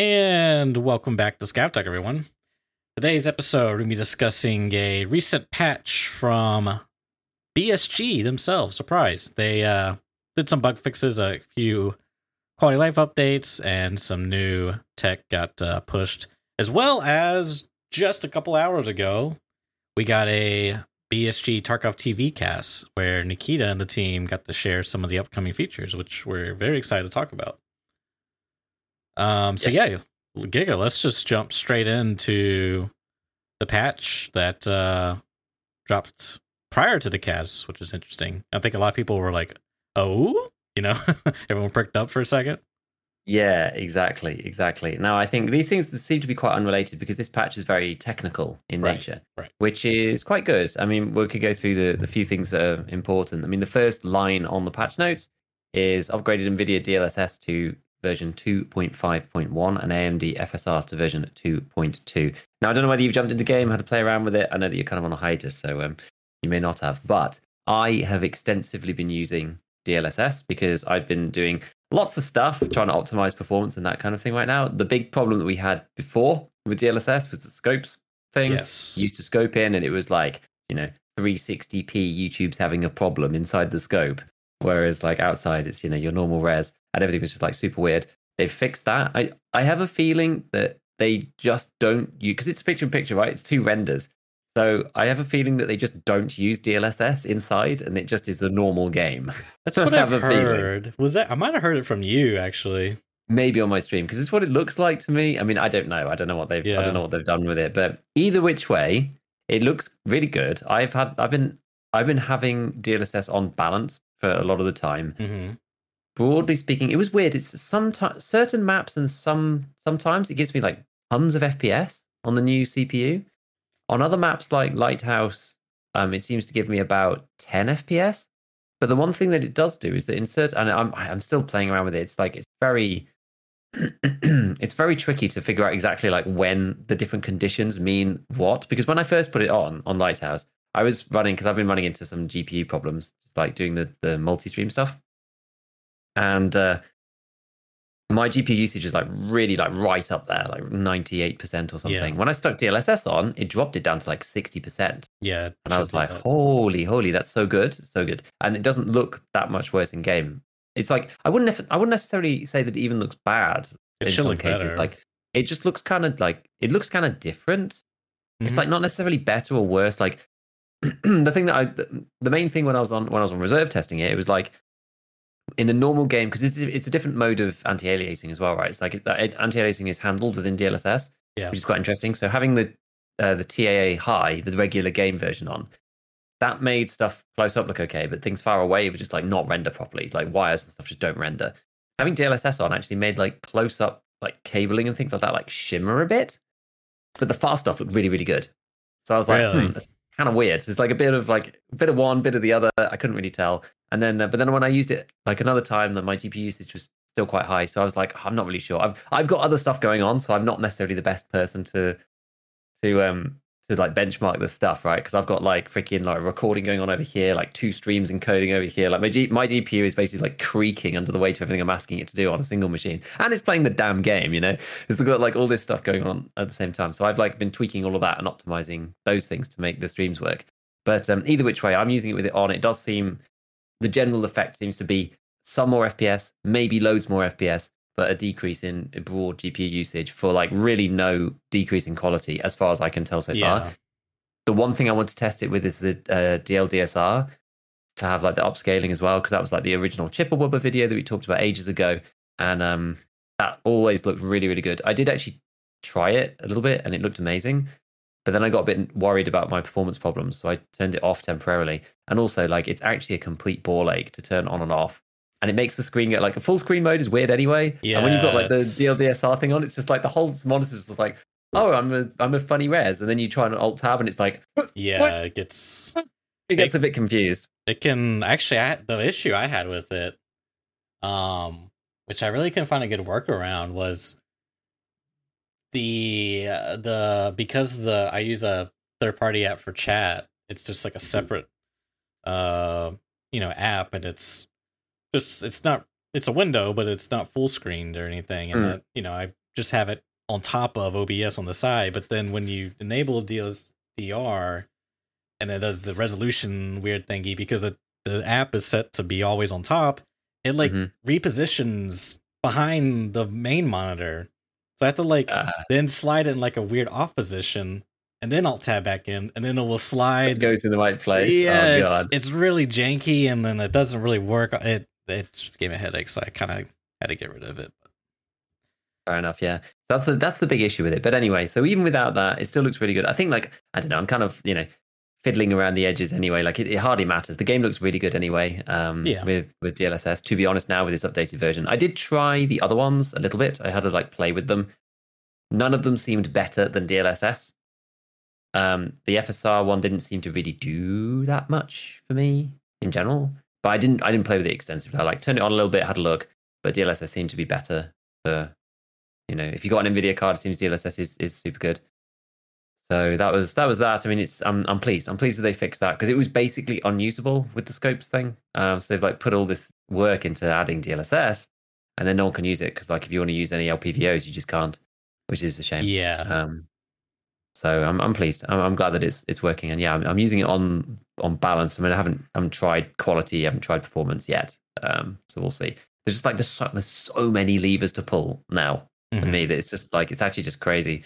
And welcome back to ScavTalk, everyone. Today's episode, we're going to be discussing a recent patch from BSG themselves. Surprise. They uh, did some bug fixes, a few quality life updates, and some new tech got uh, pushed. As well as just a couple hours ago, we got a BSG Tarkov TV cast where Nikita and the team got to share some of the upcoming features, which we're very excited to talk about. Um, so yeah, Giga, let's just jump straight into the patch that uh, dropped prior to the cast, which is interesting. I think a lot of people were like, "Oh," you know, everyone pricked up for a second. Yeah, exactly, exactly. Now, I think these things seem to be quite unrelated because this patch is very technical in Right, nature, right. which is quite good. I mean, we could go through the, the few things that are important. I mean, the first line on the patch notes is upgraded NVIDIA DLSS to version 2.5.1 and AMD FSR to version 2.2. Now, I don't know whether you've jumped into the game, had to play around with it. I know that you're kind of on a hiatus, so um, you may not have. But I have extensively been using DLSS because I've been doing lots of stuff trying to optimize performance and that kind of thing right now. The big problem that we had before with DLSS was the scopes thing. Yes. You used to scope in and it was like, you know, 360p YouTube's having a problem inside the scope. Whereas like outside it's, you know, your normal res and everything was just like super weird. They've fixed that. I, I have a feeling that they just don't use because it's picture in picture, right? It's two renders. So I have a feeling that they just don't use DLSS inside and it just is a normal game. That's what I've a feeling. heard. Was that? I might have heard it from you actually. maybe on my stream because it's what it looks like to me. I mean, I don't know. I don't know what they've I don't know what they've done with it, but either which way, it looks really good. I've had I've been I've been having DLSS on balance for a lot of the time. hmm Broadly speaking, it was weird. It's sometimes certain maps and some sometimes it gives me like tons of FPS on the new CPU. On other maps like Lighthouse, um, it seems to give me about 10 FPS. But the one thing that it does do is that insert, and I'm I'm still playing around with it. It's like it's very, it's very tricky to figure out exactly like when the different conditions mean what. Because when I first put it on on Lighthouse, I was running because I've been running into some GPU problems, like doing the the multi-stream stuff, and uh, my GPU usage is like really like right up there, like ninety eight percent or something. Yeah. When I stuck DLSS on, it dropped it down to like sixty percent. Yeah. And I was like, that. holy, holy, that's so good, so good. And it doesn't look that much worse in game. It's like I wouldn't, nef- I wouldn't necessarily say that it even looks bad. It in should some look cases. better. Like it just looks kind of like it looks kind of different. It's Mhm. like not necessarily better or worse. Like the thing that I, the, the main thing when I was on when I was on reserve testing it, it was like in the normal game because it's, it's a different mode of anti-aliasing as well, right? It's like it, anti-aliasing is handled within DLSS, Yeah. which is quite interesting. So having the uh, the TAA high, the regular game version on, that made stuff close up look okay, but things far away were just like not render properly. Like wires and stuff just don't render. Having DLSS on actually made like close up like cabling and things like that like shimmer a bit, but the far stuff looked really really good. So I was like, Really? hmm, that's kind of weird. It's like a bit of like a bit of one, bit of the other. I couldn't really tell. And then, uh, but then when I used it like another time, that my GPU usage was still quite high. So I was like, I'm not really sure. I've I've got other stuff going on, so I'm not necessarily the best person to to um to like benchmark this stuff, right? Because I've got like freaking like recording going on over here, like two streams encoding over here. Like my G- my GPU is basically like creaking under the weight of everything I'm asking it to do on a single machine, and it's playing the damn game. You know, it's got like all this stuff going on at the same time. So I've like been tweaking all of that and optimizing those things to make the streams work. But um, either which way, I'm using it with it on. It does seem the general effect seems to be some more FPS, maybe loads more FPS, but a decrease in broad GPU usage for like really no decrease in quality as far as I can tell so yeah. far. The one thing I want to test it with is the uh, DLDSR to have like the upscaling as well, because that was like the original Chipperwubber video that we talked about ages ago. And um, that always looked really, really good. I did actually try it a little bit and it looked amazing. But then I got a bit worried about my performance problems, so I turned it off temporarily. And also, like, it's actually a complete ball ache to turn on and off, and it makes the screen get like a full screen mode is weird anyway. Yeah, and when you've got like the it's- DLDSR thing on, it's just like the whole monitor's just like, oh, I'm a I'm a funny res, and then you try an alt tab, and it's like Yeah. It gets. it gets a bit confused. It can actually. I, the issue I had with it, um, which I really couldn't find a good workaround, was the uh, the because the I use a third party app for chat. It's just like a separate, uh, you know, app, and it's just it's not it's a window, but it's not full screened or anything. And Mm. that you know, I just have it on top of OBS on the side. But then when you enable DSLR and it does the resolution weird thingy because it, the app is set to be always on top, it like Mhm. repositions behind the main monitor. So I have to like Uh, then slide in like a weird off position and then I'll tab back in and then it will slide it goes in the right place. yeah, oh, it's, it's really janky, and then it doesn't really work. It it just gave me a headache, so I kind of had to get rid of it. Fair enough. Yeah, that's the that's the big issue with it. But anyway, so even without that, it still looks really good. I think like I don't know. I'm kind of you know fiddling around the edges anyway. Like it, it hardly matters. The game looks really good anyway. Um, Yeah. With with DLSS. To be honest, now with this updated version, I did try the other ones a little bit. I had to like play with them. None of them seemed better than DLSS. Um, the FSR one didn't seem to really do that much for me in general. But I didn't I didn't play with it extensively. I like turned it on a little bit, had a look, but DLSS seemed to be better for you know, if you got an Nvidia card, it seems DLSS is, is super good. So that was that was that. I mean, it's I'm I'm pleased. I'm pleased that they fixed that because it was basically unusable with the scopes thing. Um, so they've like put all this work into adding DLSS, and then no one can use it because like if you want to use any LPVOs, you just can't, which is a shame. Yeah, Um, so I'm I'm pleased. I'm, I'm glad that it's it's working, and yeah, I'm, I'm using it on on balance. I mean, I haven't I haven't tried quality, I haven't tried performance yet. Um, so we'll see. There's just like there's so, there's so many levers to pull now for Mhm. me that it's just like it's actually just crazy.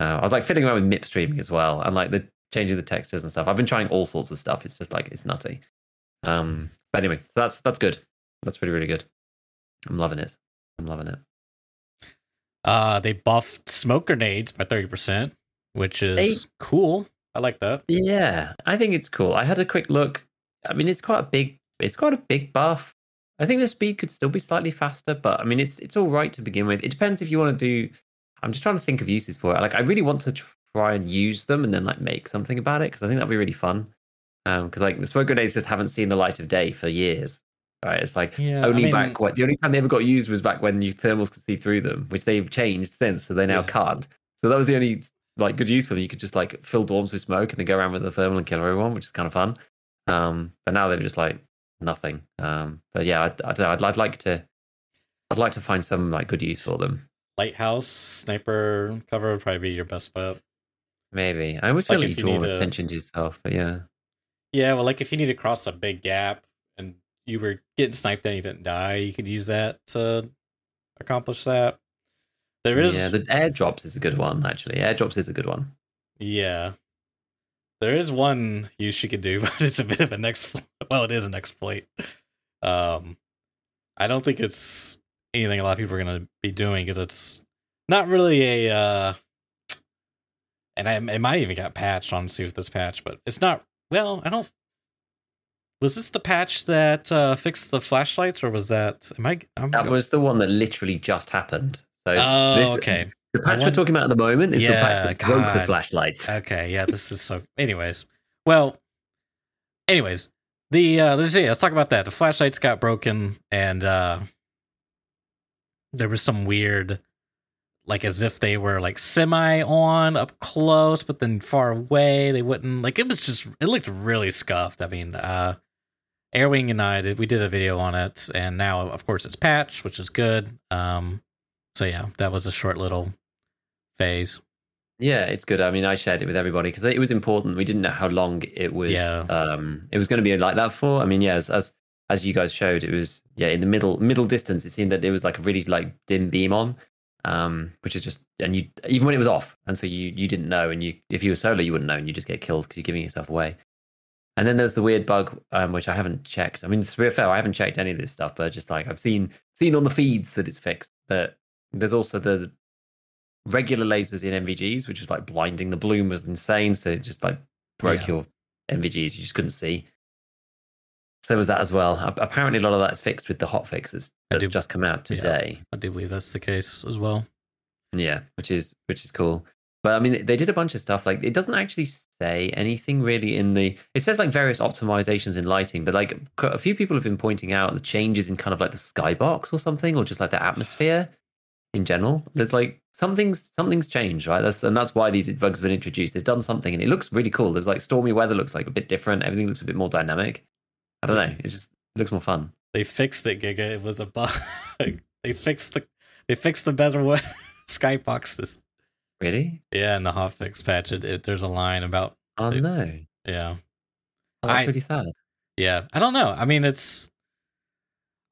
Uh, I was like fiddling around with MIP streaming as well, and like the changing the textures and stuff. I've been trying all sorts of stuff. It's just like it's nutty. Um, but anyway, so that's that's good. That's really really good. I'm loving it. I'm loving it. uh, they buffed smoke grenades by thirty percent, which is They- cool. I like that. Yeah, I think it's cool. I had a quick look. I mean, it's quite a big. It's quite a big buff. I think the speed could still be slightly faster, but I mean, it's it's all right to begin with. It depends if you want to do. I'm just trying to think of uses for it. Like, I really want to try and use them and then like make something about it because I think that'd be really fun. Um, because like the smoke grenades just haven't seen the light of day for years. Right? It's like Yeah, I only mean- back when the only time they ever got used was back when you thermals could see through them, which they've changed since, so they now Yeah. can't. So that was the only like good use for them. You could just like fill dorms with smoke and then go around with the thermal and kill everyone, which is kind of fun. Um, but now they're just like nothing. Um, but yeah, I'd, I'd, I'd, I'd like to, I'd like to find some like good use for them. Lighthouse sniper cover would probably be your best bet. Maybe I always Like feel like you you draw need to- attention to yourself, but yeah, Yeah, well, like if you need to cross a big gap and you were getting sniped and you didn't die, you could use that to accomplish that. There is, yeah. The airdrops is a good one actually. Airdrops is a good one. Yeah. There is one use you could do, but it's a bit of an exploit. Well, it is an exploit. Um, I don't think it's anything a lot of people are going to be doing because it's not really a. Uh, and I, it might even got patched on see with this patch, but it's not. Well, I don't. Was this the patch that uh, fixed the flashlights, or was that? Am I? I'm, That was the one that literally just happened. So Oh, this- okay. The patch we're talking about at the moment is the patch that broke the flashlights. Okay, yeah, this is so. Anyways, well, anyways, the uh, let's see, let's talk about that. The flashlights got broken, and uh there was some weird, like as if they were like semi on up close, but then far away they wouldn't. Like it was just, it looked really scuffed. I mean, uh Airwing and I did we did a video on it, and now of course it's patched, which is good. Um, so yeah, that was a short little phase. Yeah, it's good. I mean, I shared it with everybody because it was important. We didn't know how long it was. Yeah. Um, it was going to be like that for. I mean, yeah, as, as as you guys showed, it was yeah in the middle middle distance. It seemed that it was like a really like dim beam on, um, which is just and you even when it was off, and so you you didn't know, and you if you were solo, you wouldn't know, and you just get killed because you're giving yourself away. And then there's the weird bug, um, which I haven't checked. I mean, to be fair, I haven't checked any of this stuff, but just like I've seen seen on the feeds that it's fixed. But there's also the regular lasers in MVGs, which is like blinding. The bloom was insane, so it just like broke Yeah. your MVGs. You just couldn't see. So there was that as well. Apparently, a lot of that's fixed with the hot fixes I that's do- just come out yeah. today. I do believe that's the case as well. Yeah, which is which is cool. But I mean, they did a bunch of stuff. Like, it doesn't actually say anything really in the. It says like various optimizations in lighting, but like a few people have been pointing out the changes in kind of like the skybox or something, or just like the atmosphere in general. There's like something's something's changed, right? That's and that's why these bugs have been introduced. They've done something, and it looks really cool. There's like stormy weather looks like a bit different. Everything looks a bit more dynamic. I don't know. It just looks more fun. They fixed it, Giga. It was a bug. they fixed the they fixed the better way skyboxes. Really? Yeah, in the hotfix patch, it, it, there's a line about Oh It- no. yeah, Oh, that's I- really sad. yeah. I don't know. I mean, it's.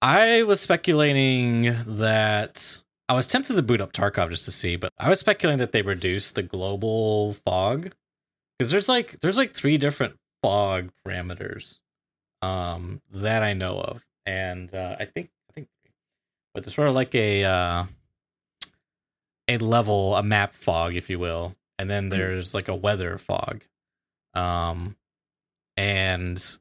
I was speculating that I was tempted to boot up Tarkov just to see, but I was speculating that they reduced the global fog because there's like there's like three different fog parameters um that I know of, and uh, I think I think, but there's sort of like a uh, a level, a map fog, if you will, and then there's like a weather fog, um, and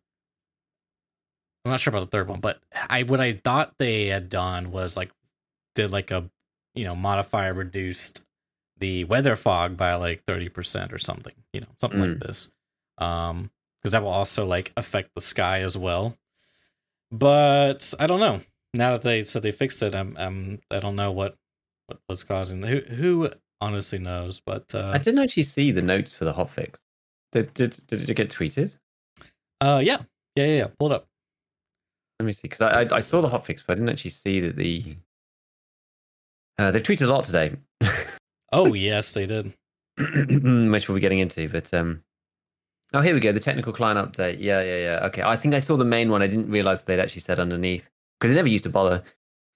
I'm not sure about the third one, but I what I thought they had done was like did like a you know modifier reduced the weather fog by like 30% or something, you know, something like this. Um because that will also like affect the sky as well. But I don't know. Now that they said they fixed it, I'm I'm I don't know what what was causing who who honestly knows, but I uh didn't actually see the notes for the hotfix. Did, did did it get tweeted? uh yeah. Yeah, yeah, yeah. Pull it up. Let me see, because I, I I saw the hotfix, but I didn't actually see that the. Uh, they've tweeted a lot today, Oh yes, they did. which we'll be getting into. But um, oh, here we go. The technical client update. Yeah, yeah, yeah. Okay, I think I saw the main one. I didn't realize they'd actually said underneath because they never used to bother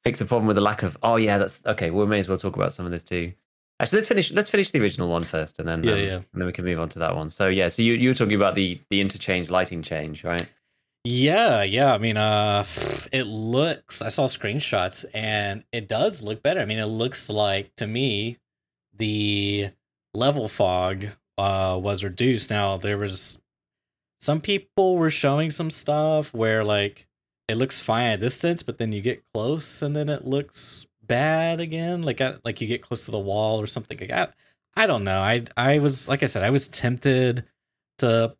fix the problem with the lack of. Oh yeah, that's okay. We may as well talk about some of this too. Actually, let's finish. Let's finish the original one first, and then Yeah, um, yeah. and then we can move on to that one. So yeah, so you you were talking about the the interchange lighting change, right? Yeah, yeah. I mean, uh, it looks. I saw screenshots, and it does look better. I mean, it looks like to me the level fog uh was reduced. Now there was some people were showing some stuff where like it looks fine at distance, but then you get close, and then it looks bad again. Like I, like you get close to the wall or something. Like I, I don't know. I I was like I said, I was tempted to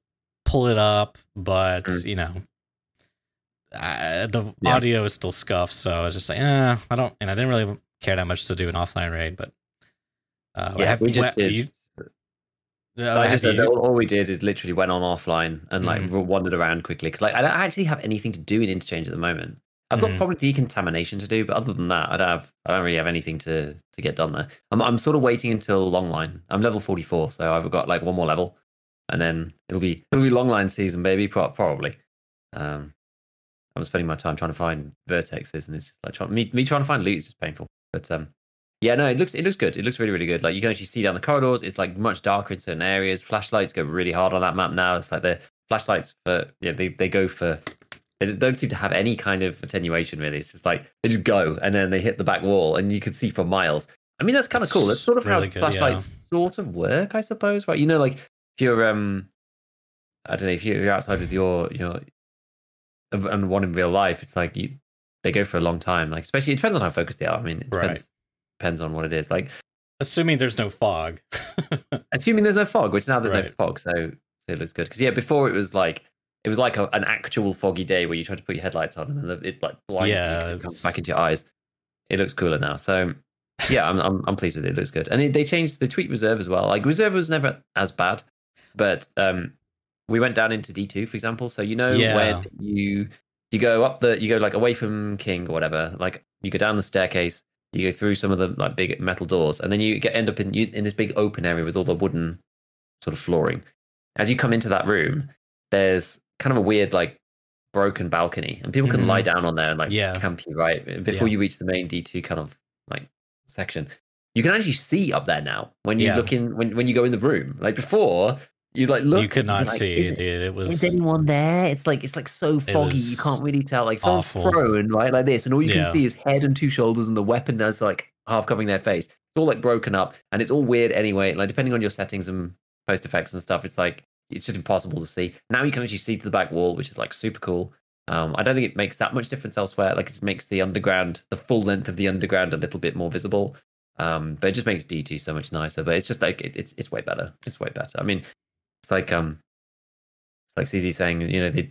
pull it up, but Mm. you know, I, the Yeah. audio is still scuffed. So I was just like, eh, I don't, and I didn't really care that much to do an offline raid. But uh, Yeah, have, we just what- did. You, uh, I just said you- that all, all we did is literally went on offline and like Mhm. wandered around quickly because like I don't actually have anything to do in interchange at the moment. I've got Mhm. probably decontamination to do, but other than that, I don't have I don't really have anything to to get done there. I'm I'm sort of waiting until long line. I'm level 44, so I've got like one more level, and then it'll be it'll be long line season, baby. Pro- probably. Um, I'm spending my time trying to find vertexes, and it's just like trying, me me trying to find loot is just painful. But um, yeah, no, it looks it looks good. It looks really really good. Like you can actually see down the corridors. It's like much darker in certain areas. Flashlights go really hard on that map now. It's like the flashlights for yeah they they go for they don't seem to have any kind of attenuation really. It's just like they just go and then they hit the back wall and you can see for miles. I mean that's kind of cool. That's sort of really how good, flashlights sort of work, I suppose. Right? You know, like if you're um I don't know if you're outside with your you know of- and one in real life, it's like you they go for a long time. Like especially it depends on how focused they are. I mean, it depends, Right. Depends on what it is. Like assuming there's no fog. assuming there's no fog, which now there's no fog, so, so it looks good. Because yeah, before it was like it was like a, an actual foggy day where you try to put your headlights on and then it like blinds Yeah, you it comes back into your eyes. It looks cooler now. So yeah, I'm I'm, I'm pleased with it. It looks good, and it, they changed the tweet reserve as well. Like reserve was never as bad, but um, we went down into D two, for example. So you know Yeah. when you you go up the you go like away from King or whatever, like you go down the staircase, you go through some of the like big metal doors, and then you get end up in you, in this big open area with all the wooden sort of flooring. As you come into that room, there's kind of a weird like broken balcony, and people can Mhm. lie down on there and like Yeah. camp you right before Yeah. you reach the main D two kind of like section. You can actually see up there now when you Yeah. look in when when you go in the room. Like before, you like look. you could not like, see, is, dude. It was is anyone there? It's like it's like so foggy you can't really tell. Like someone's awful. prone right like this, and all you Yeah. can see is head and two shoulders, and the weapon that's like half covering their face. It's all like broken up, and it's all weird anyway. Like depending on your settings and post effects and stuff, it's like it's just impossible to see. Now you can actually see to the back wall, which is like super cool. Um, I don't think it makes that much difference elsewhere. Like it makes the underground, the full length of the underground, a little bit more visible. Um, but it just makes D two so much nicer. But it's just like it, it's it's way better. It's way better. I mean, it's like um, it's like CZ saying, you know, the,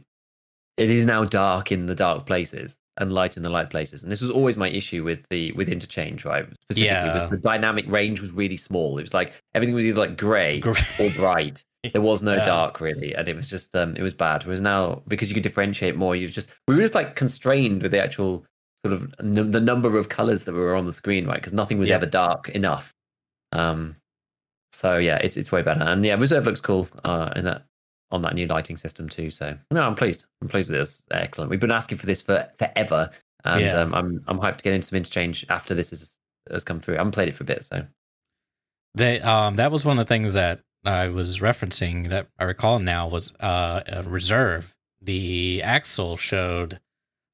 it is now dark in the dark places and light in the light places. And this was always my issue with the with interchange, right? Specifically, Yeah. was the dynamic range was really small. It was like everything was either like grey or bright. There was no Yeah. dark really, and it was just um, it was bad. Whereas now, because you could differentiate more, you just we were just like constrained with the actual sort of n- the number of colors that were on the screen, right? Because nothing was Yeah. ever dark enough. Um, so yeah, it's it's way better. And yeah, reserve looks cool uh, in that on that new lighting system too. So no, I'm pleased. I'm pleased with this. Excellent. We've been asking for this for forever, and Yeah. um, I'm I'm hyped to get into some interchange after this is, has come through. I haven't played it for a bit, so They um that was one of the things that I was referencing that I recall now was uh a reserve. The Axel showed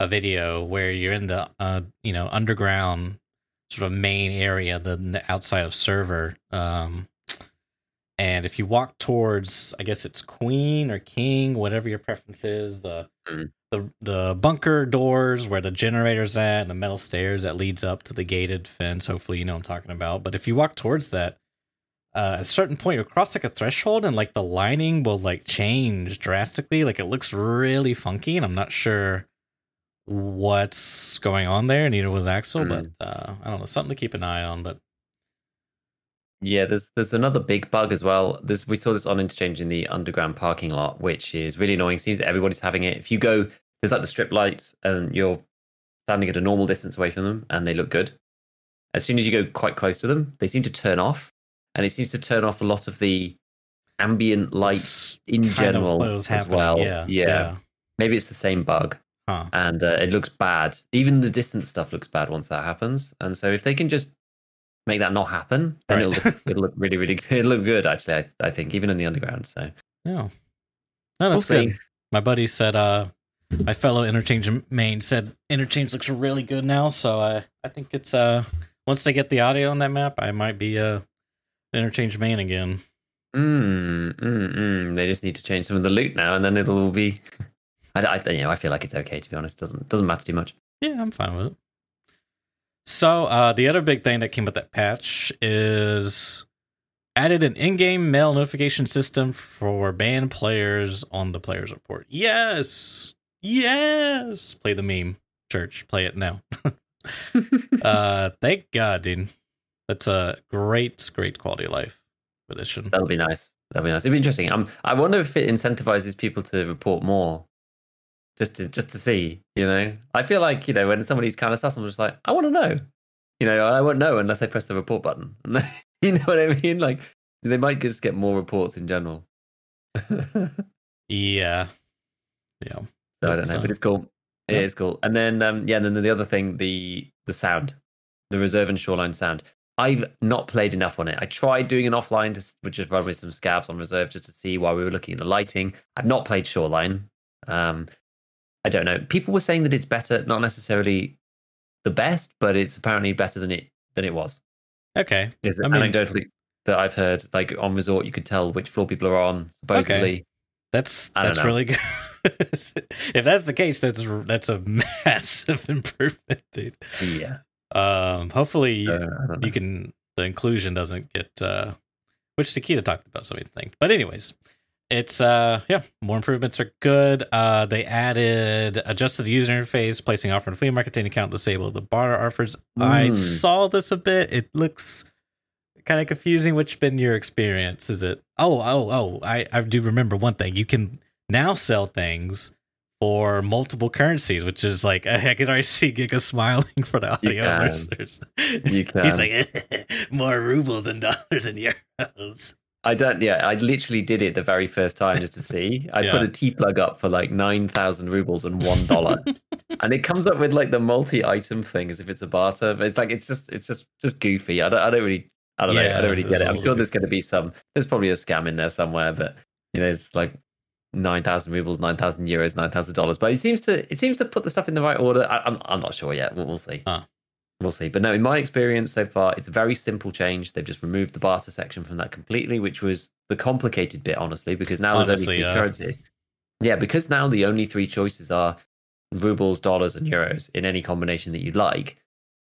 a video where you're in the uh you know underground sort of main area, the, the outside of server. Um and if you walk towards I guess it's Queen or King, whatever your preference is, the Mm. the the bunker doors where the generator's at and the metal stairs that leads up to the gated fence. Hopefully you know what I'm talking about. But if you walk towards that, uh, at a certain point you cross like a threshold and like the lining will like change drastically like it looks really funky and i'm not sure what's going on there neither was axel but uh i don't know something to keep an eye on but Yeah, there's there's another big bug as well. There's we saw this on interchange in the underground parking lot, which is really annoying. Seems that everybody's having it. If you go, there's like the strip lights, and you're standing at a normal distance away from them, and they look good. As soon as you go quite close to them, they seem to turn off, and it seems to turn off a lot of the ambient lights in general as happening well. yeah yeah. Maybe it's the same bug, Huh. and uh, it looks bad. Even the distance stuff looks bad once that happens. And so if they can just make that not happen, then Right. it'll look, it'll look really, really good. It'll look good, actually. I, I think even in the underground. So yeah no that's we'll good my buddy said uh my fellow interchange main said interchange looks really good now so i i think it's uh once they get the audio on that map i might be uh interchange main again Mm, mm, mm. They just need to change some of the loot now, and then it'll be. I, I, you know, I feel like it's okay to be honest. Doesn't doesn't matter too much. Yeah, I'm fine with it. So, uh, the other big thing that came with that patch is added an in-game mail notification system for banned players on the players report. Yes, yes. Play the meme, church. Play it now. uh, thank God, dude. That's a great, great quality of life addition. That'll be nice. That'll be nice. It'll be interesting. Um, I wonder if it incentivizes people to report more, just to just to see. You know, I feel like you know when somebody's kind of sus, I'm just like, I want to know. You know, I won't know unless I press the report button. you know what I mean? Like, they might just get more reports in general. so Yeah, yeah. I don't know, but it's cool. It yeah. is cool. And then, um, yeah, and then the other thing, the the sound, the reserve and shoreline sound. I've not played enough on it. I tried doing an offline to which just run with some scavs on reserve just to see while we were looking at the lighting. I've not played shoreline. Um, I don't know. People were saying that it's better, not necessarily the best, but it's apparently better than it than it was. Okay. Is I mean- anecdotally that I've heard. Like on resort, you could tell which floor people are on. Supposedly, That's that's know. really good. if that's the case, that's that's a massive improvement, dude. yeah. Um, hopefully Uh, I don't know. you can the inclusion doesn't get uh, which Nikita talked about some of the things. But anyways, it's uh yeah, more improvements are good. Uh, they added adjusted the user interface, placing offer in flea marketing account, disable the barter offers. I Mm. saw this a bit. It looks kind of confusing. Which been your experience? Is it? Oh, oh, oh! I I do remember one thing. You can now sell things for multiple currencies, which is like I can already see Giga smiling for the You audio can. listeners. You can. He's like more rubles and dollars and euros. I don't. Yeah, I literally did it the very first time just to see. I put Yeah. a T plug up for like nine thousand rubles and one dollar, and it comes up with like the multi-item thing as if it's a barter. But it's like it's just it's just just goofy. I don't I don't really I don't know. I don't really get it. I'm sure there's going to be some. There's probably a scam in there somewhere, but you know it's like nine thousand rubles, nine thousand euros, nine thousand dollars. But it seems to it seems to put the stuff in the right order. I, I'm I'm not sure yet. We'll, we'll see. Huh. We'll see. But no, in my experience so far, it's a very simple change. They've just removed the barter section from that completely, which was the complicated bit, honestly, because now there's only three yeah. currencies. Yeah, because now the only three choices are rubles, dollars, and mm-hmm. euros in any combination that you'd like.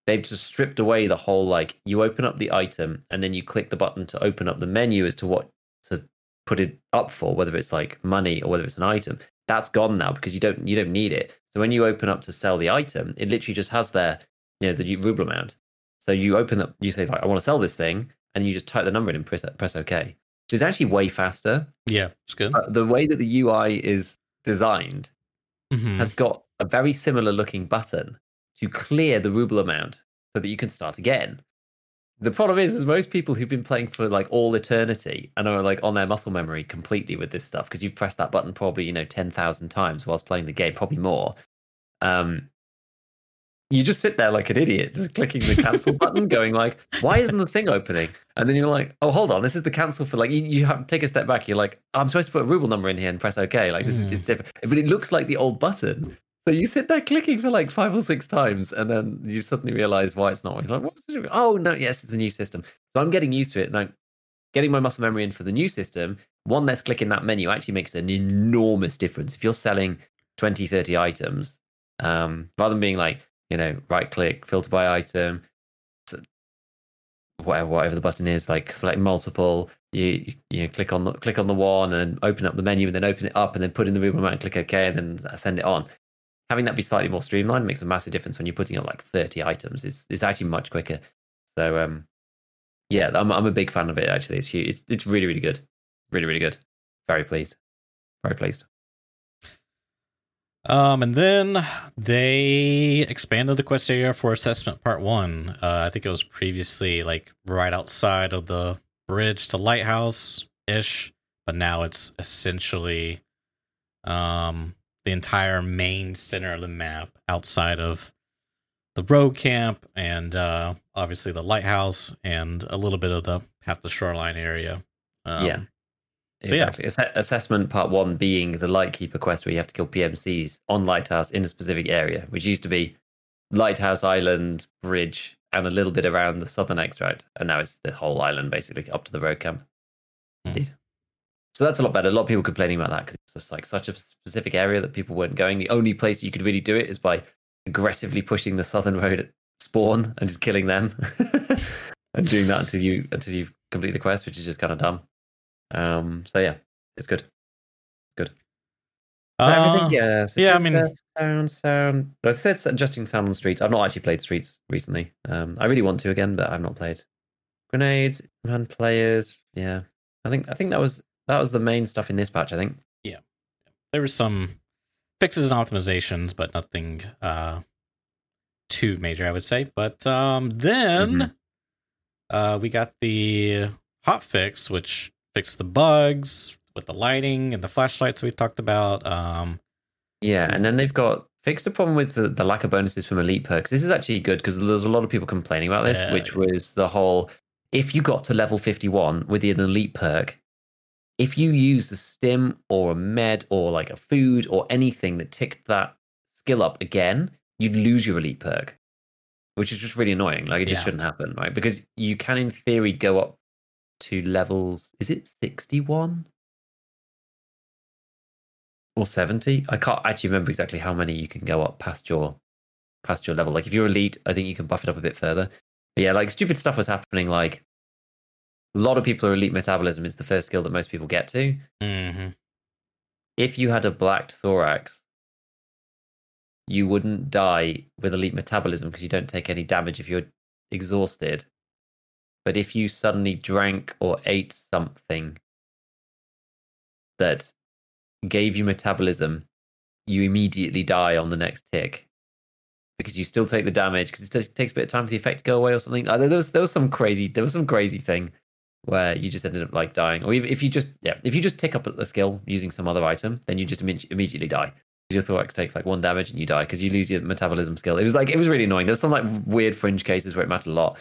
They've just stripped away the whole like you open up the item and then you click the button to open up the menu as to what to put it up for, whether it's like money or whether it's an item. That's gone now because you don't you don't need it. So when you open up to sell the item, it literally just has there, you know, the ruble amount. So you open up, you say like, I want to sell this thing, and you just type the number in and press press OK. So it's actually way faster. Yeah, it's good. But the way that the UI is designed Mhm. has got a very similar looking button to clear the ruble amount so that you can start again. the problem is, is most people who've been playing for like all eternity and are like on their muscle memory completely with this stuff because you've pressed that button probably you know ten thousand times whilst playing the game, probably more. Um, you just sit there like an idiot, just clicking the cancel button, going like, "Why isn't the thing opening?" And then you're like, "Oh, hold on, this is the cancel for like." You, you have take a step back. You're like, "I'm supposed to put a ruble number in here and press OK." Like this mm. is different, but it looks like the old button. So you sit there clicking for like five or six times, and then you suddenly realize why it's not. You're like, what's? Oh no, yes, it's a new system. So I'm getting used to it now. Getting my muscle memory in for the new system, one less click in that menu actually makes an enormous difference. If you're selling 20, 30 items, um, rather than being like, you know, right click, filter by item, whatever, whatever the button is, like select multiple, you you know, click on the click on the one and open up the menu and then open it up and then put in the room amount and click OK and then send it on having that be slightly more streamlined makes a massive difference when you're putting up like 30 items. It's, it's actually much quicker. So, um, yeah, I'm, I'm a big fan of it, actually. It's, huge. it's, it's really, really good. Really, really good. Very pleased. Very pleased. Um, and then they expanded the quest area for assessment part one. Uh, I think it was previously like right outside of the bridge to lighthouse ish, but now it's essentially um the entire main center of the map outside of the road camp and uh, obviously the lighthouse and a little bit of the half the shoreline area. Um, yeah. Exactly. So, yeah. assessment part one being the Lightkeeper quest where you have to kill PMCs on Lighthouse in a specific area, which used to be Lighthouse Island, Bridge, and a little bit around the southern extract. And now it's the whole island, basically, up to the road camp. Mm. Indeed. So that's a lot better. A lot of people complaining about that because it's just like such a specific area that people weren't going. The only place you could really do it is by aggressively pushing the southern road spawn and just killing them, and doing that until you until you complete the quest, which is just kind of dumb. Um, so yeah, it's good. Good. Uh, everything, yeah. So yeah, I mean, sound, sound. I said adjusting sound on streets. I've not actually played streets recently. Um, I really want to again, but I've not played. Grenades, man, players. Yeah, I think I think that was that was the main stuff in this patch, I think. Yeah. There was some fixes and optimizations, but nothing uh too major, I would say. But um then mm-hmm. uh we got the hot fix, which fixed the bugs with the lighting and the flashlights we talked about. Um Yeah, and then they've got fixed the problem with the, the lack of bonuses from elite perks. This is actually good because there's a lot of people complaining about this, yeah. which was the whole if you got to level 51 with an elite perk, if you use the stim or a med or like a food or anything that ticked that skill up again, you'd lose your elite perk, which is just really annoying. Like it just yeah. shouldn't happen, right? Because you can, in theory, go up to levels. Is it sixty-one or seventy? I can't actually remember exactly how many you can go up past your past your level. Like if you're elite, I think you can buff it up a bit further. But yeah, like stupid stuff was happening. Like a lot of people are elite metabolism is the first skill that most people get to. Mm-hmm. If you had a black thorax, you wouldn't die with elite metabolism because you don't take any damage if you're exhausted. But if you suddenly drank or ate something that gave you metabolism, you immediately die on the next tick because you still take the damage because it takes a bit of time for the effect to go away or something. There was there was some crazy there was some crazy thing where you just ended up like dying, or if you just yeah, if you just tick up a skill using some other item, then you just immediately die. Your thorax takes like one damage and you die because you lose your metabolism skill. It was like it was really annoying. There's some like weird fringe cases where it mattered a lot.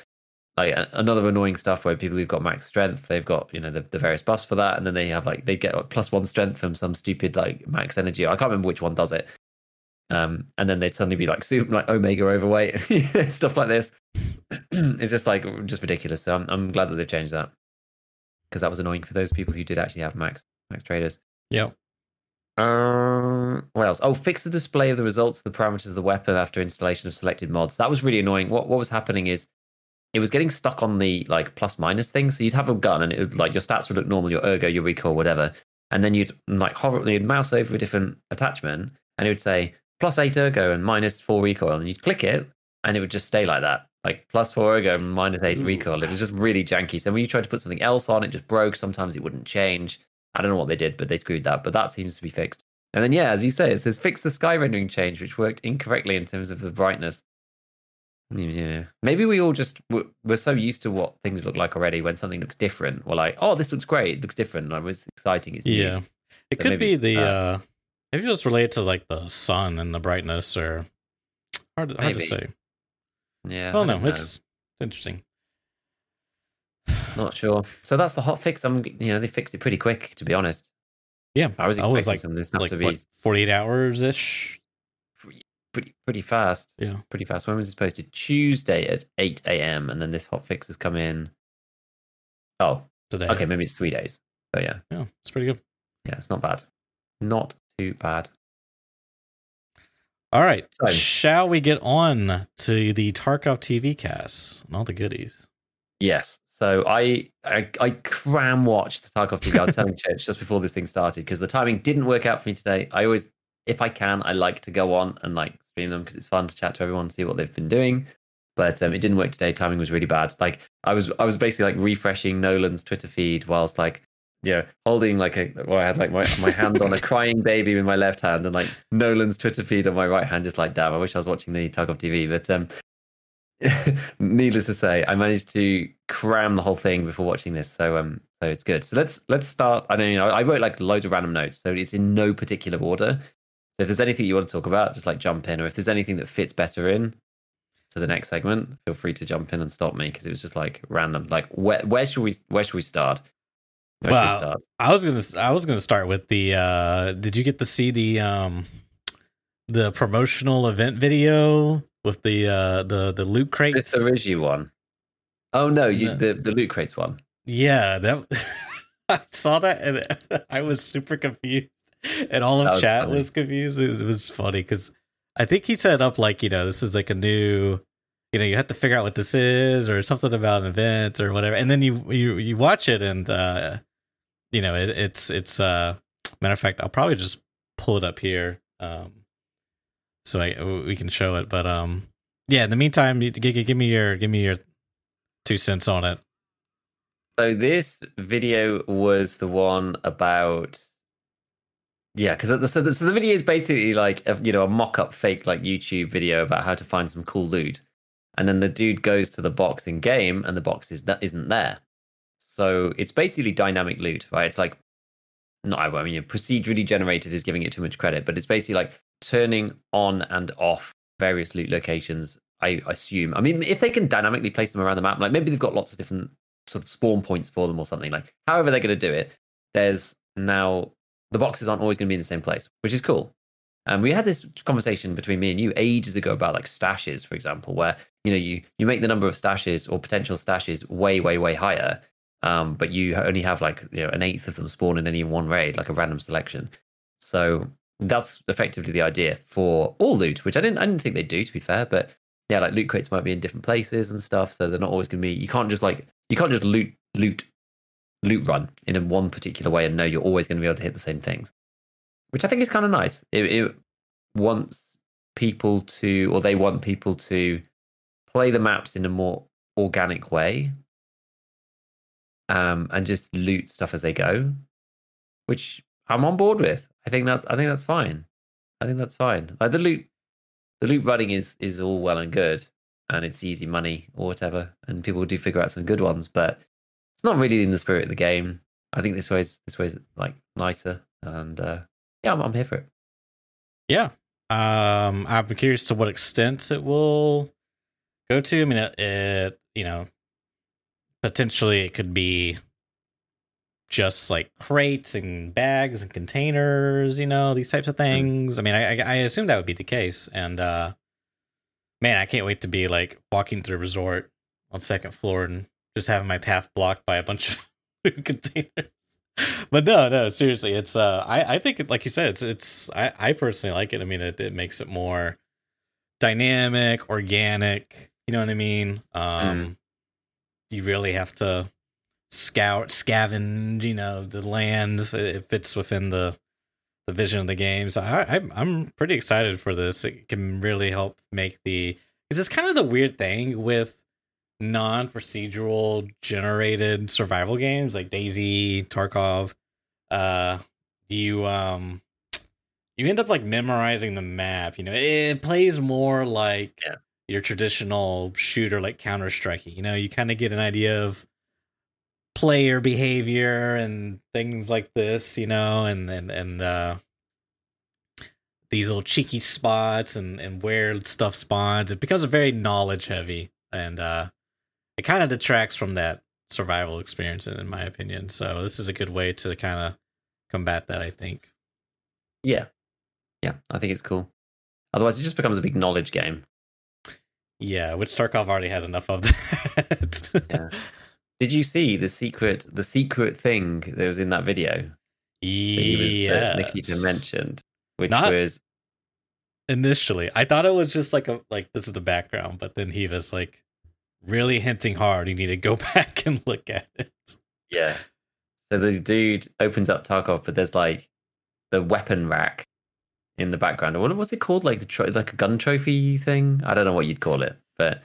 Like another annoying stuff where people who've got max strength, they've got you know the, the various buffs for that, and then they have like they get like, plus one strength from some stupid like max energy. I can't remember which one does it. Um, and then they'd suddenly be like super like omega overweight, stuff like this. it's just like just ridiculous. So I'm, I'm glad that they've changed that because that was annoying for those people who did actually have max max traders. Yeah. Um, what else? Oh, fix the display of the results of the parameters of the weapon after installation of selected mods. That was really annoying. What what was happening is it was getting stuck on the like plus minus thing. So you'd have a gun and it would like your stats would look normal, your ergo, your recoil, whatever. And then you'd mm, like hover, you'd mouse over a different attachment and it would say plus eight ergo and minus four recoil. And you'd click it and it would just stay like that like plus four ergo, minus eight recoil. It was just really janky. So when you tried to put something else on, it just broke. Sometimes it wouldn't change. I don't know what they did, but they screwed that. But that seems to be fixed. And then yeah, as you say, it says fix the sky rendering change, which worked incorrectly in terms of the brightness. Yeah, maybe we all just we're, we're so used to what things look like already. When something looks different, we're like, "Oh, this looks great! It looks different. Like, it's exciting. It's new." Yeah, it So could be the that. uh maybe it was related to like the sun and the brightness, or hard hard to say. yeah. Well, I no, know. it's interesting. not sure. So that's the hot fix. I'm, you know, they fixed it pretty quick, to be honest. Yeah, I was I was like some of this stuff like to be what forty eight hours ish. Pretty pretty fast. Yeah. pretty fast. When was it posted? Tuesday at eight a.m. And then this hot fix has come in. Oh, Today, okay, maybe it's three days. So yeah, yeah, it's pretty good. yeah, it's not bad. Not too bad. All right, So- shall we get on to the Tarkov TV cast and all the goodies? Yes. So I I, I cram watched the Tarkov TV. I was telling Church just before this thing started because the timing didn't work out for me today. I always, if I can, I like to go on and like stream them because it's fun to chat to everyone and see what they've been doing. But um, it didn't work today. Timing was really bad. Like I was I was basically like refreshing Nolan's Twitter feed whilst like you know holding like a well I had like my, my hand on a crying baby with my left hand and like Nolan's Twitter feed on my right hand. Just like damn, I wish I was watching the Tarkov TV. But um, needless to say, I managed to cram the whole thing before watching this, so um, so it's good. So let's let's start. I don't know. I wrote like loads of random notes, so it's in no particular order. If there's anything you want to talk about, just like jump in, or if there's anything that fits better in to the next segment, feel free to jump in and stop me because it was just like random. Like where where should we where should we start? Where should we start? I was gonna I was gonna start with the. uh Did you get to see the um the promotional event video with the uh the the loot crates? The Origi one. Oh no, you No. the the loot crates one. Yeah, that I saw that and I was super confused, and all of was chat funny. was confused. It was funny because I think he set up like you know this is like a new, you know, you have to figure out what this is or something about an event or whatever, and then you you you watch it and uh you know it, it's it's uh matter of fact I'll probably just pull it up here um so I we can show it, but um yeah in the meantime give, give me your give me your two cents on it. So this video was the one about yeah, because the, so, the, so the video is basically like a, you know a mock-up fake like YouTube video about how to find some cool loot, and then the dude goes to the box in game, and the box is that isn't there. So it's basically dynamic loot, right? It's like not I mean procedurally generated is giving it too much credit, but it's basically like turning on and off various loot locations. I assume. I mean, if they can dynamically place them around the map, like maybe they've got lots of different sort of spawn points for them or something. Like, however they're going to do it, there's now the boxes aren't always going to be in the same place, which is cool. And we had this conversation between me and you ages ago about like stashes, for example, where you know you you make the number of stashes or potential stashes way, way, way higher, um, but you only have like you know an eighth of them spawn in any one raid, like a random selection. So that's effectively the idea for all loot, which I didn't I didn't think they'd do to be fair, but yeah, like loot crates might be in different places and stuff, so they're not always going to be. You can't just like you can't just loot loot loot run in one particular way and know you're always going to be able to hit the same things, which I think is kind of nice. It, it wants people to, or they want people to play the maps in a more organic way, um, and just loot stuff as they go, which I'm on board with. I think that's I think that's fine. I think that's fine. Like the loot, the loot running is is all well and good, and it's easy money or whatever, and people do figure out some good ones, but it's not really in the spirit of the game. I think this way's this way's like nicer, and uh, yeah, I'm, I'm here for it. Yeah. Um, I'm curious to what extent it will go to. I mean, it, it you know, potentially it could be just like crates and bags and containers, you know, these types of things. I mean, I, I I assume that would be the case. And uh, man, I can't wait to be like walking through a resort on second floor and just having my path blocked by a bunch of food containers. But no, no, seriously, it's uh, I I think it, like you said, it's it's I I personally like it. I mean, it it makes it more dynamic, organic. You know what I mean? Um, you really have to scout, scavenge. You know, the lands. It fits within the the vision of the game. So I, I'm I'm pretty excited for this. It can really help make the. Because it's kind of the weird thing with non-procedural generated survival games like DayZ, Tarkov. Uh, you um, you end up like memorizing the map. You know, it plays more like Yeah. your traditional shooter like Counter Strike. You know, you kind of get an idea of player behavior and things like this, you know, and and and uh these little cheeky spots and and where stuff spawns. It becomes a very knowledge heavy and uh it kind of detracts from that survival experience in my opinion. So this is a good way to kind of combat that, I think. Yeah. Yeah, I think it's cool. Otherwise it just becomes a big knowledge game. Yeah, which Tarkov already has enough of that. yeah. Did you see the secret the secret thing that was in that video? Yeah, Nikita mentioned, which Not was initially. I thought it was just like a like this is the background, but then he was like really hinting hard. You need to go back and look at it. yeah. So the dude opens up Tarkov, but there's like the weapon rack in the background. What what's it called? Like the tro- like a gun trophy thing? I don't know what you'd call it, but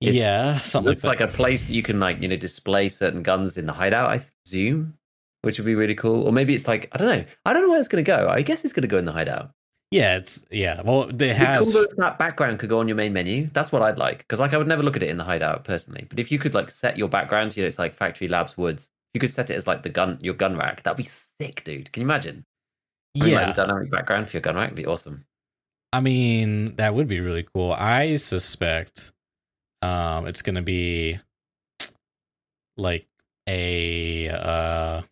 yeah, something looks like like a place that you can like you know display certain guns in the hideout. I presume, which would be really cool. Or maybe it's like I don't know. I don't know where it's going to go. I guess it's going to go in the hideout. Yeah, it's yeah. Well, it has cool that background could go on your main menu. That's what I'd like because like I would never look at it in the hideout personally. But if you could like set your background, to you know, it's like Factory Labs Woods. You could set it as like the gun, your gun rack. That'd be sick, dude. Can you imagine? Yeah. like, dynamic background for your gun rack would be awesome. I mean, that would be really cool. I suspect um it's going to be like a uh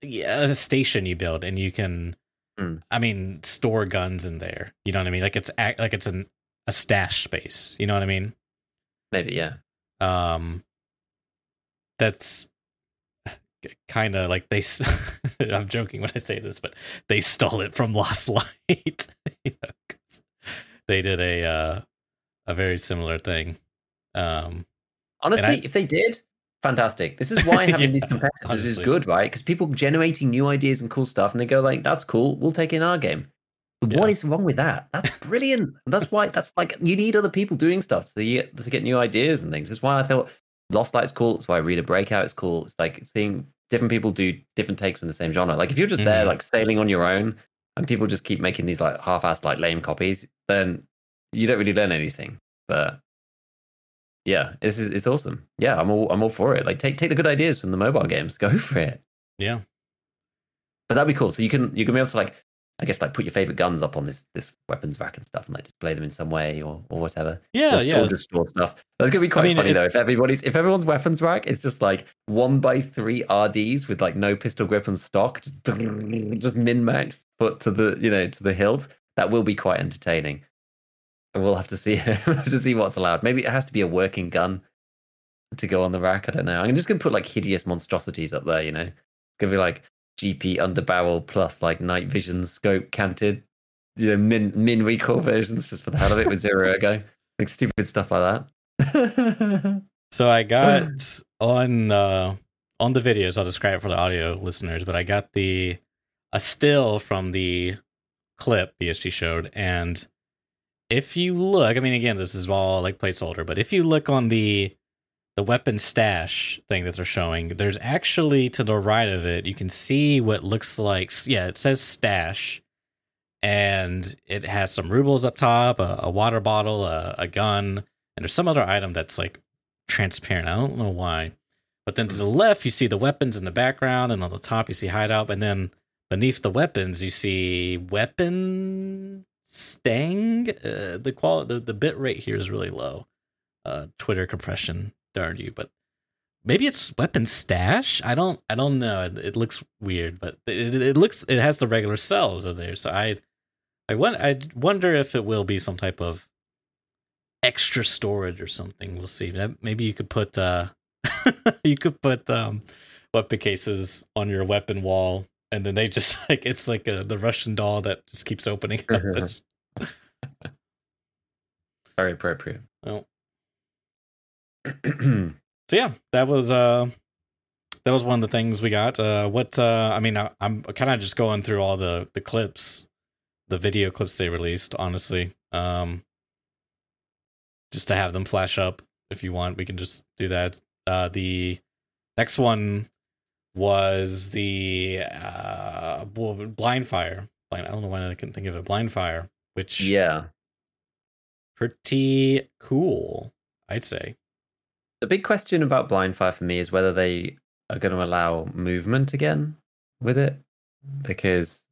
yeah, a station you build and you can Hmm. I mean, store guns in there. You know what I mean? Like it's act like it's an a stash space. You know what I mean? Maybe, yeah. um that's kind of like they I'm joking when i say this but they stole it from lost light You know, they did a uh a very similar thing um Honestly, I- if they did, fantastic. This is why having these Yeah, competitors is good, right? Because people generating new ideas and cool stuff, and they go like, "That's cool. We'll take it in our game." Yeah. What is wrong with that? That's brilliant. that's why. That's like you need other people doing stuff to get to get new ideas and things. That's why I thought Lost Light's cool. It's why Arena Breakout is cool. It's like seeing different people do different takes in the same genre. Like if you're just there, Mhm. like sailing on your own, and people just keep making these like half-assed, like lame copies, then you don't really learn anything. But yeah, this is it's awesome. Yeah, I'm all I'm all for it. Like take take the good ideas from the mobile games, go for it. yeah But that'd be cool. So you can you can be able to like I guess like put your favorite guns up on this this weapons rack and stuff, and like display them in some way or or whatever. yeah Or yeah store, just store stuff. That's gonna be quite mean, funny it- though. If everybody's if everyone's weapons rack is just like one by three RDs with like no pistol grip and stock, just just min max put to the you know to the hilt, that will be quite entertaining. We'll have to see we'll have to see what's allowed. Maybe it has to be a working gun to go on the rack. I don't know. I'm just gonna put like hideous monstrosities up there. You know, it's gonna be like GP under barrel plus like night vision scope canted, you know, min min recoil versions just for the hell of it with zero ergo, like stupid stuff like that. so i got on uh on the videos i'll describe it for the audio listeners but i got the a still from the clip bsg showed and if you look i mean again this is all like placeholder but if you look on the the weapon stash thing that they're showing there's actually to the right of it you can see what looks like yeah it says stash and it has some rubles up top a, a water bottle a, a gun and there's some other item that's like transparent. I don't know why but then to the hmm. left you see the weapons in the background and on the top you see hideout and then beneath the weapons you see weapon stang uh, the qual the, the bit rate here is really low. Uh twitter compression darn you but maybe it's weapon stash? I don't i don't know. It, it looks weird but it, it, looks it has the regular cells of there so i i won- i wonder if it will be some type of extra storage or something. We'll see. Maybe you could put uh you could put um weapon cases on your weapon wall and then they just like it's like a, the russian doll that just keeps opening up. It's- Very appropriate. well, so yeah that was uh that was one of the things we got. Uh what uh i mean I, i'm kind of just going through all the the clips the video clips they released honestly. Um just to have them flash up if you want we can just do that. Uh the next one was the uh blind fire blind i don't know why i couldn't think of it. Blind fire which yeah. pretty cool, I'd say. The big question about Blindfire for me is whether they are going to allow movement again with it, because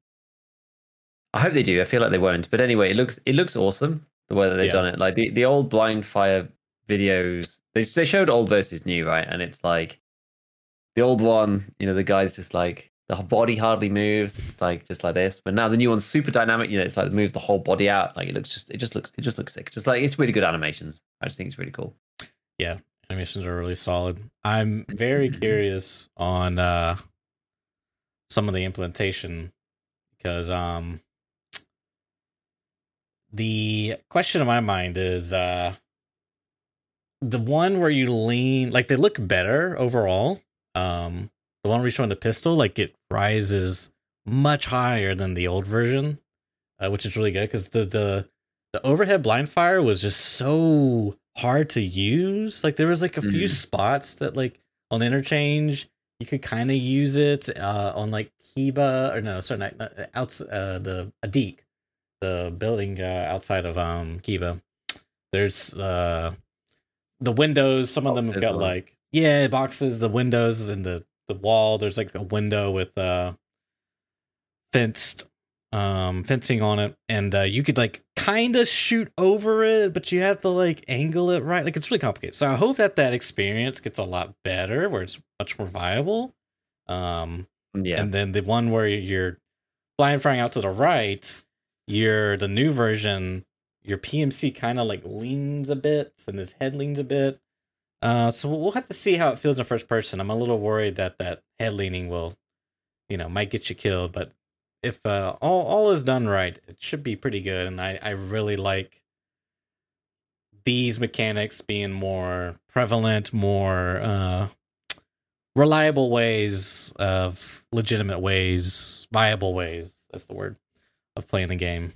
I hope they do. I feel like they won't, but anyway, it looks it looks awesome the way that they've Yeah. done it. Like the, the old Blindfire videos, they they showed old versus new, right? And it's like the old one, you know, the guy's just like the body hardly moves. It's like just like this. But now the new one's super dynamic. You know, it's like it moves the whole body out. Like it looks just it just looks it just looks sick. Just like it's really good animations. I just think it's really cool. Yeah, animations are really solid. I'm very curious on uh some of the implementation because um the question in my mind is uh the one where you lean like they look better overall. Um the one where showing the pistol, like it rises much higher than the old version, uh, which is really good because the the the overhead blind fire was just so hard to use. Like there was like a few Mm. spots that like on interchange you could kind of use it uh, on like Kiba or no, sorry, not, not outs uh, the Adik, the building uh, outside of um Kiba. There's uh the windows. Some of them have got like yeah boxes, the windows and the the wall. There's like a window with uh fenced um fencing on it and uh you could like kind of shoot over it but you have to like angle it right like it's really complicated so i hope that that experience gets a lot better where it's much more viable um Yeah. and then the one where you're blind firing out to the right you're the new version your pmc kind of like leans a bit and his head leans a bit uh so we'll have to see how it feels in first person i'm a little worried that that head leaning will you know might get you killed but if uh, all all is done right, it should be pretty good. And I I really like these mechanics being more prevalent, more uh, reliable ways of legitimate ways, viable ways. That's the word of playing the game.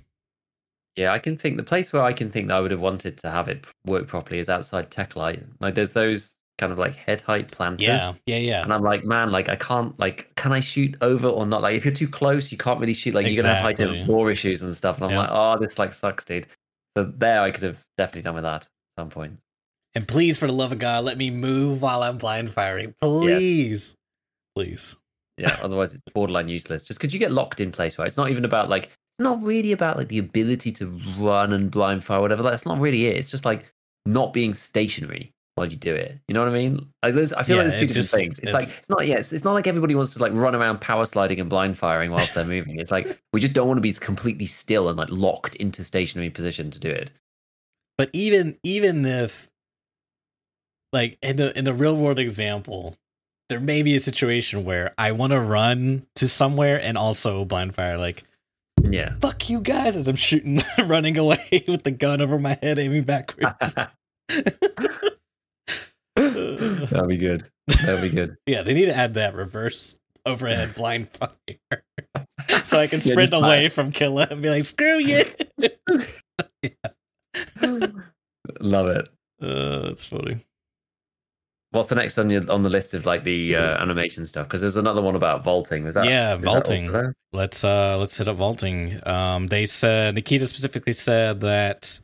Yeah, I can think the place where I can think that I would have wanted to have it work properly is outside Techlight. Like there's those kind of like head height planters. Yeah, yeah, yeah. And I'm like, man, like I can't like can I shoot over or not? Like if you're too close, you can't really shoot. Like you're gonna have height and floor issues and stuff. And I'm Yeah. like, oh, this like sucks, dude. So there I could have definitely done with that at some point. And please, for the love of God, let me move while I'm blind firing. Please, please. Yeah, otherwise it's borderline useless. Just because you get locked in place, right? It's not even about like not really about like the ability to run and blind fire, or whatever. That's not really it. It's just like not being stationary while you do it. You know what I mean? Like there's, I feel Yeah, like there's two different just- things. It's it- like it's not. Yes, it's not like everybody wants to like run around power sliding and blind firing whilst they're moving. It's like we just don't want to be completely still and like locked into stationary position to do it. But even even if like in the in the real world example, there may be a situation where I want to run to somewhere and also blind fire like Yeah. fuck you guys as I'm shooting running away with the gun over my head aiming backwards. That'll be good. That'll be good. yeah, they need to add that reverse overhead blind fire. so I can Yeah, sprint just away from Killa and be like, screw you. Love it. uh, that's funny. What's the next on your on the list of like the uh, animation stuff? Because there's another one about vaulting. Was that Yeah, is that vaulting. let's uh let's hit up vaulting um they said nikita specifically said that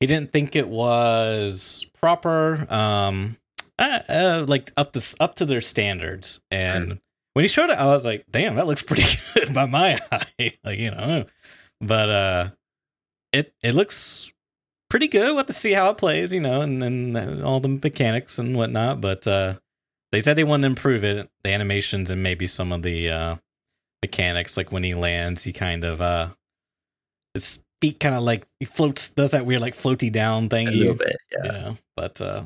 he didn't think it was proper um uh, uh, like up this up to their standards and when he showed it i was like damn that looks pretty good by my eye like you know but uh it it looks pretty good we'll have to see how it plays you know and then all the mechanics and whatnot but uh they said they want to improve it the animations and maybe some of the uh mechanics like when he lands he kind of uh his feet kind of like he floats does that weird like floaty down thing A little bit. Yeah. yeah but uh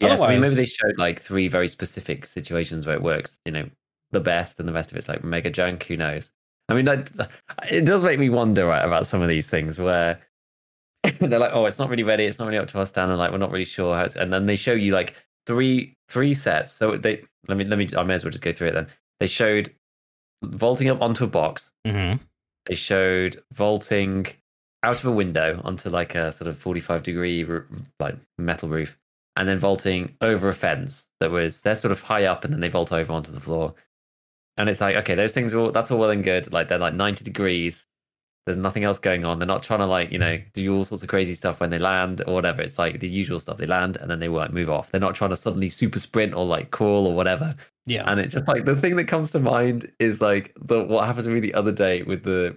Yeah, so I mean, maybe they showed like three very specific situations where it works, you know, the best, and the rest of it's like mega junk. Who knows? I mean, it does make me wonder right, about some of these things where they're like, "Oh, it's not really ready. It's not really up to our standard. Like, we're not really sure how." It's, and then they show you like three three sets. So they let me let me. I may as well just go through it then. They showed vaulting up onto a box. mhm. They showed vaulting out of a window onto like a sort of 45 degree like metal roof and then vaulting over a fence that was they're sort of high up and then they vault over onto the floor and it's like okay those things are all that's all well and good like they're like 90 degrees There's nothing else going on. They're not trying to like, you know, do all sorts of crazy stuff when they land or whatever. It's like the usual stuff. They land and then they won't move off. They're not trying to suddenly super sprint or like crawl or whatever. Yeah. And it's just like the thing that comes to mind is like the what happened to me the other day with the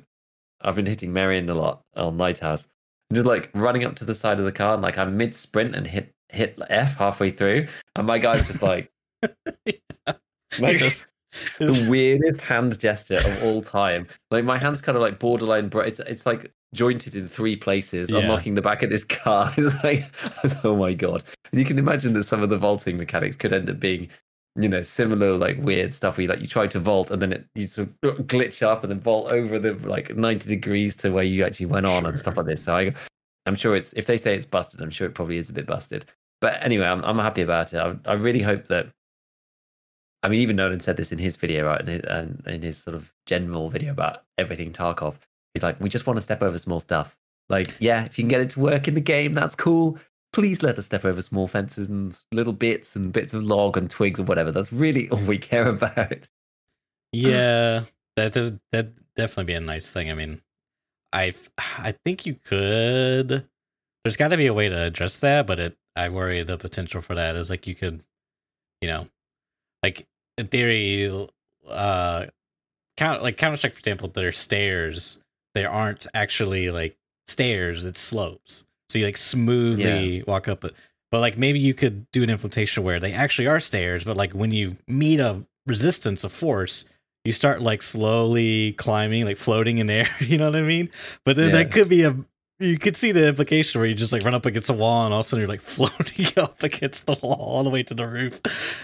I've been hitting Marion a lot on Lighthouse. Just like running up to the side of the car and like I'm mid sprint and hit hit F halfway through. And my guy's just like like the weirdest hand gesture of all time. Like my hand's kind of like borderline bro- it's it's like jointed in three places, Yeah. unlocking the back of this car. It's like oh my god. And you can imagine that some of the vaulting mechanics could end up being you know, similar like weird stuff where you, like you try to vault and then it you sort of glitch up and then vault over the like 90 degrees to where you actually went on and stuff like this. So I, I'm sure it's if they say it's busted, I'm sure it probably is a bit busted. But anyway, I'm I'm happy about it. I, I really hope that. I mean, even Nolan said this in his video, right? In his, and in his sort of general video about everything Tarkov. He's like, we just want to step over small stuff. Like, yeah, if you can get it to work in the game, that's cool. Please let us step over small fences and little bits and bits of log and twigs or whatever. That's really all we care about. Yeah, that that definitely be a nice thing. I mean, I I think you could. There's got to be a way to address that, but it I worry the potential for that is like you could, you know, like in theory, uh, count like Counter Strike for example, there are stairs. There aren't actually like stairs; it's slopes. So you like smoothly walk up it. But like maybe you could do an implementation where they actually are stairs, but like when you meet a resistance of force, you start like slowly climbing, like floating in air. You know what I mean? But then that could be a you could see the implication where you just like run up against a wall and all of a sudden you're like floating up against the wall all the way to the roof.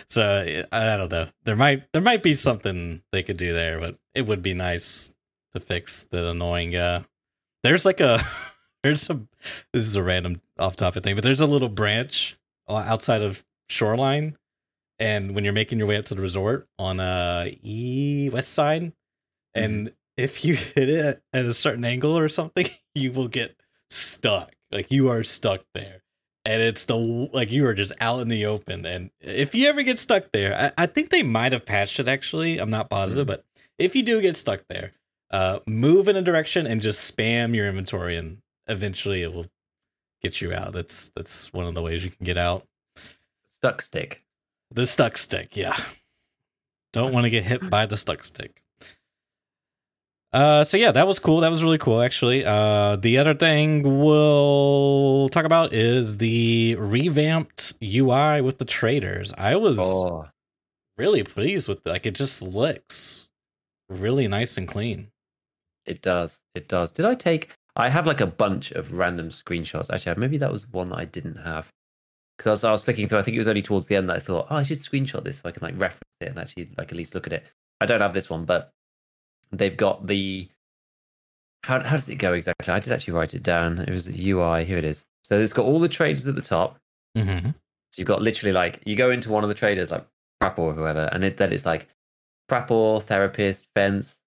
So I don't know. There might there might be something they could do there, but it would be nice to fix the annoying. uh There's like a there's a this is a random off topic thing, but there's a little branch outside of Shoreline, and when you're making your way up to the resort on uh e west side, and if you hit it at a certain angle or something, you will get stuck. Like you are stuck there. And it's the like you are just out in the open. And if you ever get stuck there, I, I think they might have patched it actually. I'm not positive, but if you do get stuck there, uh move in a direction and just spam your inventory and eventually it will get you out. That's that's one of the ways you can get out. Stuck stick. The stuck stick, yeah. Don't want to get hit by the stuck stick. Uh, so yeah, that was cool. That was really cool, actually. Uh, the other thing we'll talk about is the revamped UI with the traders. I was Oh, really pleased with. Like, it just looks really nice and clean. it does. It does. Did I take? I have like a bunch of random screenshots. Actually, maybe that was one that I didn't have because I was, I was flicking through. I think it was only towards the end that I thought, oh, I should screenshot this so I can like reference it and actually like at least look at it. I don't have this one, but they've got the. How how does it go exactly? I did actually write it down. It was the UI. Here it is. So it's got all the traders at the top. Mm-hmm. So you've got literally like you go into one of the traders like Prapor or whoever, and it, then it's like Prapor, therapist, fence,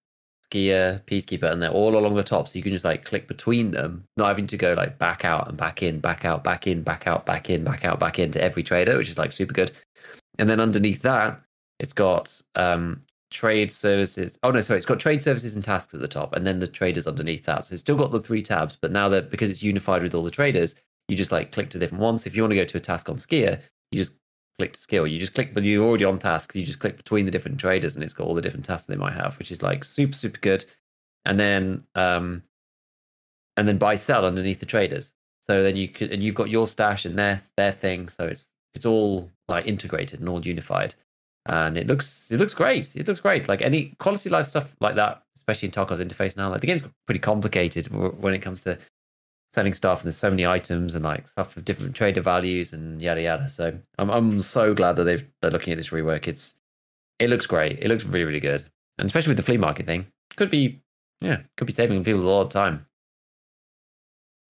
skier, peacekeeper, and they're all along the top. So you can just like click between them, not having to go like back out and back in, back out, back in, back out, back in, back out, back into every trader, which is like super good. And then underneath that, it's got um trade services. Oh no, sorry, it's got trade services and tasks at the top, and then the traders underneath that. So it's still got the three tabs, but now that because it's unified with all the traders, you just like click to different ones. If you want to go to a task on skier, you just click to skill. You just click, but you're already on tasks. You just click between the different traders, and it's got all the different tasks they might have, which is like super super good. And then um, and then buy sell underneath the traders. So then you could, and you've got your stash and their their thing. So it's it's all like integrated and all unified, and it looks it looks great. It looks great. Like any quality life stuff like that, especially in Tarkov's interface now. Like the game's pretty complicated when it comes to selling stuff, and there's so many items and like stuff of different trader values and yada yada. So I'm I'm so glad that they've they're looking at this rework. It's it looks great. It looks really really good, and especially with the flea market thing, could be yeah could be saving people a lot of time.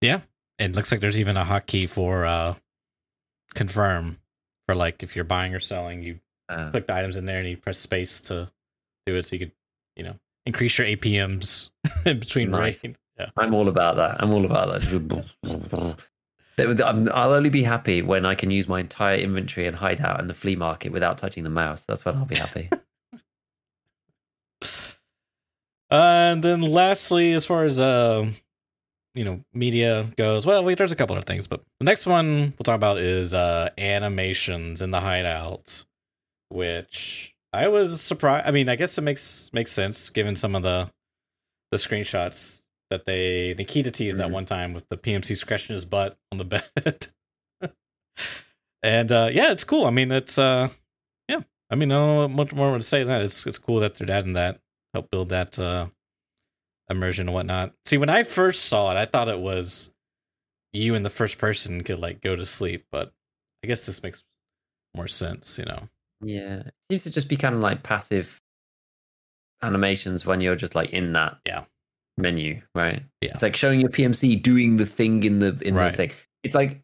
Yeah, it looks like there's even a hotkey for uh confirm for like if you're buying or selling, you Uh, click the items in there and you press space to do it so you could, you know, increase your APMs in between Nice. Yeah. I'm all about that. I'm all about that. I'll only be happy when I can use my entire inventory and hide out in the flea market without touching the mouse. That's when I'll be happy. Uh, and then lastly, as far as uh, you know, media goes, well, wait, there's a couple of things, but the next one we'll talk about is uh animations in the hideout, which I was surprised. I mean, I guess it makes makes sense given some of the the screenshots that they Nikita teased mm-hmm. that one time with the PMC scratching his butt on the bed. and uh yeah, it's cool. I mean, it's uh yeah. I mean, I don't know much more to say than that. It's it's cool that they're adding that, help build that uh immersion and whatnot. See, when I first saw it, I thought it was you and the first person could like go to sleep, but I guess this makes more sense, you know. Yeah, it seems to just be kind of like passive animations when you're just like in that yeah menu, right? Yeah, it's like showing your PMC doing the thing in the in right. the thing. It's like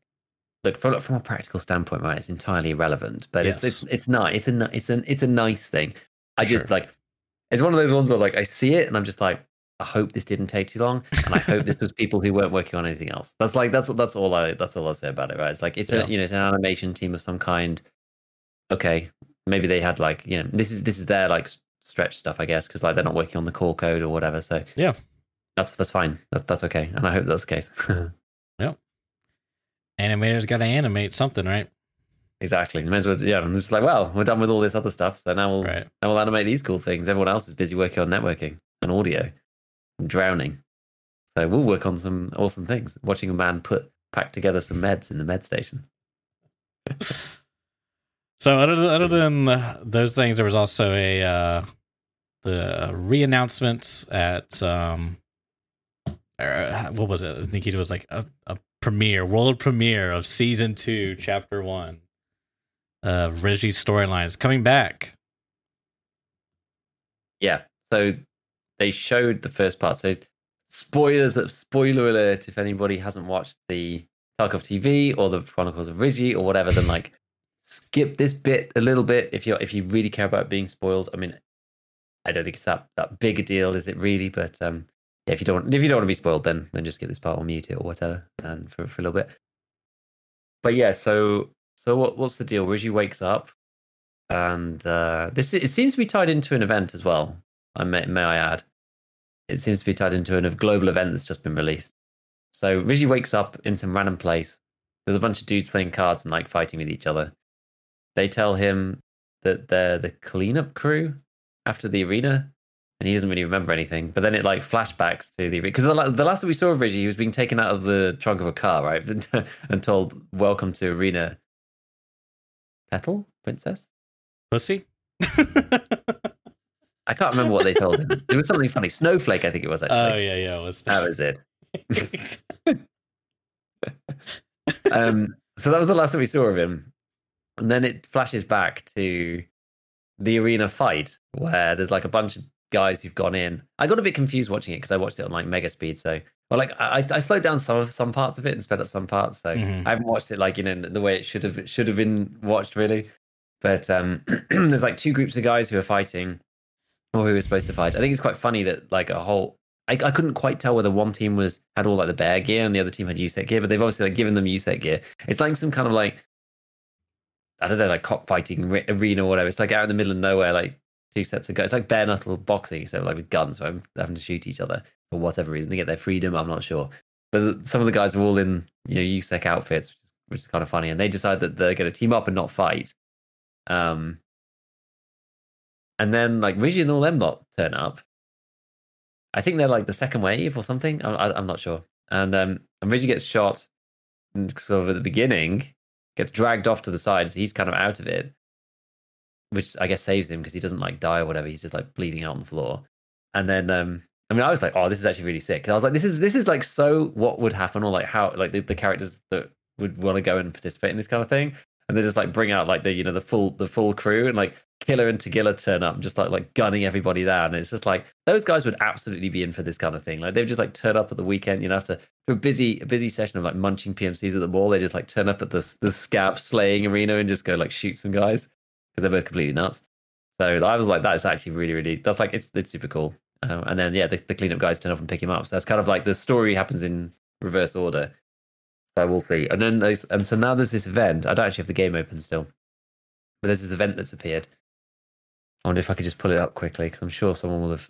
look from from a practical standpoint, right? It's entirely irrelevant, but yes. it's, it's it's not. It's a it's an it's a nice thing. I just like it's one of those ones where like I see it and I'm just like I hope this didn't take too long, and I hope this was people who weren't working on anything else. That's like that's that's all I that's all I say about it, right? It's like it's yeah. a you know it's an animation team of some kind. Okay, maybe they had like you know this is this is their like stretch stuff, I guess, because like they're not working on the core code or whatever. So yeah, that's that's fine. That, that's okay, and I hope that's the case. yep. Animators got to animate something, right? Exactly. May as well, yeah. I'm just like, well, we're done with all this other stuff, so now we'll right. now we'll animate these cool things. Everyone else is busy working on networking and audio drowning. So we'll work on some awesome things. Watching a man put pack together some meds in the med station. so other than, other than those things, there was also a uh, the re-announcement at um, uh, what was it? Nikita was like a, a premiere, world premiere of season two, chapter one of Ryzhy's storyline is coming back. Yeah. So they showed the first part. So spoilers, that spoiler alert! If anybody hasn't watched the Tarkov TV or the Chronicles of Ryzhy or whatever, then like skip this bit a little bit if you if you really care about being spoiled. I mean, I don't think it's that that big a deal, is it really? But um, yeah, if you don't if you don't want to be spoiled, then then just skip this part or mute it or whatever, and for for a little bit. But yeah, so so what what's the deal? Ryzhy wakes up, and uh, this it seems to be tied into an event as well. I may, may I add. It seems to be tied into a global event that's just been released. So Ryzhy wakes up in some random place. There's a bunch of dudes playing cards and like fighting with each other. They tell him that they're the cleanup crew after the arena, and he doesn't really remember anything. But then it like flashbacks to the because the, the, last that we saw of Ryzhy, he was being taken out of the trunk of a car, right, and told, "Welcome to arena." Petal princess, pussy. I can't remember what they told him. It was something funny. Snowflake, I think it was actually. Oh yeah, yeah, it was. That was it. um, so that was the last that we saw of him, and then it flashes back to the arena fight where there's like a bunch of guys who've gone in. I got a bit confused watching it because I watched it on like mega speed. So, well, like I, I slowed down some of some parts of it and sped up some parts. So mm-hmm. I haven't watched it like you know the way it should have should have been watched really. But um, there's like two groups of guys who are fighting or who was supposed to fight. I think it's quite funny that like a whole. I, I couldn't quite tell whether one team was had all like the bear gear and the other team had USEC gear, but they've obviously like given them USEC gear. It's like some kind of like I don't know, like cockfighting arena or whatever. It's like out in the middle of nowhere, like two sets of guys. It's like bare knuckle boxing, except like with guns, so having to shoot each other for whatever reason to get their freedom. I'm not sure, but some of the guys are all in you know USEC outfits, which is, which is kind of funny. And they decide that they're going to team up and not fight. Um, and then like Ryzhy and all them lot turn up. I think they're like the second wave or something. I, am not sure. And um, and gets shot, sort of at the beginning, gets dragged off to the side, so he's kind of out of it, which I guess saves him because he doesn't like die or whatever. He's just like bleeding out on the floor. And then um, I mean, I was like, oh, this is actually really sick. Because I was like, this is this is like so what would happen, or like how like the, the characters that would want to go and participate in this kind of thing and they just like bring out like the you know the full the full crew and like Killa and Tagilla turn up just like like gunning everybody down. And it's just like those guys would absolutely be in for this kind of thing. Like they would just like turn up at the weekend, you know, after for a busy a busy session of like munching PMCs at the mall, they just like turn up at the the scav slaying arena and just go like shoot some guys because they're both completely nuts. So I was like, that is actually really really that's like it's it's super cool. Um, and then yeah, the, the cleanup guys turn up and pick him up. So that's kind of like the story happens in reverse order. So we'll see. And then there's and so now there's this event. I don't actually have the game open still, but there's this event that's appeared. I wonder if I could just pull it up quickly because I'm sure someone will have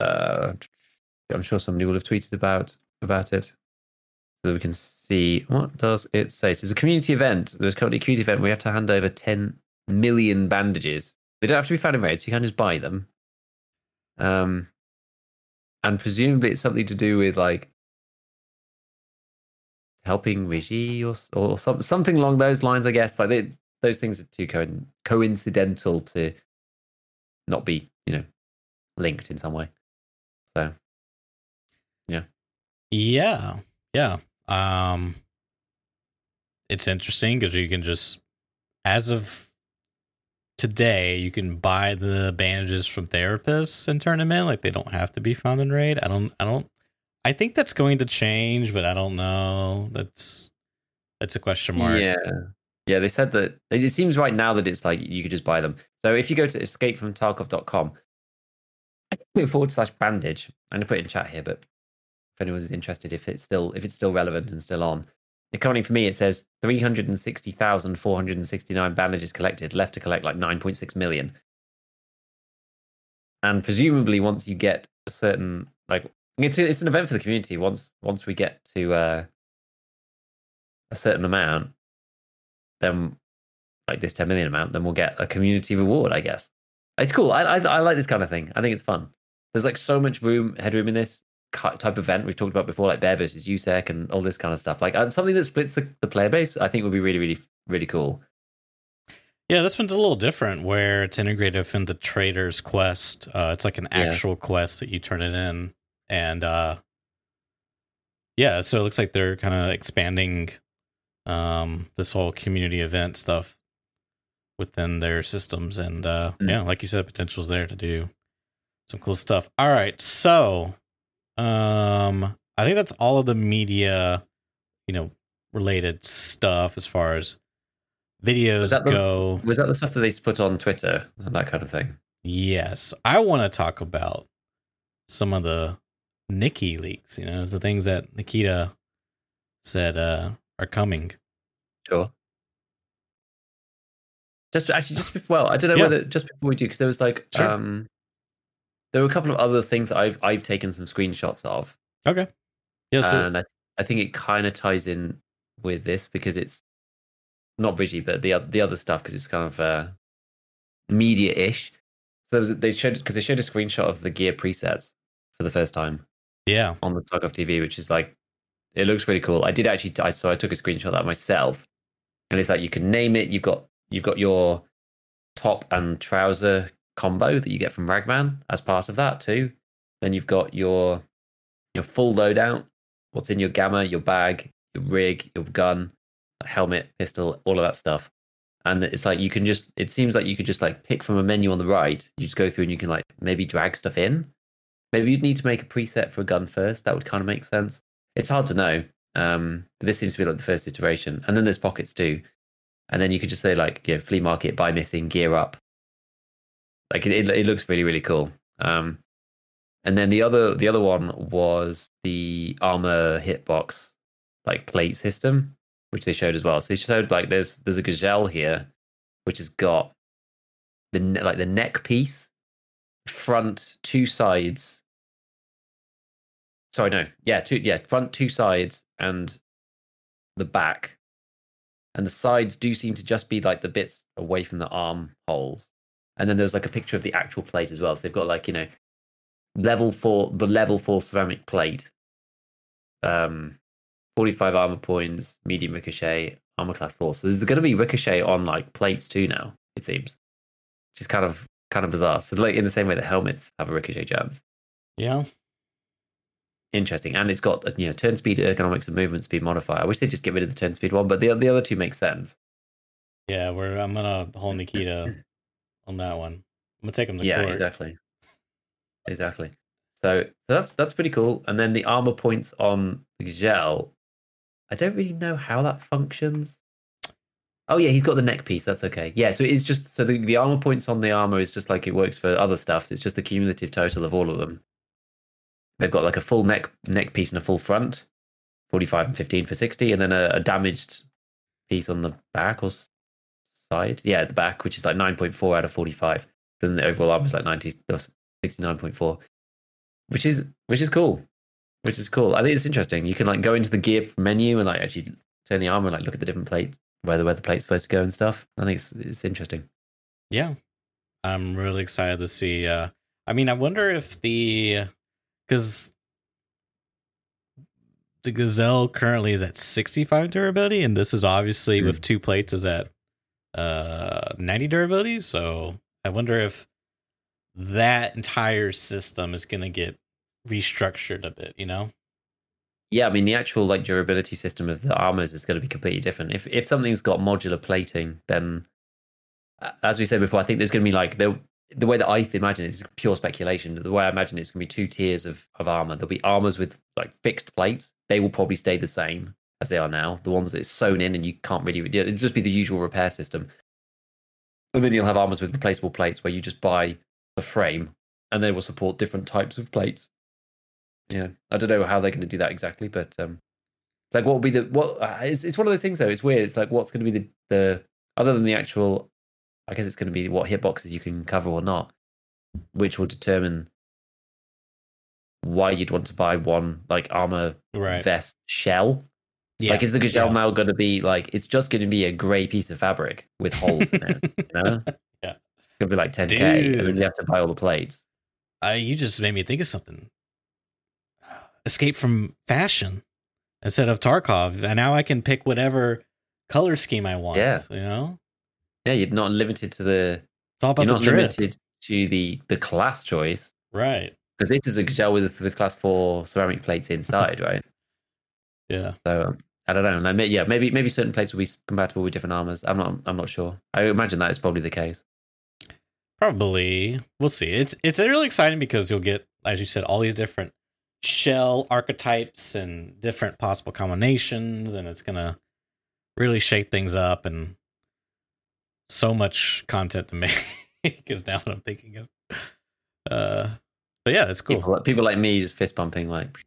uh, I'm sure somebody will have tweeted about about it, so we can see what does it say. So it's a community event. There's currently a community event. We have to hand over 10 million bandages. They don't have to be found in raid, so you can just buy them. Um, and presumably it's something to do with like helping Ryzhy or or some, something along those lines. I guess like they, those things are too co- coincidental to not be you know linked in some way. So yeah, Yeah, yeah. Um, it's interesting because you can just, as of today, you can buy the bandages from therapists and turn them in. Like they don't have to be found in raid. I don't. I don't. I think that's going to change, but I don't know. That's that's a question mark. yeah, yeah. They said that it seems right now that it's like you could just buy them. So if you go to escapefromtarkov.com forward slash bandage, I'm gonna put it in chat here, but if anyone's interested, if it's still if it's still relevant and still on. Currently, for me, it says 360,469 bandages collected, left to collect like 9.6 million. And presumably, once you get a certain, like, it's, it's an event for the community. Once once we get to uh, a certain amount, then like this 10 million amount, then we'll get a community reward, I guess. It's cool. I, I, I like this kind of thing. I think it's fun. There's like so much room, headroom in this type of event we've talked about before, like Bear versus USEC and all this kind of stuff. Like uh, something that splits the, the player base, I think would be really, really, really cool. Yeah, this one's a little different where it's integrated in the trader's quest. Uh, it's like an Yeah. actual quest that you turn it in. And uh, yeah, so it looks like they're kind of expanding um, this whole community event stuff within their systems. And uh, Mm. yeah, like you said, potential's there to do some cool stuff. All right. So um, I think that's all of the media, you know, related stuff as far as videos that the- go. Was that the stuff that they put on Twitter and that kind of thing? Yes, I want to talk about some of the Nikki leaks. You know, the things that Nikita said uh, are coming. Sure. Just actually, just before, well, I don't know Yeah. whether just before we do, because there was like, Sure. um, there were a couple of other things that I've I've taken some screenshots of, Okay. Yeah. So, and I, I think it kind of ties in with this because it's not Bridgie, but the the other stuff because it's kind of uh, media-ish. So there was, they showed because they showed a screenshot of the gear presets for the first time yeah. on the Tarkov TV, which is like it looks really cool. I did actually, I so I took a screenshot of that myself, and it's like you can name it. You've got you've got your top and trouser combo that you get from Ragman as part of that too. Then you've got your your full loadout, what's in your gamma, your bag, your rig, your gun, helmet, pistol, all of that stuff. And it's like you can just it seems like you could just like pick from a menu on the right. You just go through and you can like maybe drag stuff in. Maybe you'd need to make a preset for a gun first. That would kind of make sense. It's hard to know. Um, this seems to be like the first iteration. And then there's pockets too. And then you could just say like, yeah, flea market, buy missing, gear up. Like it, it, it looks really, really cool. Um, and then the other the other one was the armor hitbox like plate system, which they showed as well. So they showed like there's there's a gazelle here, which has got the like the neck piece, front two sides. Sorry, no, yeah, two yeah front two sides and the back, and the sides do seem to just be like the bits away from the arm holes. And then there's like a picture of the actual plate as well. So they've got like you know level four the level four ceramic plate um 45 armor points medium ricochet armor class four so there's going to be ricochet on like plates too now it seems which is kind of kind of bizarre so like in the same way that helmets have a ricochet chance Yeah. Interesting. And it's got a you know turn speed ergonomics and movement speed modifier. I wish they'd just get rid of the turn speed one but the, the other two make sense. Yeah. Where I'm gonna hold Nikita on that one. I'm gonna take him to yeah court. exactly. Exactly. So, so that's that's pretty cool. And then the armor points on the gel. I don't really know how that functions. Oh yeah he's got the neck piece. That's okay. Yeah so it's just so the, the armor points on the armor is just like it works for other stuff it's just the cumulative total of all of them they've got like a full neck neck piece and a full front 45 and 15 for 60 and then a, a damaged piece on the back or side yeah the back which is like 9.4 out of 45 then the overall armor is like 90 or 69.4 which is which is cool. Which is cool. I think it's interesting. You can like go into the gear menu and like actually turn the armor and like look at the different plates, where the where the plate's supposed to go and stuff. I think it's it's interesting. Yeah, I'm really excited to see. Uh, I mean, I wonder if the because the Gazelle currently is at 65 durability, and this is obviously Hmm. with two plates is at uh 90 durability. So I wonder if that entire system is going to get restructured a bit. You know? Yeah, I mean the actual like durability system of the armors is going to be completely different. If if something's got modular plating, then as we said before, I think there's going to be like the the way that I imagine it is pure speculation. The way I imagine it's going to be two tiers of of armor. There'll be armors with like fixed plates. They will probably stay the same as they are now. The ones that it's sewn in and you can't really it'll just be the usual repair system. And then you'll have armors with replaceable plates where you just buy the frame and they will support different types of plates. Yeah, I don't know how they're going to do that exactly, but um, like what will be the what? Uh, it's it's one of those things though. It's weird. It's like what's going to be the the other than the actual. I guess it's going to be what hitboxes you can cover or not, which will determine why you'd want to buy one like armor Right. vest shell. Yeah. Like, is the gazelle yeah. now going to be like it's just going to be a grey piece of fabric with holes in it? You know, Yeah. it's going to be like 10k, and then you have to buy all the plates. Uh, you just made me think of something. Escape from fashion instead of Tarkov, and now I can pick whatever color scheme I want. Yeah. you know, Yeah, you're not limited to the it's all about you're the not drip, limited to the the class choice. right? because this is a gel with with class four ceramic plates inside, right? Yeah, So um, I don't know. Like, yeah, maybe maybe certain plates will be compatible with different armors. I'm not I'm not sure. I imagine that is probably the case. probably. We'll see. It's it's really exciting because you'll get, as you said, all these different shell archetypes and different possible combinations, and it's gonna really shake things up and so much content to make. Is now what I'm thinking of. Uh, but yeah, it's cool. People, people like me just fist bumping, like.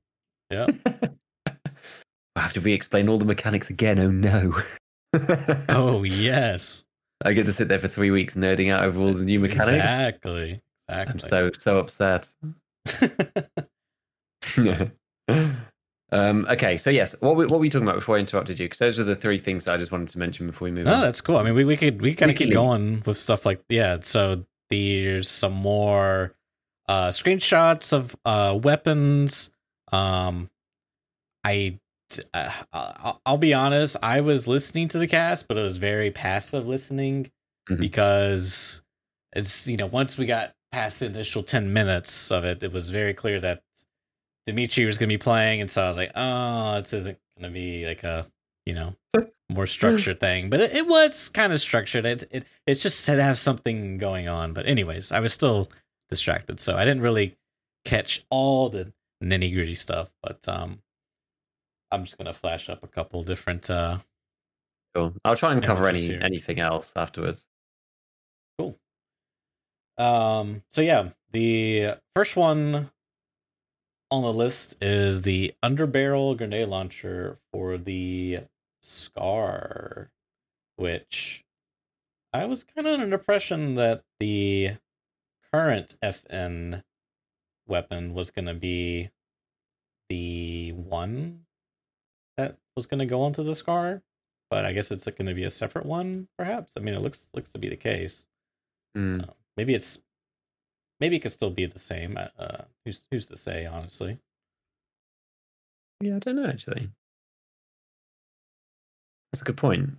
Yeah. I have to re-explain all the mechanics again. Oh no. Oh yes, I get to sit there for three weeks nerding out over all the new mechanics. exactly, Exactly. I'm so so upset. Um, okay, so yes, what were, what were you talking about before I interrupted you? Because those were the three things that I just wanted to mention before we move no, on. that's cool. I mean, we, we could we kind of keep going with stuff like yeah. So there's some more uh screenshots of uh weapons. Um, I uh, I'll, be honest. I was listening to the cast, but it was very passive listening Mhm. because it's you know once we got past the initial ten minutes of it, it was very clear that Dimitri was going to be playing, and so I was like, oh, this isn't going to be like a you know more structured thing, but it, it was kind of structured. It, it it's just said to have something going on. But anyways, I was still distracted, so I didn't really catch all the nitty gritty stuff. But um, I'm just gonna flash up a couple different. uh Cool. I'll try and cover any here. anything else afterwards. Cool. Um. So yeah, the first one on the list is the underbarrel grenade launcher for the Scar, which I was kind of under the impression that the current FN weapon was going to be the one that was going to go onto the Scar, but I guess it's going to be a separate one, perhaps. I mean, it looks looks to be the case. Hmm. Uh, maybe it's maybe it could still be the same. uh, Uh, who's who's to say? Honestly, Yeah, I don't know actually. That's a good point.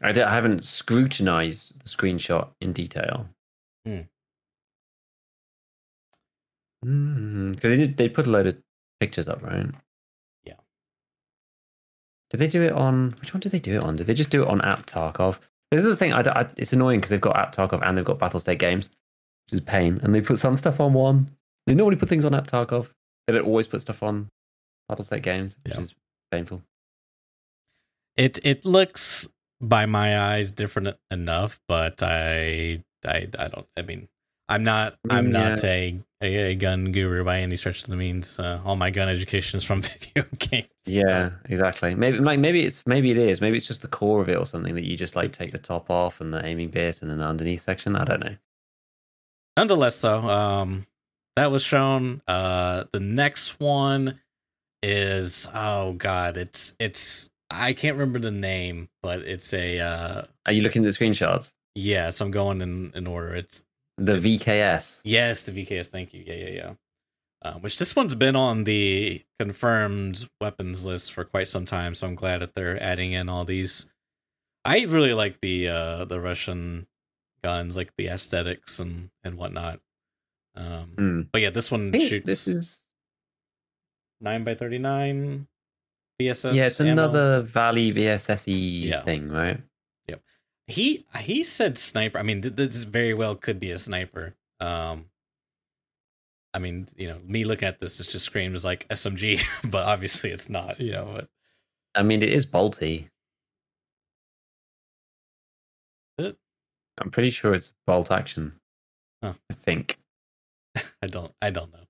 I, I haven't scrutinized the screenshot in detail. Hmm. Because they did, they put a load of pictures up, right? Yeah. Did they do it on which one did they do it on? Did they just do it on App Tarkov? This is the thing. I, I, it's annoying because they've got App Tarkov and they've got Battlestate games, which is a pain. And they put some stuff on one. They normally put things on App Tarkov. They don't always put stuff on Battlestate games, which Yeah. is painful. it it looks by my eyes different enough, but I I I don't. I mean, I'm not I'm Mm, not a, a a gun guru by any stretch of the means. Uh, all my gun education is from video games. Yeah, exactly. Maybe like maybe it's maybe it is. Maybe it's just the core of it or something that you just like take the top off and the aiming bit and then the underneath section. I don't know. nonetheless, though, um, that was shown. Uh, the next one is oh god, it's it's I can't remember the name, but it's a uh, Are you looking at the screenshots? yes. I'm going in in order. It's The VKS. yes, the VKS. Thank you. Yeah, yeah, yeah. Uh, which this one's been on the confirmed weapons list for quite some time, so I'm glad that they're adding in all these. I really like the uh the Russian guns, like the aesthetics and and whatnot. Um, Hmm. but yeah, this one think shoots This is nine by thirty nine VSS. yeah, it's ammo. another Valley VSSE Yeah. Thing, right? He he said sniper. I mean, th- this very well could be a sniper. Um, I mean, you know, me looking at this, it just screams like SMG, but obviously it's not. You know, but I mean, it is bolty. It- I'm pretty sure it's bolt action. Huh. I think. I don't I don't know.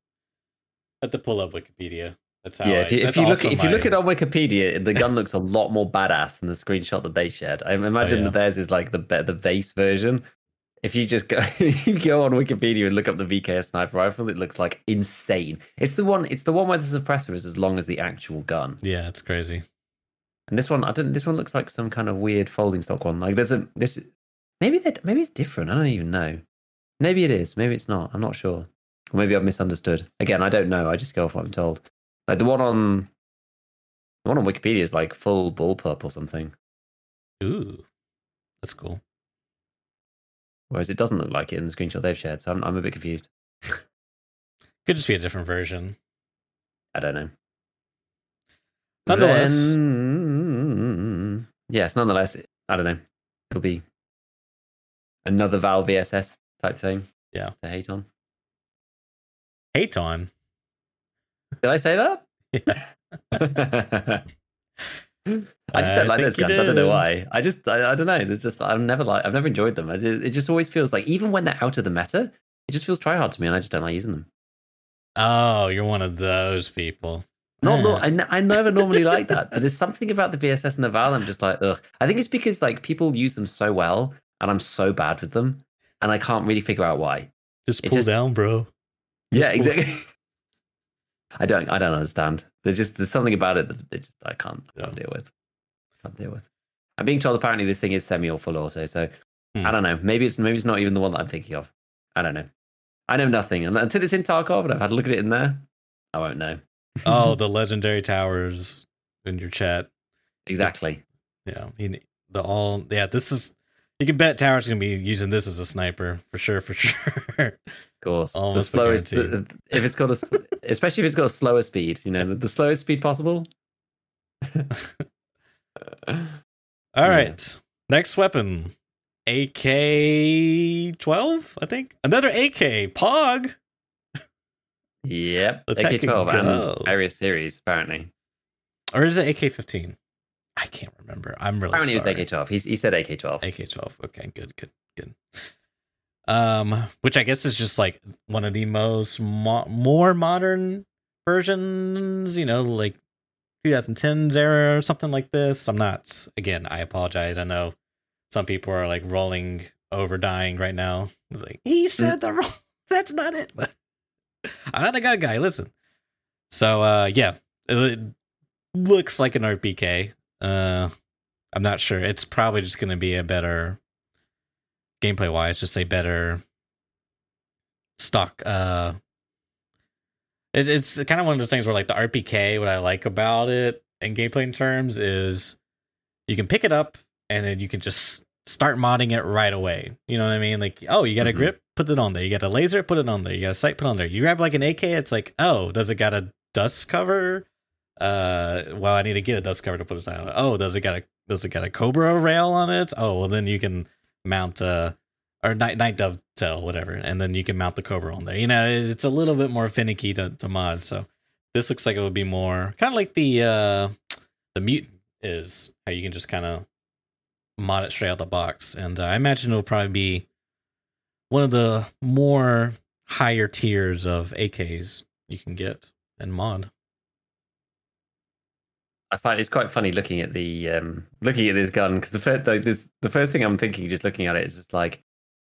I the pull up Wikipedia. That's how. yeah, if you, if you look also if you look at on Wikipedia, the gun looks a lot more badass than the screenshot that they shared. I imagine Oh, yeah. that theirs is like the the base version. If you just go you go on Wikipedia and look up the VKS sniper rifle, it looks like insane. It's the one it's the one where the suppressor is as long as the actual gun. yeah, it's crazy. And this one, I don't. This one looks like some kind of weird folding stock one. Like there's a this. Maybe that maybe it's different. I don't even know. Maybe it is. Maybe it's not. I'm not sure. Or maybe I've misunderstood. Again, I don't know. I just go off what I'm told. Like the one on the one on Wikipedia is like full bullpup or something, Ooh, that's cool. whereas it doesn't look like it in the screenshot they've shared. So I'm I'm a bit confused. Could just be a different version. I don't know. Nonetheless. Then- yes. Nonetheless, I don't know. It'll be another Val VSS type thing. Yeah. To hate on. Hate on. Did I say that? Yeah. I just don't I like those you. I don't know why. I just, I, I don't know. There's just, I've never like, I've never enjoyed them. I just, it just always feels like, even when they're out of the meta, it just feels try hard to me, and I just don't like using them. Oh, you're one of those people. Not, Yeah. no, I, n- I never normally like that. But there's something about the VSS and the Val. I'm just like, ugh. I think it's because like people use them so well, and I'm so bad with them, and I can't really figure out why. Just It pull just- down, bro. Yeah, pull- exactly. I don't, I don't understand. There's just, there's something about it that it just, I can't, I can't deal with. Can't deal with. I'm being told apparently this thing is semi or full auto, so Hmm. I don't know. Maybe it's maybe it's not even the one that I'm thinking of. I don't know. I know nothing, and until it's in Tarkov and I've had a look at it in there, I won't know. Oh, the legendary towers in your chat. exactly. Yeah, he, the all. Yeah, this is. You can bet Tower's gonna be using this as a sniper for sure, for sure. Of course, Almost the slowest. the- if it's got a, especially if it's got a slower speed, you know, the, the slowest speed possible. All Yeah. right, next weapon, AK twelve. I think another AK Pog. yep, Let's heck it AK-12 go. and various series apparently. or is it AK fifteen? I can't remember. I'm really Apparently, sorry. it was AK-12. He's, he said AK-12. AK twelve. Okay, good, good, good. Um, which I guess is just like one of the most mo- more modern versions. You know, like 2010s era or something like this. I'm not. Again, I apologize. I know some people are like rolling over dying right now. It's like he said the wrong. That's not it. I'm not a good guy. Listen. So uh, yeah, it looks like an RPK. Uh, I'm not sure. It's probably just going to be a better gameplay wise, just a better stock. Uh, it, it's kind of one of those things where like the RPK, what I like about it in gameplay terms is you can pick it up and then you can just start modding it right away. You know what I mean? Like, oh, you got a Mhm. grip, put it on there. You got a laser, put it on there. You got a sight, put it on there. You grab like an AK, it's like, oh, does it got a dust cover? Uh, well, I need to get a dust cover to put on. Oh, does it got a does it got a Cobra rail on it? Oh, well, then you can mount uh or night night dovetail, whatever, and then you can mount the Cobra on there. You know, it's a little bit more finicky to, to mod. So this looks like it would be more kind of like the uh the mutant is how you can just kind of mod it straight out the box. And uh, I imagine it'll probably be one of the more higher tiers of AKs you can get and mod. I find it's quite funny looking at the um looking at this gun because the first like this the first thing I'm thinking just looking at it is just like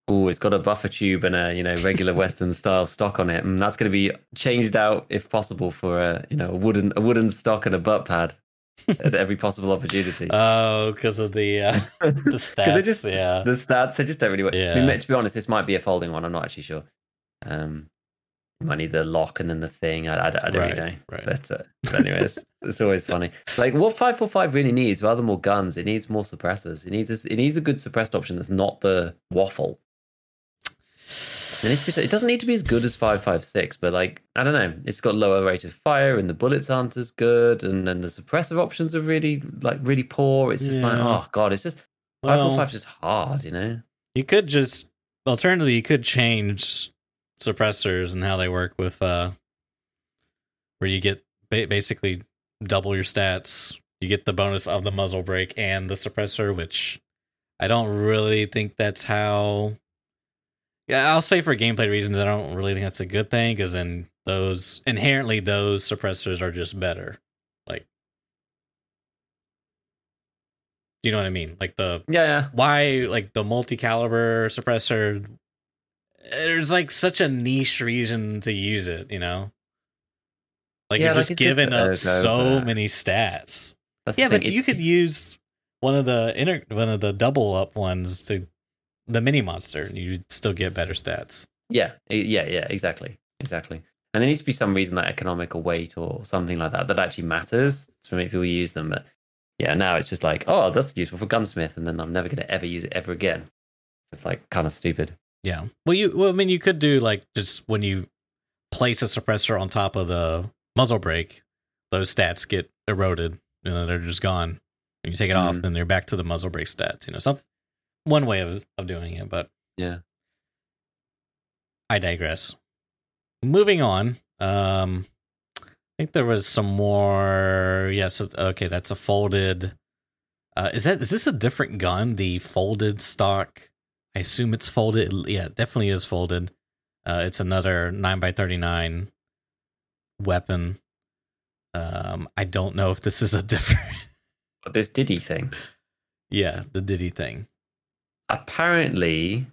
oh, it's got a buffer tube and a you know regular Western style stock on it, and that's going to be changed out if possible for a you know a wooden a wooden stock and a butt pad at every possible opportunity. Oh, because of the uh, the stats. just- yeah. the stats they just don't really work. I Yeah. mean, to be honest, this might be a folding one. I'm not actually sure. Um, need the lock and then the thing. I, I, don't- I don't right. really know. Right. But, uh, but anyway, it's, it's always funny. Like what five four five really needs, rather than more guns, it needs more suppressors. It needs a, it needs a good suppressed option that's not the waffle. It, needs to be, it doesn't need to be as good as five five six, but like I don't know, it's got lower rate of fire and the bullets aren't as good, and then the suppressive options are really like really poor. It's just like oh god, it's just five four five just hard, you know. you could just alternatively you could change suppressors and how they work with uh where you get ba- basically double your stats. You get the bonus of the muzzle brake and the suppressor, which I don't really think that's how. Yeah, I'll say for gameplay reasons, I don't really think that's a good thing because then those inherently those suppressors are just better. Like, do you know what I mean? Like the Yeah, yeah. why like the multi-caliber suppressor there's like such a niche reason to use it you know like Yeah, you're like, just it's giving up over. so many stats That's yeah thing, but you could use one of the inner one of the double up ones to the mini monster and you'd still get better stats Yeah, yeah, yeah, exactly, exactly. And there needs to be some reason, like economical weight or something like that, that actually matters to make people use them. But yeah, now it's just like, oh, that's useful for gunsmith, and then I'm never going to ever use it ever again. It's like kind of stupid. Yeah well you well i mean you could do like just when you place a suppressor on top of the muzzle brake those stats get eroded you know they're just gone when you take it off Mhm. then they're back to the muzzle brake stats you know some one way of, of doing it but Yeah. i digress moving on um i think there was some more yes okay that's a folded uh is that is this a different gun the folded stock i assume it's folded. Yeah it definitely is folded. Uh it's another 9 by 39 weapon. Um i don't know if this is a different this Diddy thing, yeah the diddy thing. Apparently,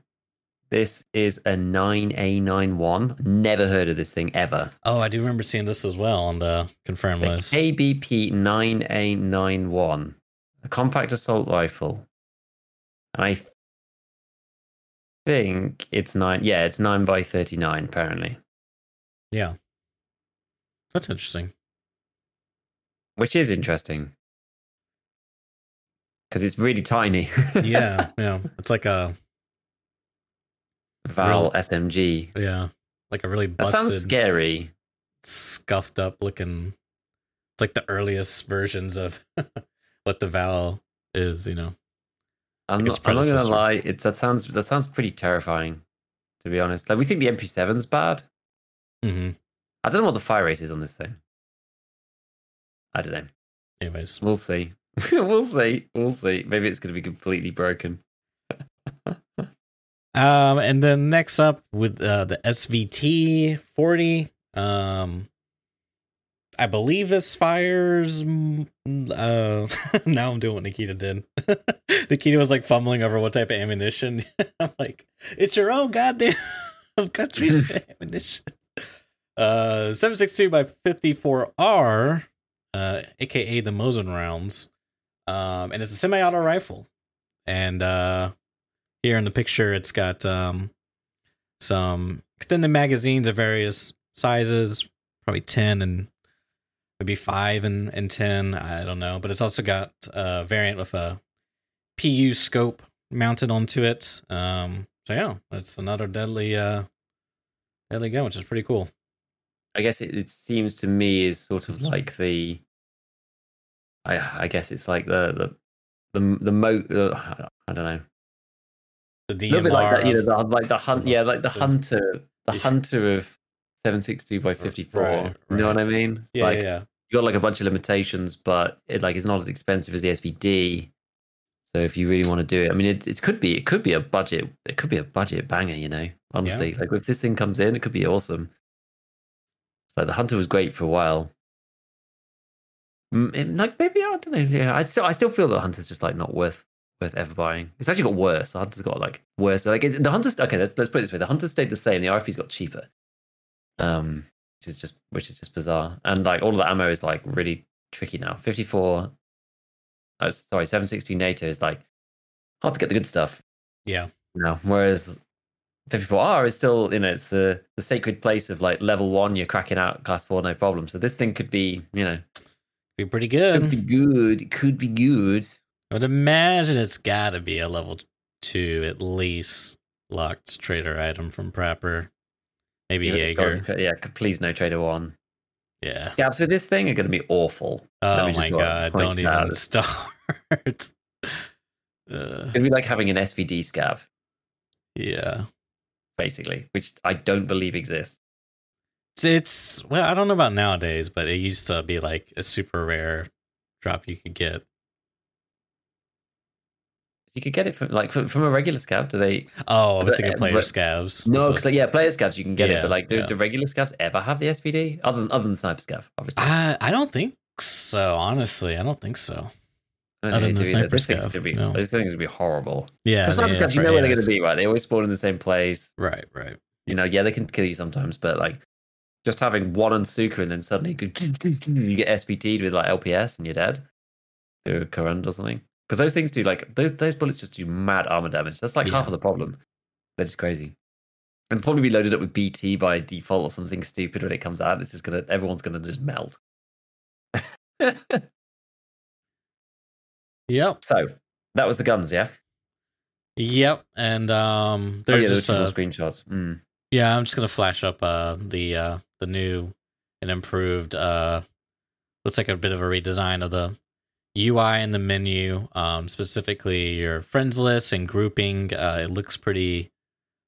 this is a 9A91. Never heard of this thing ever. oh i do remember seeing this as well on the confirmed The list. KBP 9A91, a compact assault rifle. And I think it's nine. Yeah, it's nine by 39, apparently, yeah that's interesting which is interesting because it's really tiny. yeah yeah it's like a Val SMG. Yeah, like a really That sounds busted, scary. scuffed up looking. It's like the earliest versions of what the Val is. You know. I'm not, I'm not gonna lie. It's that sounds that sounds pretty terrifying, to be honest. Like we think the MP7's bad. hmm I don't know what the fire rate is on this thing. I don't know. Anyways, We'll see. we'll see. We'll see. Maybe it's to be completely broken. um, and then next up with uh, the SVT forty. Um, I believe this fires. Uh, now I'm doing what Nikita did. Nikita was like fumbling over what type of ammunition. I'm like, it's your own goddamn country's ammunition. Uh, 762 by 54R, uh, aka the Mosin rounds. Um, and it's a semi auto rifle. And uh, here in the picture, it's got um, some extended magazines of various sizes, probably 10 and maybe 5 and, and 10. I don't know. But it's also got a variant with a PU scope mounted onto it. Um, so, yeah, it's another deadly, uh, deadly gun, which is pretty cool. I guess it, it seems to me is sort of like the. I I guess it's like the the the the mo. Uh, I don't know. The A DMR. little bit like that, you know, the, like the hunt. Yeah, like the the- hunter, the hunter of seven sixty by fifty four. Right, You know what I mean? yeah, like yeah, yeah. you got like a bunch of limitations, but it like it's not as expensive as the SVD. So if you really want to do it, I mean, it, it could be it could be a budget it could be a budget banger, you know. Honestly, like if this thing comes in, it could be awesome. Like the Hunter was great for a while. Mm, it- like maybe I don't know. Yeah, I still I still feel that Hunter's just like not worth worth ever buying. It's actually got worse. The hunter's got like worse. Like it's, the hunters. Okay, let's let's put it this way: the hunters stayed the same. The RFB's got cheaper. Um, which is just which is just bizarre. And like all of the ammo is like really tricky now. Fifty four. Oh, sorry, seven sixty NATO is like hard to get the good stuff. Yeah. No, whereas 54R is still, you know, it's the the sacred place of like level one. You're cracking out class four, no problem. So this thing could be, you know, Be pretty good. could be good. It could be good. I would imagine it's got to be a level two at least locked trader item from Prapor. Maybe You Jaeger. got- yeah, please no trader one. Yeah. Scavs with this thing are going to be awful. Oh my go ahead and god! Don't it out. even start. uh, It's going to be like having an SVD scav. yeah. basically, which I don't believe exists. It's, it's well, I don't know about nowadays, but it used to be like a super rare drop you could get. You could get it from like from, from a regular scav. Do they? Oh, I was thinking uh, player scavs. No, because it's- yeah, player scavs you can get Yeah, it, but like do, yeah. do regular scavs ever have the SVD other than other than sniper scav? Obviously, I I don't think so. Honestly, I don't think so. I don't other than the sniper this thing's gonna be no. this thing's be horrible. Yeah, Because sniper yeah, scavs, you know where they're gonna be, right? They always spawn in the same place. Right, right. You know, yeah, they can kill you sometimes, but like just having one on Suka and then suddenly you get SVT'd with like LPS and you're dead through a Current or something. Because those things do like those those bullets just do mad armor damage. That's like half of the problem. They're just crazy. And probably be loaded up with BT by default or something stupid when it comes out. It's just gonna everyone's gonna just melt. Yep, so that was the guns, yeah. yep. And um, Oh, there's yeah, just more uh, screenshots. Mm. yeah. I'm just gonna flash up uh the uh the new and improved uh looks like a bit of a redesign of the UI and the menu. Um, specifically your friends list and grouping. Uh, it looks pretty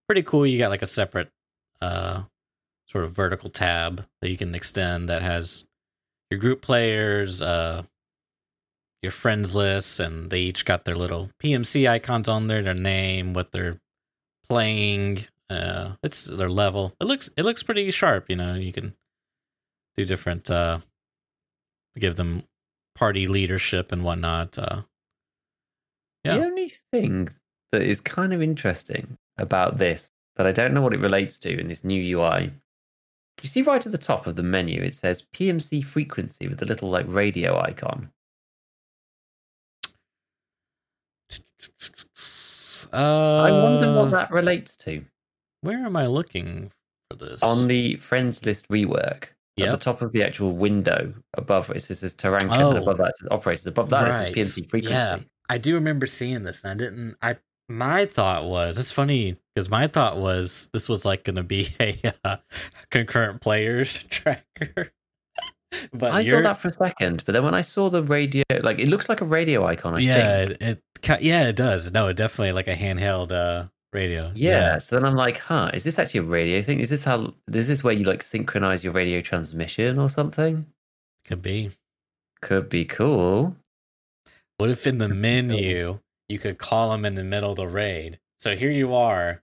pretty cool. You got like a separate uh sort of vertical tab that you can extend that has your group players, uh your friends list, and they each got their little PMC icons on there, their name, what they're playing, uh it's their level. It looks it looks pretty sharp, you know, you can do different uh give them party leadership and whatnot. Uh Yeah. The only thing that is kind of interesting about this that I don't know what it relates to in this new UI. You see right at the top of the menu, it says PMC frequency with a little like radio icon. uh I wonder what that relates to. where am I looking for this? On the friends list rework, at the top of the actual window above it says Taranka, Oh. and above that it operators. Above that it Right. says PMC frequency. Yeah. I do remember seeing this, and I didn't. I my thought was it's funny because my thought was this was like going to be a uh, concurrent players tracker. but I you're, thought that for a second, but then when I saw the radio, like it looks like a radio icon. I yeah, think. it, it yeah it does. No, it definitely like a handheld uh radio. Yeah. So then I'm like, huh, is this actually a radio thing? Is this how is this where you like synchronize your radio transmission or something? could be. Could be cool. What if in the Cool. menu you could call them in the middle of the raid? So here you are,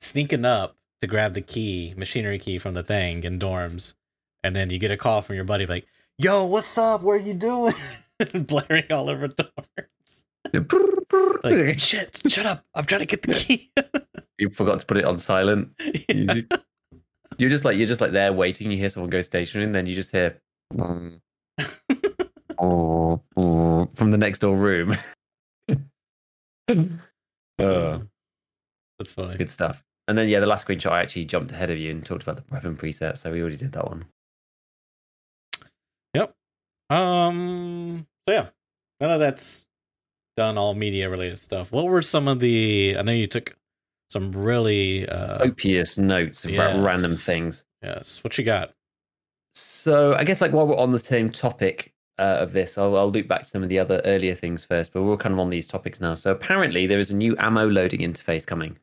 sneaking up to grab the key, machinery key from the thing in dorms, and then you get a call from your buddy like, "Yo, what's up? Where are you doing?" Blaring all over dorms. Like, shit, shut up! I'm trying to get the key. you forgot to put it on silent. Yeah. You- You're just like you're just like there waiting. You hear someone go stationary, and then you just hear from the next door room. Uh, That's funny. good stuff. And then yeah, the last screenshot I actually jumped ahead of you and talked about the weapon preset, so we already did that one. Yep. Um. So yeah, none of that's done. All media related stuff. What were some of the? I know you took some really. uh Copious notes of yes. random things. Yes. What you got? So I guess like while we're on the same topic uh, of this, I'll, I'll loop back to some of the other earlier things first. But we're kind of on these topics now. So apparently there is a new ammo loading interface coming.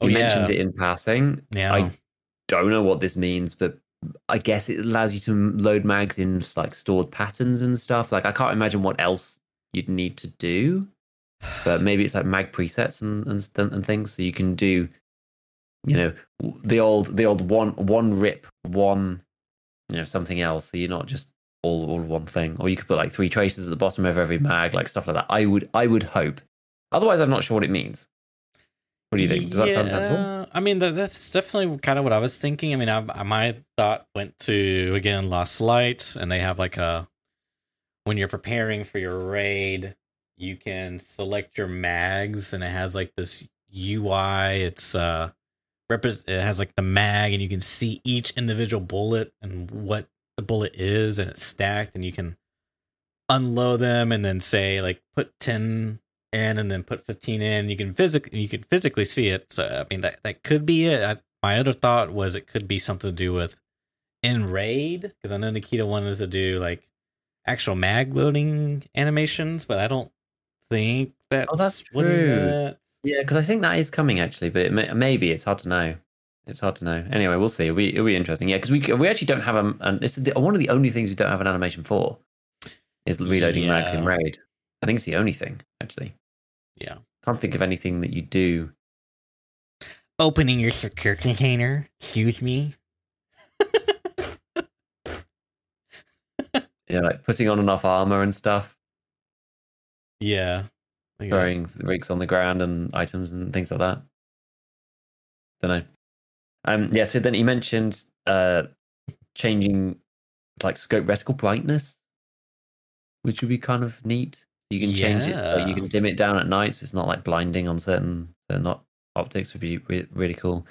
Oh, You yeah. mentioned it in passing. Yeah. I don't know what this means, but I guess it allows you to load mags in like stored patterns and stuff. Like I can't imagine what else you'd need to do, but maybe it's like mag presets and and, and things, so you can do, you know, the old the old one one rip one, you know, something else. So you're not just all all one thing, or you could put like three traces at the bottom of every mag, like stuff like that. I would I would hope Otherwise, I'm not sure what it means. What do you think? Does that sound sensible? Yeah, I mean, that, that's definitely kind of what I was thinking. I mean, I, my thought went to again Lost Light, and they have like a when you're preparing for your raid, you can select your mags, and it has like this UI. It's uh, it has like the mag, and you can see each individual bullet and what the bullet is, and it's stacked, and you can unload them, and then say like put ten in and then put 15 in you can physically you can physically see it so i mean that, that could be it I, my other thought was it could be something to do with in raid because i know nikita wanted to do like actual mag loading animations but i don't think that's, Oh, that's true. that- Yeah, because I think that is coming actually, but it may, maybe it's hard to know. It's hard to know. Anyway, we'll see. It'll be, it'll be interesting. Yeah, because we we actually don't have a. An, it's the, one of the only things we don't have an animation for is reloading mags in raid. I think it's the only thing actually. yeah Can't think of anything that you do. opening your secure container excuse me Yeah, like putting on enough armor and stuff, yeah Yeah. throwing rigs on the ground and items and things like that. Don't know. Um, yeah. So then he mentioned uh, changing like scope reticle brightness, which would be kind of neat. You can change it. Like you can dim it down at night, so it's not like blinding on certain certain op- optics. Would be re- really cool.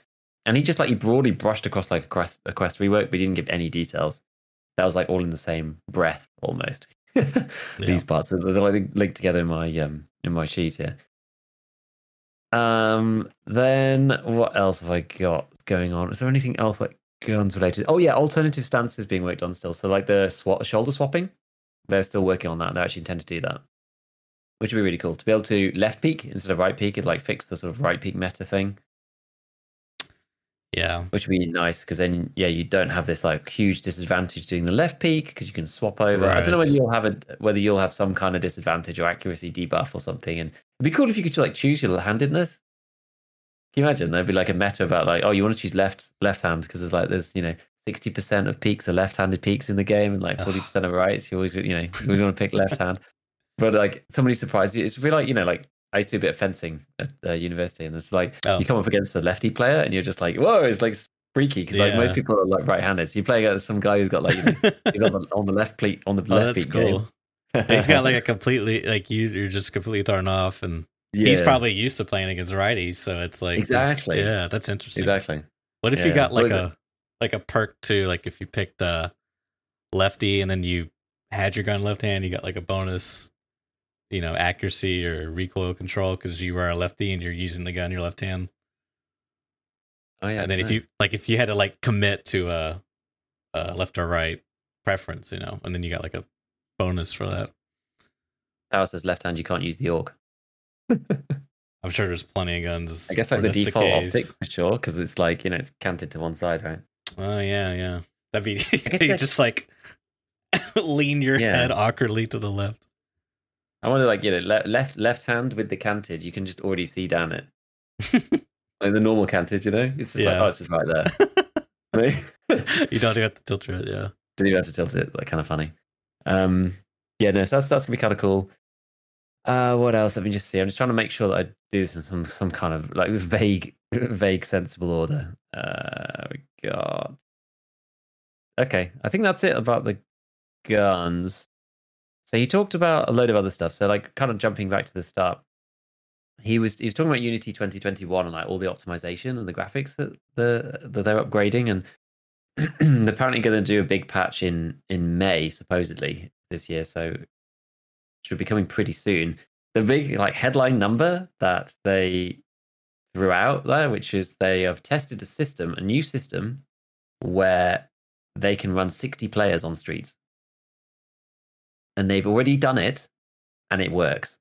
And he just like he broadly brushed across like a quest a quest rework, but he didn't give any details. That was like all in the same breath almost. These parts they're, like linked together in my um in my sheet here. Um. Then what else have I got going on? Is there anything else like guns related? Oh yeah, alternative stances being worked on still. So like the swap, shoulder swapping, they're still working on that. They actually intend to do that, which would be really cool to be able to left peek instead of right peek. It like fix the sort of right peek meta thing, yeah which would be nice because then yeah, you don't have this like huge disadvantage doing the left peek because you can swap over. I don't know whether you'll have a whether you'll have some kind of disadvantage or accuracy debuff or something. And it'd be cool if you could like choose your handedness. Can you imagine? There'd be like a meta about like, oh, you want to choose left left hand because there's like there's you know sixty percent of peeks are left-handed peeks in the game and like forty percent are rights. You always you know you always want to pick left hand. But like somebody surprised you. It's really like you know like I used to do a bit of fencing at uh, university, and it's like Oh. you come up against a lefty player, and you're just like, whoa, it's like freaky because like most people are like right-handed. So you play against some guy who's got like you know, he's on the, on the left pleat on the oh left that's cool he's got like a completely like you you're just completely thrown off and he's probably used to playing against righties so it's like this- Exactly. yeah that's interesting exactly. what if you got like a like a perk too like if you picked a lefty and then you had your gun left hand you got like a bonus you know accuracy or recoil control because you are a lefty and you're using the gun in your left hand Oh yeah. and then if you like if you had to like commit to a, a left or right preference you know and then you got like a bonus for that Power says left hand, you can't use the orc. i'm sure there's plenty of guns I guess like the default case. optic for sure, because it's like you know it's canted to one side, right? Oh yeah, yeah. That'd be you just like lean your Yeah. head awkwardly to the left. I wonder, like you know, le- left left hand with the canted, you can just already see down it. like the normal canted, you know, it's just like Yeah. oh, it's just right there. You don't even have to tilt it. yeah. Didn't even have to tilt it. Like kind of funny. Um, yeah, no, so that's that's gonna be kind of cool. Uh, what else? Let me just see. I'm just trying to make sure that I do this in some some kind of like vague, vague, sensible order. Uh, we got. Okay, I think that's it about the guns. So he talked about a load of other stuff. So like, kind of jumping back to the start, he was he was talking about Unity 2021 and like all the optimization and the graphics that the that they're upgrading and they're apparently going to do a big patch in in May supposedly this year, so should be coming pretty soon. The big like headline number that they threw out there, which is they have tested a system, a new system, where they can run 60 players on streets, and they've already done it, and it works.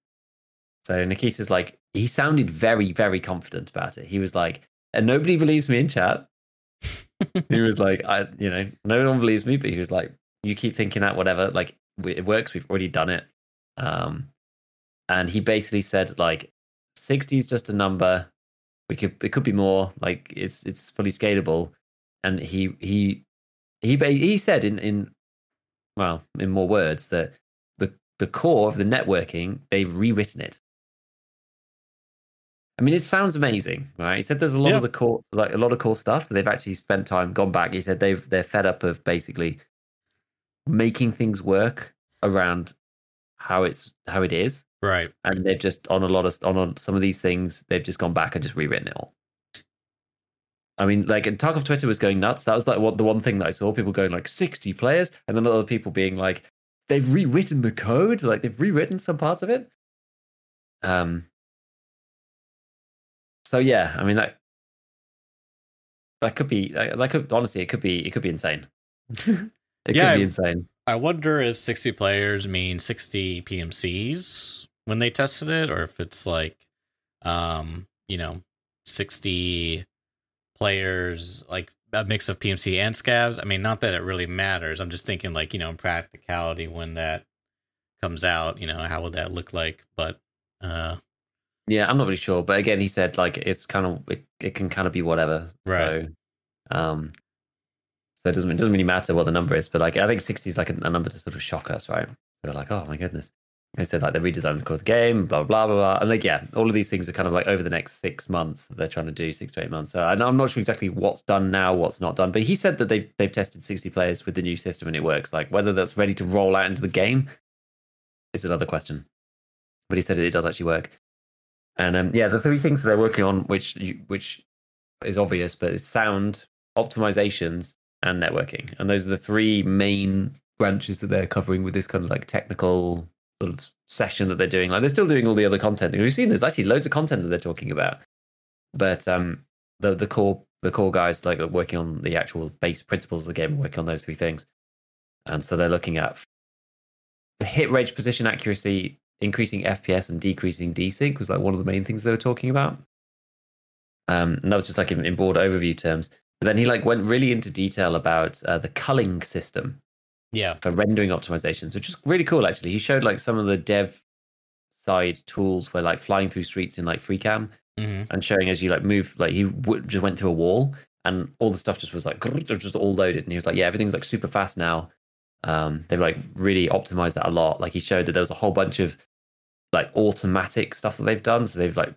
So Nikita's like, he sounded very, very confident about it. He was like, and nobody believes me in chat he was like, I, you know, no one believes me, but he was like, you keep thinking that whatever, like it works. We've already done it. Um, and he basically said like, sixty is just a number. We could, it could be more. Like it's, it's fully scalable. And he, he, he, ba- he said in, in, well, in more words that the, the core of the networking, they've rewritten it. I mean, it sounds amazing, right? He said there's a lot Yeah. of the core, like a lot of cool stuff. They've actually spent time, gone back. He said they've they're fed up of basically making things work around how it's how it is, Right. and they've just on a lot of on, on some of these things they've just gone back and just rewritten it all. I mean, like, and Tarkov Twitter was going nuts. That was like what the one thing that I saw people going like sixty players, and then other people being like, they've rewritten the code, like they've rewritten some parts of it. Um. So yeah, I mean that that could be that that could honestly it could be it could be insane. it Yeah, could be insane. I wonder if 60 players mean 60 PMCs when they tested it, or if it's like, um, you know, 60 players, like a mix of PMC and scavs. I mean, not that it really matters. I'm just thinking, like, you know, in practicality, when that comes out, you know, how would that look like? But, uh, Yeah, I'm not really sure, but again, he said like it's kind of it, it can kind of be whatever. Right. So, um, so it doesn't it doesn't really matter what the number is, but like I think 60 is like a, a number to sort of shock us, right? So we're like, oh my goodness. They said like they're redesigned the core of the game, blah blah blah blah, and like yeah, all of these things are kind of like over the next six months that they're trying to do, six to eight months. So know- I'm not sure exactly what's done now, what's not done, but he said that they they've tested 60 players with the new system and it works. Like whether that's ready to roll out into the game is another question. But he said it does actually work. And um, yeah, the three things that they're working on, which you, which is obvious, but it's sound, optimizations, and networking. And those are the three main branches that they're covering with this kind of like technical sort of session that they're doing. Like they're still doing all the other content. We've seen there's actually loads of content that they're talking about, but um, the the core the core guys like are working on the actual base principles of the game, working on those three things. And so they're looking at hit range, position accuracy, increasing FPS and decreasing desync was like one of the main things they were talking about. Um, and that was just like in, in broad overview terms. But then he like went really into detail about uh, the culling system yeah. for rendering optimizations, which is really cool. Actually, he showed like some of the dev side tools where like flying through streets in like FreeCam hmm and showing as you like move, like he w- just went through a wall and all the stuff just was like just all loaded, and he was like, yeah, everything's like super fast now. Um, they've like really optimized that a lot. Like he showed that there was a whole bunch of like automatic stuff that they've done. So they've like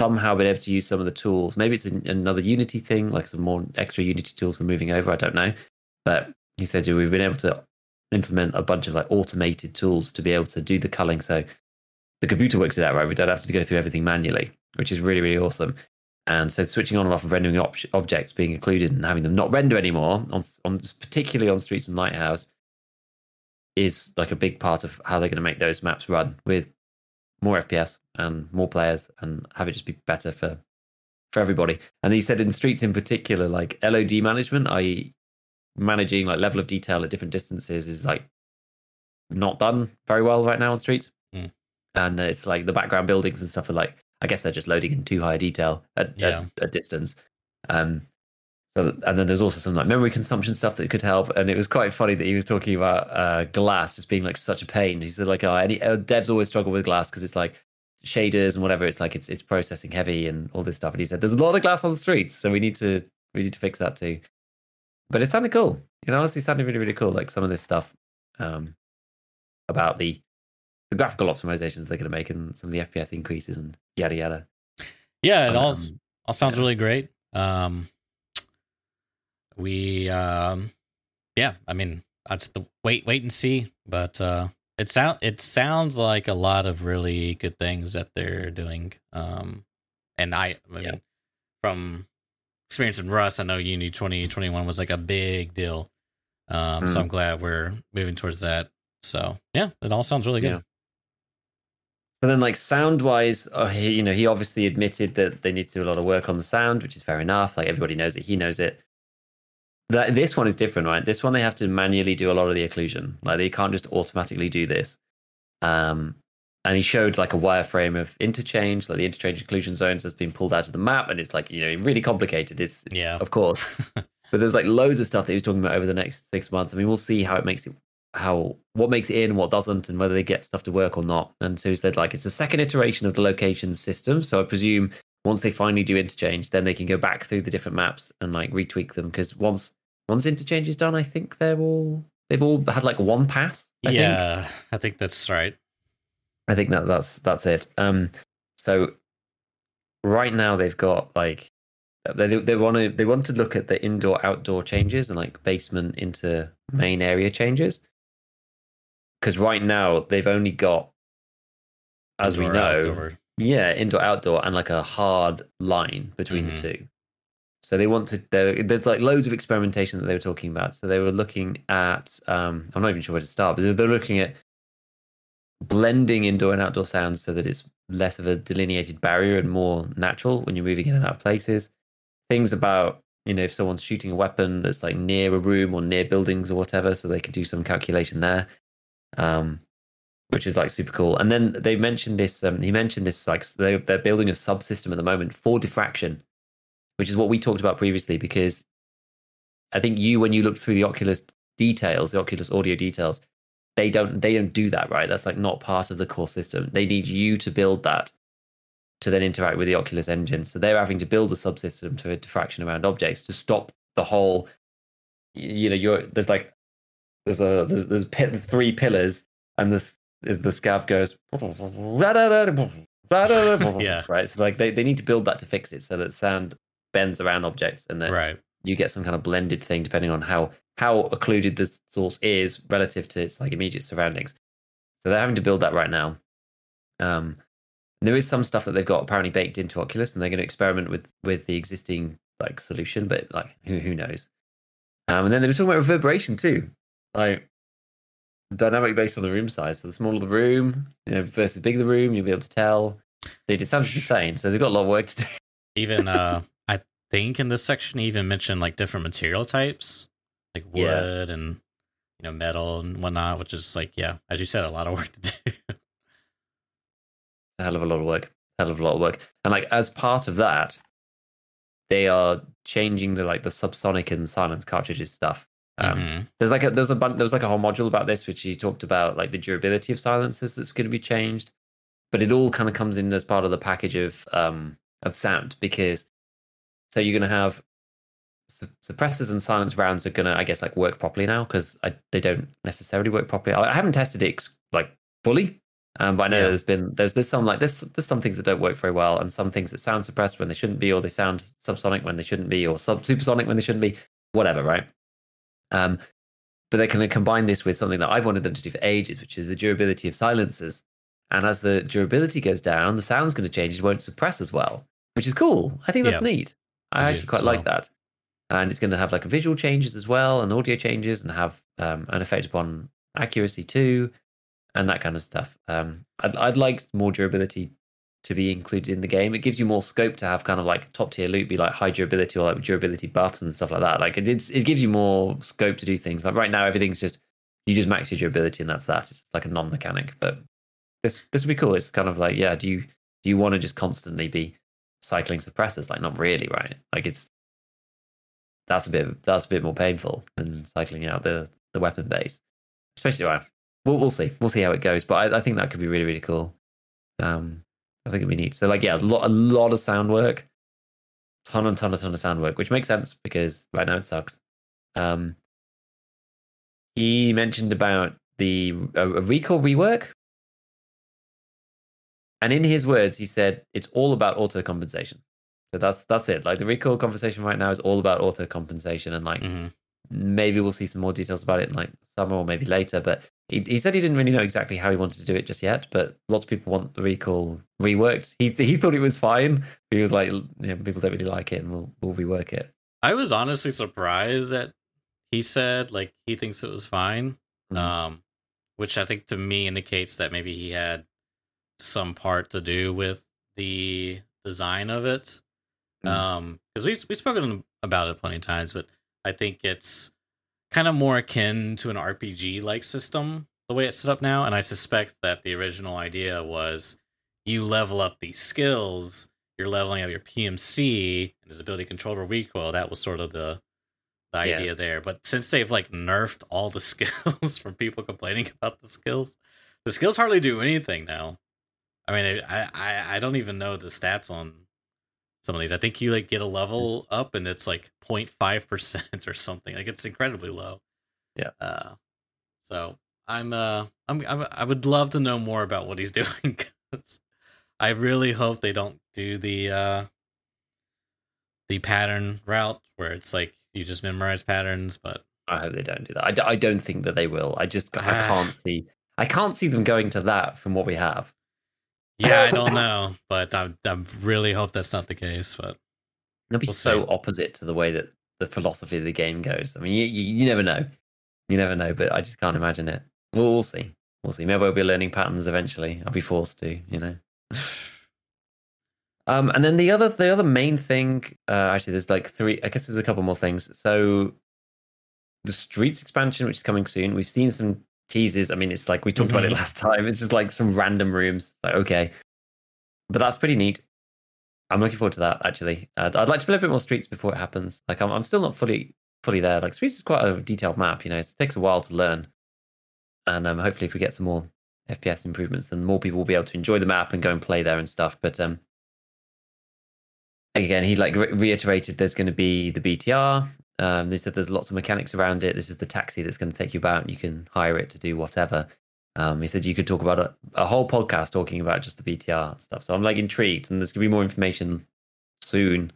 somehow been able to use some of the tools. Maybe it's an, another Unity thing, like some more extra Unity tools for moving over. I don't know, but he said we've been able to implement a bunch of like automated tools to be able to do the culling. So the computer works it out, right? We don't have to go through everything manually, which is really really awesome. And so switching on and off of rendering op- objects being included and having them not render anymore, on, on particularly on Streets and Lighthouse, is like a big part of how they're going to make those maps run with more FPS and more players and have it just be better for for everybody. And he said in Streets in particular, like LOD management, i.e., managing like level of detail at different distances, is like not done very well right now on Streets. Mm. And it's like the background buildings and stuff are like I guess they're just loading in too high a detail at, Yeah. at, at distance. Um, so and then there's also some like memory consumption stuff that could help. And it was quite funny that he was talking about uh, glass just being like such a pain. He said like, oh, any uh, devs always struggle with glass because it's like shaders and whatever. It's like it's it's processing heavy and all this stuff. And he said there's a lot of glass on the streets, so we need to we need to fix that too. But it sounded cool. You know, honestly, it sounded really really cool. Like some of this stuff um, about the the graphical optimizations they're going to make and some of the FPS increases and yada yada. Yeah. It all, Um, all sounds yeah. really great. Um, we, um, yeah, I mean, I just wait, wait and see. But uh, it sound it sounds like a lot of really good things that they're doing. Um, and I, I Yeah. from experience in Rust, I know Uni twenty twenty one was like a big deal. Um, so Mm. I'm glad we're moving towards that. So yeah, it all sounds really good. Yeah. And then, like sound wise, uh, he, you know, he obviously admitted that they need to do a lot of work on the sound, which is fair enough. Like everybody knows it, he knows it. That this one is different, right? This one they have to manually do a lot of the occlusion. Like they can't just automatically do this. Um, and he showed like a wireframe of interchange, like the interchange occlusion zones has been pulled out of the map, and it's like you know really complicated. It's Yeah. of course, but there's like loads of stuff that he was talking about over the next six months. I mean, we'll see how it makes it, how what makes it in, what doesn't, and whether they get stuff to work or not. And so he said like it's the second iteration of the location system. So I presume once they finally do interchange, then they can go back through the different maps and like retweak them. Because once once interchange is done, I think they're all they've all had like one pass. I think. yeah, I think that's right. I think that that's that's it. Um, so right now they've got like they they want to they want to look at the indoor outdoor changes and like basement into main area changes. Because right now they've only got, as we know, outdoor. yeah, indoor outdoor and like a hard line between Mhm. the two. So they want to. There's like loads of experimentation that they were talking about. So they were looking at. Um, I'm not even sure where to start, but they're looking at blending indoor and outdoor sounds so that it's less of a delineated barrier and more natural when you're moving in and out of places. Things about you know if someone's shooting a weapon that's like near a room or near buildings or whatever, so they could do some calculation there. Um, which is like super cool. And then they mentioned this. Um, he mentioned this like they they're building a subsystem at the moment for diffraction, which is what we talked about previously. Because I think you, when you looked through the Oculus details, the Oculus audio details, they don't they don't do that right. That's like not part of the core system. They need you to build that to then interact with the Oculus engine. So they're having to build a subsystem for diffraction around objects to stop the whole. You know, you're there's like there's a there's there's pi- three pillars and this is the scav goes Yeah. right so like they, they need to build that to fix it so that sound bends around objects and then Right. You get some kind of blended thing depending on how how occluded the source is relative to its like immediate surroundings so they're having to build that right now um there is some stuff that they've got apparently baked into oculus and they're going to experiment with with the existing like solution but like who who knows um and then they were talking about reverberation too like dynamic based on the room size. So the smaller the room, you know, versus the bigger the room, you'll be able to tell. It just sounds insane. So they've got a lot of work to do. Even uh think in this section he even mentioned like different material types, like wood Yeah. and you know metal and whatnot, which is like yeah, as you said, a lot of work to do. a hell of a lot of work. Hell of a lot of work. And like as part of that, they are changing the like the subsonic and silence cartridges stuff. Um, Mhm. There's like a there's a bun- there was like a whole module about this, which he talked about like the durability of silences that's going to be changed, but it all kind of comes in as part of the package of um of sound because so you're going to have su- suppressors and silence rounds are going to I guess like work properly now because they don't necessarily work properly. I, I haven't tested it like fully, um, but I know Yeah. there's been there's there's some like there's there's some things that don't work very well and some things that sound suppressed when they shouldn't be or they sound subsonic when they shouldn't be or sub supersonic when they shouldn't be whatever right um, but they can combine this with something that I've wanted them to do for ages, which is the durability of silencers. And as the durability goes down, the sound's going to change. It won't suppress as well, which is cool. I think that's Yeah. neat. I, I actually quite as like well. that. And it's going to have like visual changes as well, and audio changes, and have um, an effect upon accuracy too, and that kind of stuff. Um, I'd, I'd like more durability to be included in the game. It gives you more scope to have kind of like top tier loot be like high durability or like durability buffs and stuff like that. Like it, it gives you more scope to do things. Like right now, everything's just you just max your durability and that's that. It's like a non mechanic. But this this would be cool. It's kind of like yeah, do you do you want to just constantly be cycling suppressors? Like not really, right? Like it's that's a bit that's a bit more painful than cycling out the the weapon base. Especially well, we'll we'll see we'll see how it goes. But I, I think that could be really really cool. Um, I think it'd be neat. So like yeah, a lot a lot of sound work, ton and ton and ton of sound work, which makes sense because right now it sucks. Um, he mentioned about the a, a recoil rework, and in his words, he said it's all about auto compensation. So that's that's it. Like the recoil conversation right now is all about auto compensation, and like Mhm. maybe we'll see some more details about it in like summer or maybe later. But he, he said he didn't really know exactly how he wanted to do it just yet. But lots of people want the recoil reworked. He he thought it was fine. He was like, you know, people don't really like it, and we'll we'll rework it. I was honestly surprised that he said like he thinks it was fine. Mhm. Um which I think to me indicates that maybe he had some part to do with the design of it. Mm. Um because we we've spoken about it plenty of times, but I think it's kind of more akin to an RPG like system the way it's set up now, and I suspect that the original idea was you level up these skills, you're leveling up your PMC and his ability control the recoil. That was sort of the the Yeah. idea there. But since they've like nerfed all the skills from people complaining about the skills, the skills hardly do anything now. I mean, I I I don't even know the stats on some of these. I think you like get a level up and it's like 0.5 percent or something. Like it's incredibly low. Yeah. Uh, so I'm uh I'm, I'm I would love to know more about what he's doing. 'cause I really hope they don't do the uh the pattern route where it's like you just memorize patterns, but I hope they don't do that. I, d- I don't think that they will. I just I Ah. can't see I can't see them going to that from what we have. Yeah, I don't know. But I I really hope that's not the case. But It'll be We'll so see. opposite to the way that the philosophy of the game goes. I mean, you, you, you never know. You never know, but I just can't imagine it. We'll, we'll see. We'll see. Maybe we'll be learning patterns eventually. I'll be forced to, you know. Um, and then the other, the other main thing, uh, actually, there's like three. I guess there's a couple more things. So, the streets expansion, which is coming soon. We've seen some teases. I mean, it's like we talked about it Mhm. last time. It's just like some random rooms. Like, okay, but that's pretty neat. I'm looking forward to that. Actually, uh, I'd like to play a bit more streets before it happens. Like, I'm, I'm still not fully, fully there. Like, streets is quite a detailed map. You know, it takes a while to learn, and um, hopefully, if we get some more FPS improvements, then more people will be able to enjoy the map and go and play there and stuff. But um, again, he like re- reiterated there's going to be the BTR. Um, they said there's lots of mechanics around it. This is the taxi that's going to take you about, you can hire it to do whatever. Um, he said you could talk about a, a whole podcast talking about just the BTR stuff. So I'm like intrigued, and there's going to be more information soon.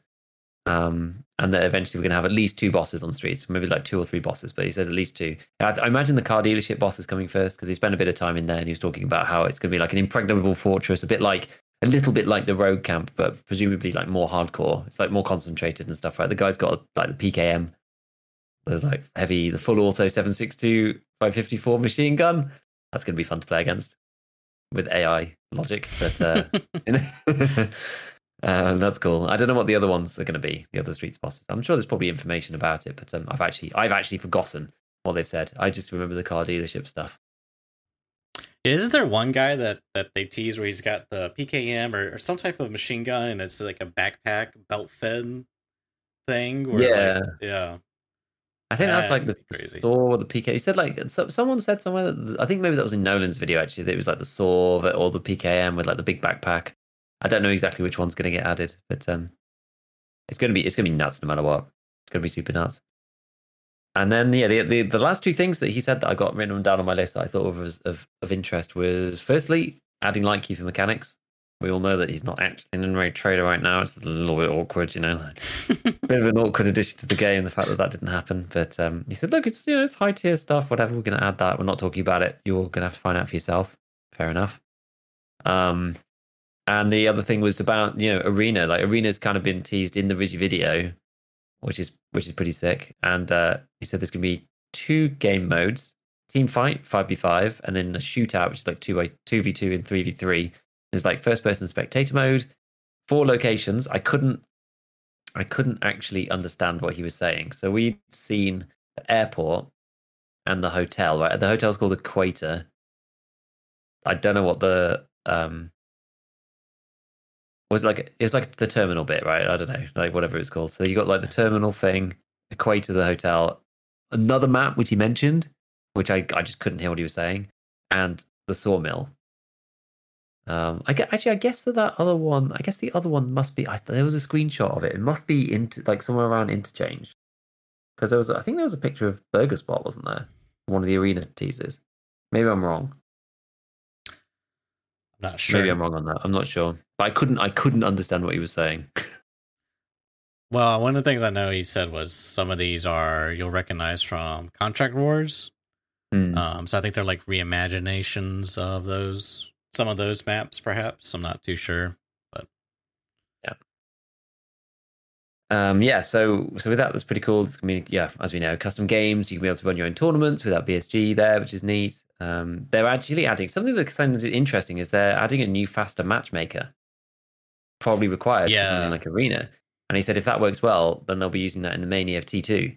Um, and that eventually we're going to have at least two bosses on streets, maybe like two or three bosses, but he said at least two. I, I imagine the car dealership boss is coming first because he spent a bit of time in there and he was talking about how it's going to be like an impregnable fortress, a bit like a little bit like the rogue camp, but presumably like more hardcore. It's like more concentrated and stuff, right? The guy's got like the PKM, there's like heavy, the full auto 762 554 machine gun. That's going to be fun to play against with AI logic, but uh, you know, uh, that's cool. I don't know what the other ones are going to be. The other streets bosses. I'm sure there's probably information about it, but um, I've actually I've actually forgotten what they've said. I just remember the car dealership stuff. Isn't there one guy that that they tease where he's got the PKM or, or some type of machine gun and it's like a backpack belt fed thing? Where Yeah. like, yeah. I think that's like the crazy. saw or the PK. He said like so, someone said somewhere that I think maybe that was in Nolan's video actually that it was like the saw or the PKM with like the big backpack. I don't know exactly which one's going to get added, but um, it's going to be it's going to be nuts no matter what. It's going to be super nuts. And then yeah, the, the the last two things that he said that I got written down on my list that I thought of as of, of interest was firstly adding Lightkeeper mechanics. We all know that he's not actually an in-raid trader right now. It's a little bit awkward, you know. Like, bit of an awkward addition to the game, the fact that that didn't happen. But um, he said, look, it's you know, it's high tier stuff. Whatever, we're going to add that. We're not talking about it. You're going to have to find out for yourself. Fair enough. Um, and the other thing was about you know arena. Like arena's kind of been teased in the video, which is which is pretty sick. And uh, he said there's going to be two game modes: team fight, five v five, and then a shootout, which is like two by two v two and three v three. There's like first person spectator mode. Four locations. I couldn't I couldn't actually understand what he was saying. So we'd seen the airport and the hotel, right? The hotel's called Equator. I don't know what the um was like it's like the terminal bit, right? I don't know, like whatever it's called. So you got like the terminal thing, Equator, the hotel, another map which he mentioned, which I I just couldn't hear what he was saying, and the sawmill. Um, I get actually. I guess that that other one. I guess the other one must be. I, there was a screenshot of it. It must be into like somewhere around interchange, because there was. I think there was a picture of Burger Spot, wasn't there? One of the arena teasers. Maybe I'm wrong. I'm not sure. Maybe I'm wrong on that. I'm not sure. But I couldn't. I couldn't understand what he was saying. Well, one of the things I know he said was some of these are you'll recognize from Contract Wars. Hmm. Um, so I think they're like reimaginations of those, some of those maps, perhaps. I'm not too sure. But yeah, um, yeah, so so with that, that's pretty cool. It's gonna be yeah, as we know, custom games. You can be able to run your own tournaments without BSG there, which is neat. Um, they're actually adding something that sounds interesting. Is they're adding a new faster matchmaker, probably required for Yeah. something like Arena. And he said if that works well, then they'll be using that in the main EFT too.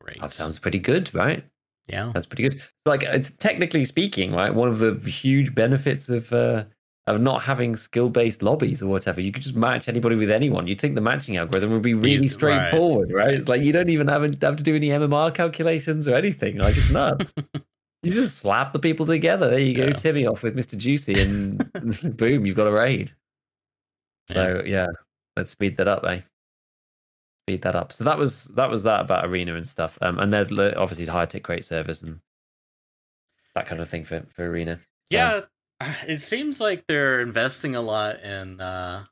Great. That sounds pretty good, right? yeah. That's pretty good. Like it's technically speaking, right? One of the huge benefits of uh, of not having skill based lobbies or whatever, you could just match anybody with anyone. You'd think the matching algorithm would be really right. straightforward, right. It's like you don't even have, have to do any MMR calculations or anything. Like it's nuts. you just slap the people together. There you go, Yeah. Timmy off with Mr. Juicy, and boom, you've got a raid. So yeah, let's speed that up, eh? Speed that up. So that was that was that about arena and stuff. Um, and then obviously higher tick rate servers and that kind of thing for for arena. So, Yeah, it seems like they're investing a lot in uh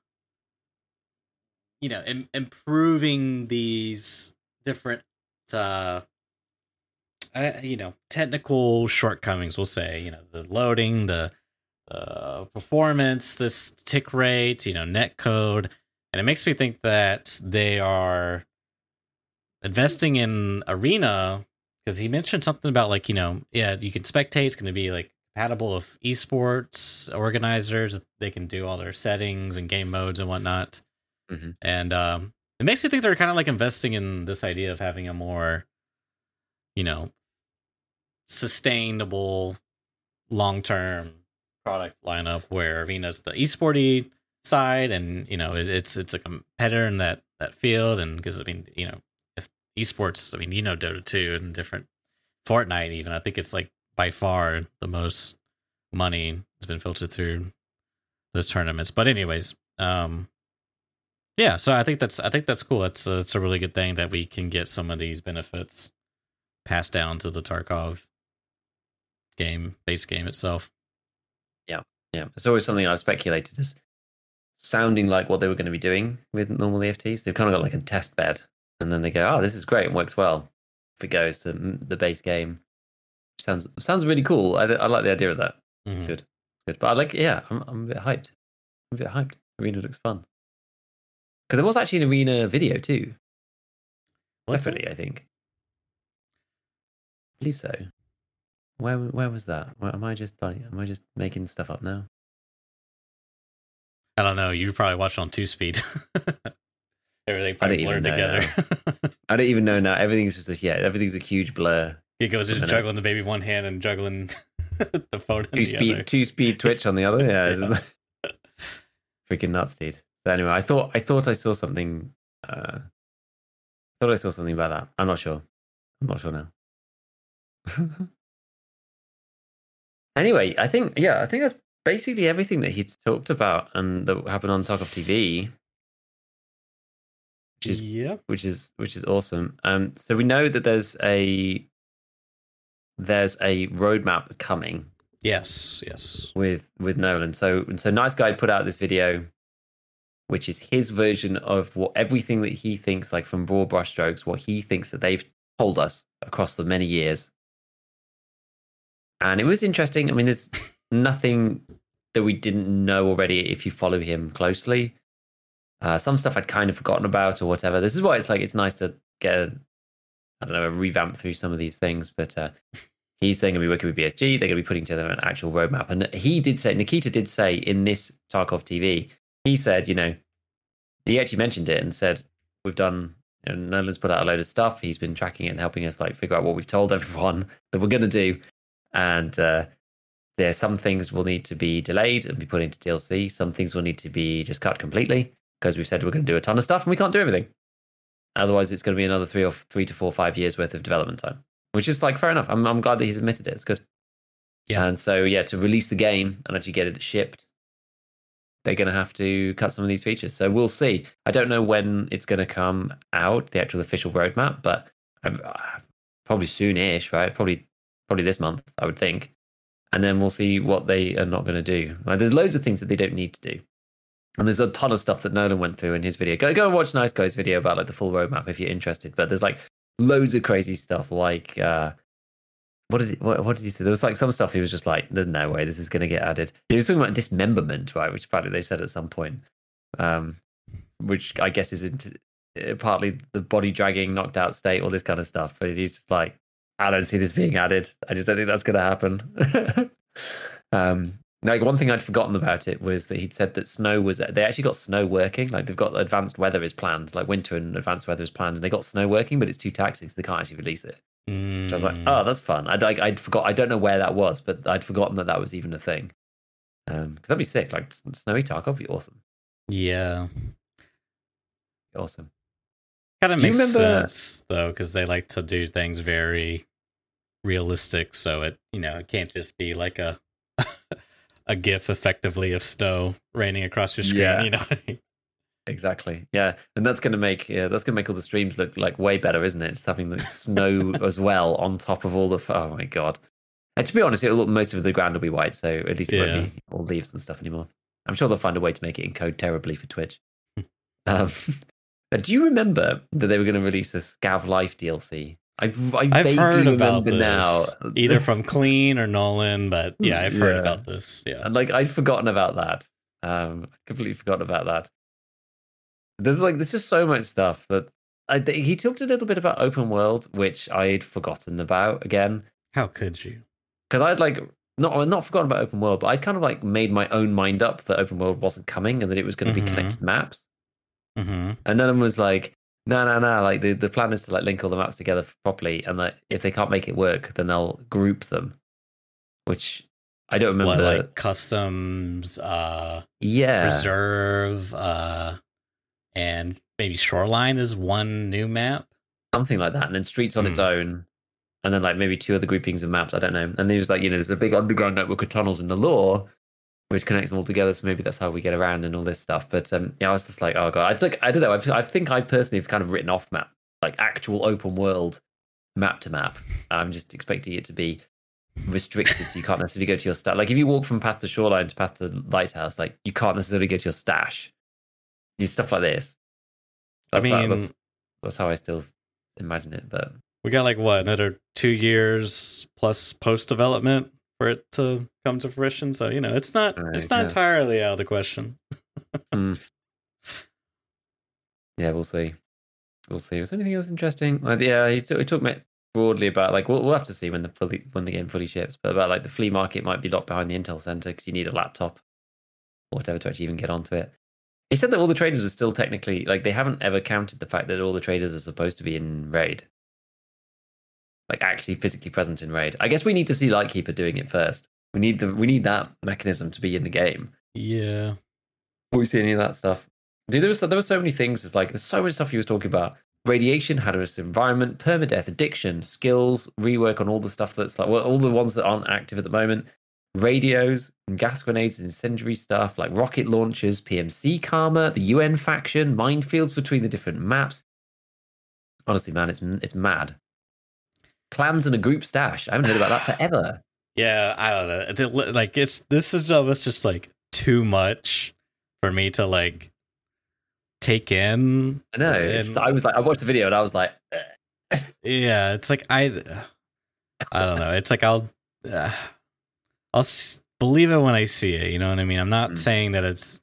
you know Im- improving these different uh, uh you know technical shortcomings we'll say you know the loading the uh performance this tick rate you know net code and it makes me think that they are investing in arena because he mentioned something about like you know yeah you can spectate it's going to be like compatible with esports organizers they can do all their settings and game modes and whatnot Mhm. and um it makes me think they're kind of like investing in this idea of having a more you know sustainable long-term product lineup where arena's the esporty side and you know it, it's it's a competitor in that that field. And because i mean you know if esports i mean you know dota 2 and different fortnite even i think it's like by far the most money has been filtered through those tournaments. But anyways um yeah so i think that's i think that's cool. It's a, it's a really good thing that we can get some of these benefits passed down to the tarkov game base game itself. Yeah, yeah. it's always something I've speculated as sounding like what they were going to be doing with normal EFTs. They've kind of got like a test bed, and then they go, "Oh, this is great and works well." If it goes to mm, the base game, sounds sounds really cool. I, I like the idea of that. Mhm. Good, good. But I like, yeah, I'm, I'm a bit hyped. I'm a bit hyped. Arena looks fun because there was actually an arena video too. Was? Separately, I think. I believe so. Where where was that? Where, am I just am I just making stuff up now? I don't know. You probably watched on two speed. Everything probably blurred together. I don't even know now. Everything's just a, yeah, everything's a huge blur. he goes just juggling the baby one hand and juggling the phone Two the speed, other. two speed twitch on the other. Yeah, Yeah. freaking nuts, dude. So anyway, I thought I thought I saw something. Uh, thought I saw something about that. I'm not sure. I'm not sure now. anyway, I think yeah, I think that's basically everything that he'd talked about and that happened on Tarkov TV. Which is Yep. which is which is awesome. Um, so we know that there's a there's a roadmap coming Yes. Yes. with with Nolan. So and so NoiceGuy put out this video, which is his version of what everything that he thinks, like from broad brushstrokes, what he thinks that they've told us across the many years. And it was interesting. I mean, there's nothing that we didn't know already if you follow him closely. Uh, some stuff I'd kind of forgotten about or whatever. This is why it's like it's nice to get a, I don't know, a revamp through some of these things. But uh, he's saying going to be working with BSG. They're going to be putting together an actual roadmap. And he did say, Nikita did say in this Tarkov TV, he said, you know, he actually mentioned it and said, we've done, you know, Nolan's put out a load of stuff. He's been tracking it and helping us like figure out what we've told everyone that we're going to do. And uh, there, some things will need to be delayed and be put into DLC. Some things will need to be just cut completely because we've said we're going to do a ton of stuff and we can't do everything. Otherwise, it's going to be another three or three to four, five years worth of development time, which is like fair enough. I'm, I'm glad that he's admitted it. It's good. Yeah. And so, yeah, to release the game and actually get it shipped, they're going to have to cut some of these features. So we'll see. I don't know when it's going to come out, the actual official roadmap, but I'm, uh, probably soon-ish, right? Probably, probably this month, I would think. And then we'll see what they are not going to do. Like, there's loads of things that they don't need to do. And there's a ton of stuff that Nolan went through in his video. Go go and watch NoiceGuy's video about like the full roadmap if you're interested. But there's like loads of crazy stuff like uh what did he, what, what did he say? There was like some stuff he was just like, "There's no way this is going to get added." He was talking about dismemberment, right? Which apparently they said at some point, um, which I guess is into, uh, partly the body dragging, knocked out state, all this kind of stuff. But he's just like, "I don't see this being added. I just don't think that's going to happen." um, like one thing I'd forgotten about it was that he'd said that snow was they actually got snow working. Like they've got advanced weather is planned, like winter and advanced weather is planned, and they got snow working, but it's too taxing, so they can't actually release it. So I was like, Mm. oh, that's fun. I'd like, I'd forgot. I don't know where that was, but I'd forgotten that that was even a thing. Um, because that'd be sick. Like snowy Tarkov would be awesome. yeah. Awesome. Kind of makes remember- sense though, because they like to do things very realistic. So it, you know, it can't just be like a a GIF effectively of snow raining across your screen. Yeah. You know, Exactly. Yeah, and that's gonna make yeah that's gonna make all the streams look like way better, isn't it? Just having the snow as well on top of all the. Oh my god. And to be honest, it'll look most of the ground will be white, so at least it Yeah. won't be all leaves and stuff anymore. I'm sure they'll find a way to make it encode terribly for Twitch. Um, do you remember that they were going to release a Scav Life DLC? I, I I've heard about this, now. either from Clean or Nolan, but yeah, I've heard Yeah. about this. Yeah, And like I'd forgotten about that. Um, completely forgotten about that. There's like there's just so much stuff that I he talked a little bit about open world, which I'd forgotten about again how could you? because I'd like not not forgotten about open world, but I'd kind of like made my own mind up that open world wasn't coming and that it was going to Mhm. be connected maps. hmm And then I was like, no, no, no. Like the, the plan is to like link all the maps together properly, and like if they can't make it work, then they'll group them. Which I don't remember. What like customs, uh, yeah, reserve, uh, and maybe shoreline is one new map. something like that. And then streets on its Hmm. own, and then like maybe two other groupings of maps. I don't know. And he was like, you know, there's a big underground network of tunnels in the lore, which connects them all together. So maybe that's how we get around and all this stuff. But um, yeah, I was just like, oh god, I think I don't know. I, I think I personally have kind of written off map, like actual open world map to map. I'm just expecting it to be restricted, so you can't necessarily go to your stash. Like if you walk from path to shoreline to path to lighthouse, like you can't necessarily go to your stash. You stuff like this. I That's how- mean- that's, that's how I still imagine it. But We got like what another two years plus post development for it to come to fruition. So you know, it's not Right, it's not yeah. entirely out of the question. yeah, we'll see. We'll see. Was there anything else interesting? Uh, yeah, he, t- he talked about broadly about like we'll, we'll have to see when the fully when the game fully ships, but about like the flea market might be locked behind the Intel Center because you need a laptop or whatever to actually even get onto it. He said that all the traders are still technically like they haven't ever counted the fact that all the traders are supposed to be in raid, like actually physically present in raid. I guess we need to see Lightkeeper doing it first. We need the we need that mechanism to be in the game. Yeah, Before we see any of that stuff. Dude, there was there were so many things. It's like there's so much stuff he was talking about. Radiation, hazardous environment, permadeath, addiction, skills, rework on all the stuff that's like well, all the ones that aren't active at the moment. Radios, and gas grenades, and incendiary stuff like rocket launchers, PMC karma, the UN faction, minefields between the different maps. Honestly, man, it's it's mad. Clans and a group stash. I haven't heard about that forever. yeah. I don't know. Like it's this is almost just like too much for me to like take in. I know. And- I was like, I watched the video and I was like, Yeah, it's like I, I don't know. It's like I'll, uh, I'll believe it when I see it. You know what I mean? I'm not Mm. saying that it's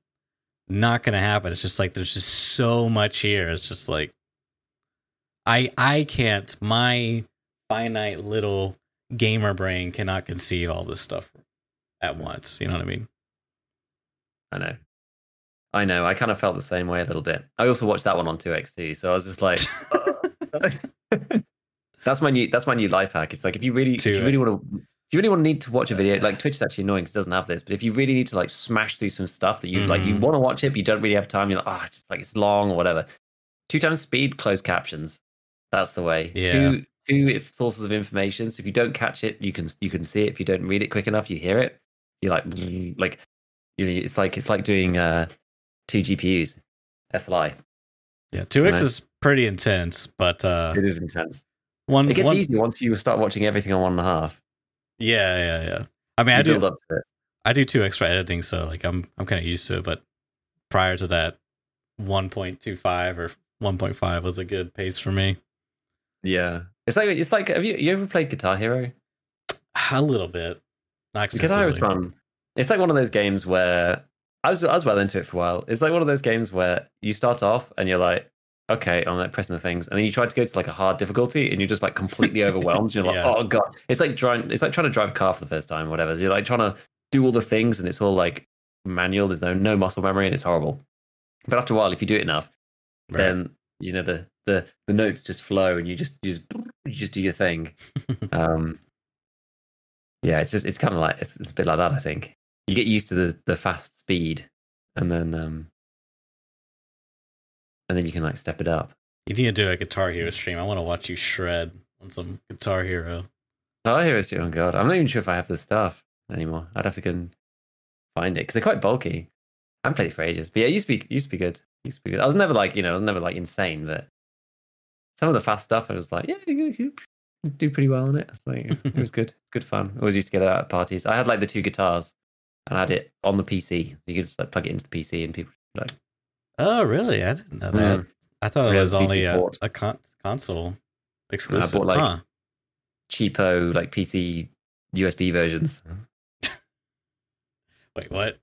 not gonna happen. It's just like there's just so much here. It's just like I, I can't. My finite little gamer brain cannot conceive all this stuff at once. You know what I mean? I know. I know. I kind of felt the same way a little bit. I also watched that one on 2x2, so I was just like That's my new that's my new life hack. It's like if you really if you really want to if you really want to need to watch a video, like Twitch is actually annoying because it doesn't have this, but if you really need to like smash through some stuff that you like you Mhm. want to watch it, but you don't really have time, you're like, oh, it's just like it's long or whatever. Two times speed, closed captions. That's the way. Yeah. Two two sources of information. So if you don't catch it, you can you can see it. If you don't read it quick enough, you hear it. You're like like you know, it's like it's like doing uh two GPUs. SLI. Yeah, two X is pretty intense, but uh, It is intense. one It gets one, easier once you start watching everything on one and a half. yeah, yeah, yeah. I mean, You I do. build up to it. I do two extra editing, so like I'm I'm kind of used to it. But prior to that, one point two five or one point five was a good pace for me. Yeah. It's like it's like have you you ever played Guitar Hero? A little bit, not Guitar Hero extensively. fun. It's like one of those games where I was I was well into it for a while. It's like one of those games where you start off and you're like, okay, I'm like pressing the things, and then you try to go to like a hard difficulty, and you're just like completely overwhelmed. You're like, Yeah. oh god, it's like trying it's like trying to drive a car for the first time, or whatever. So you're like trying to do all the things, and it's all like manual. There's no no muscle memory, and it's horrible. But after a while, if you do it enough, Right. then you know the the the notes just flow, and you just you just you just do your thing. um, yeah, it's just it's kind of like it's, it's a bit like that. I think you get used to the the fast speed, and then um, and then you can like step it up. you need to do a Guitar Hero stream. I want to watch you shred on some Guitar Hero. Oh, here is oh god, I'm not even sure if I have the stuff anymore. I'd have to go and find it because they're quite bulky. I haven't played it for ages, but yeah, it used to be used to be good. It used to be good. I was never like you know, I was never like insane, but some of the fast stuff, I was like, yeah, you, you do pretty well on it. Like it was good, good fun. I always used to get it out at parties. I had like the two guitars, and I had it on the PC. So you could just like plug it into the PC, and people like Oh, really? I didn't know that. Mm. I thought it Yeah, was only a, a con- console exclusive. And I bought like, huh. Cheapo like PC USB versions. Wait, what?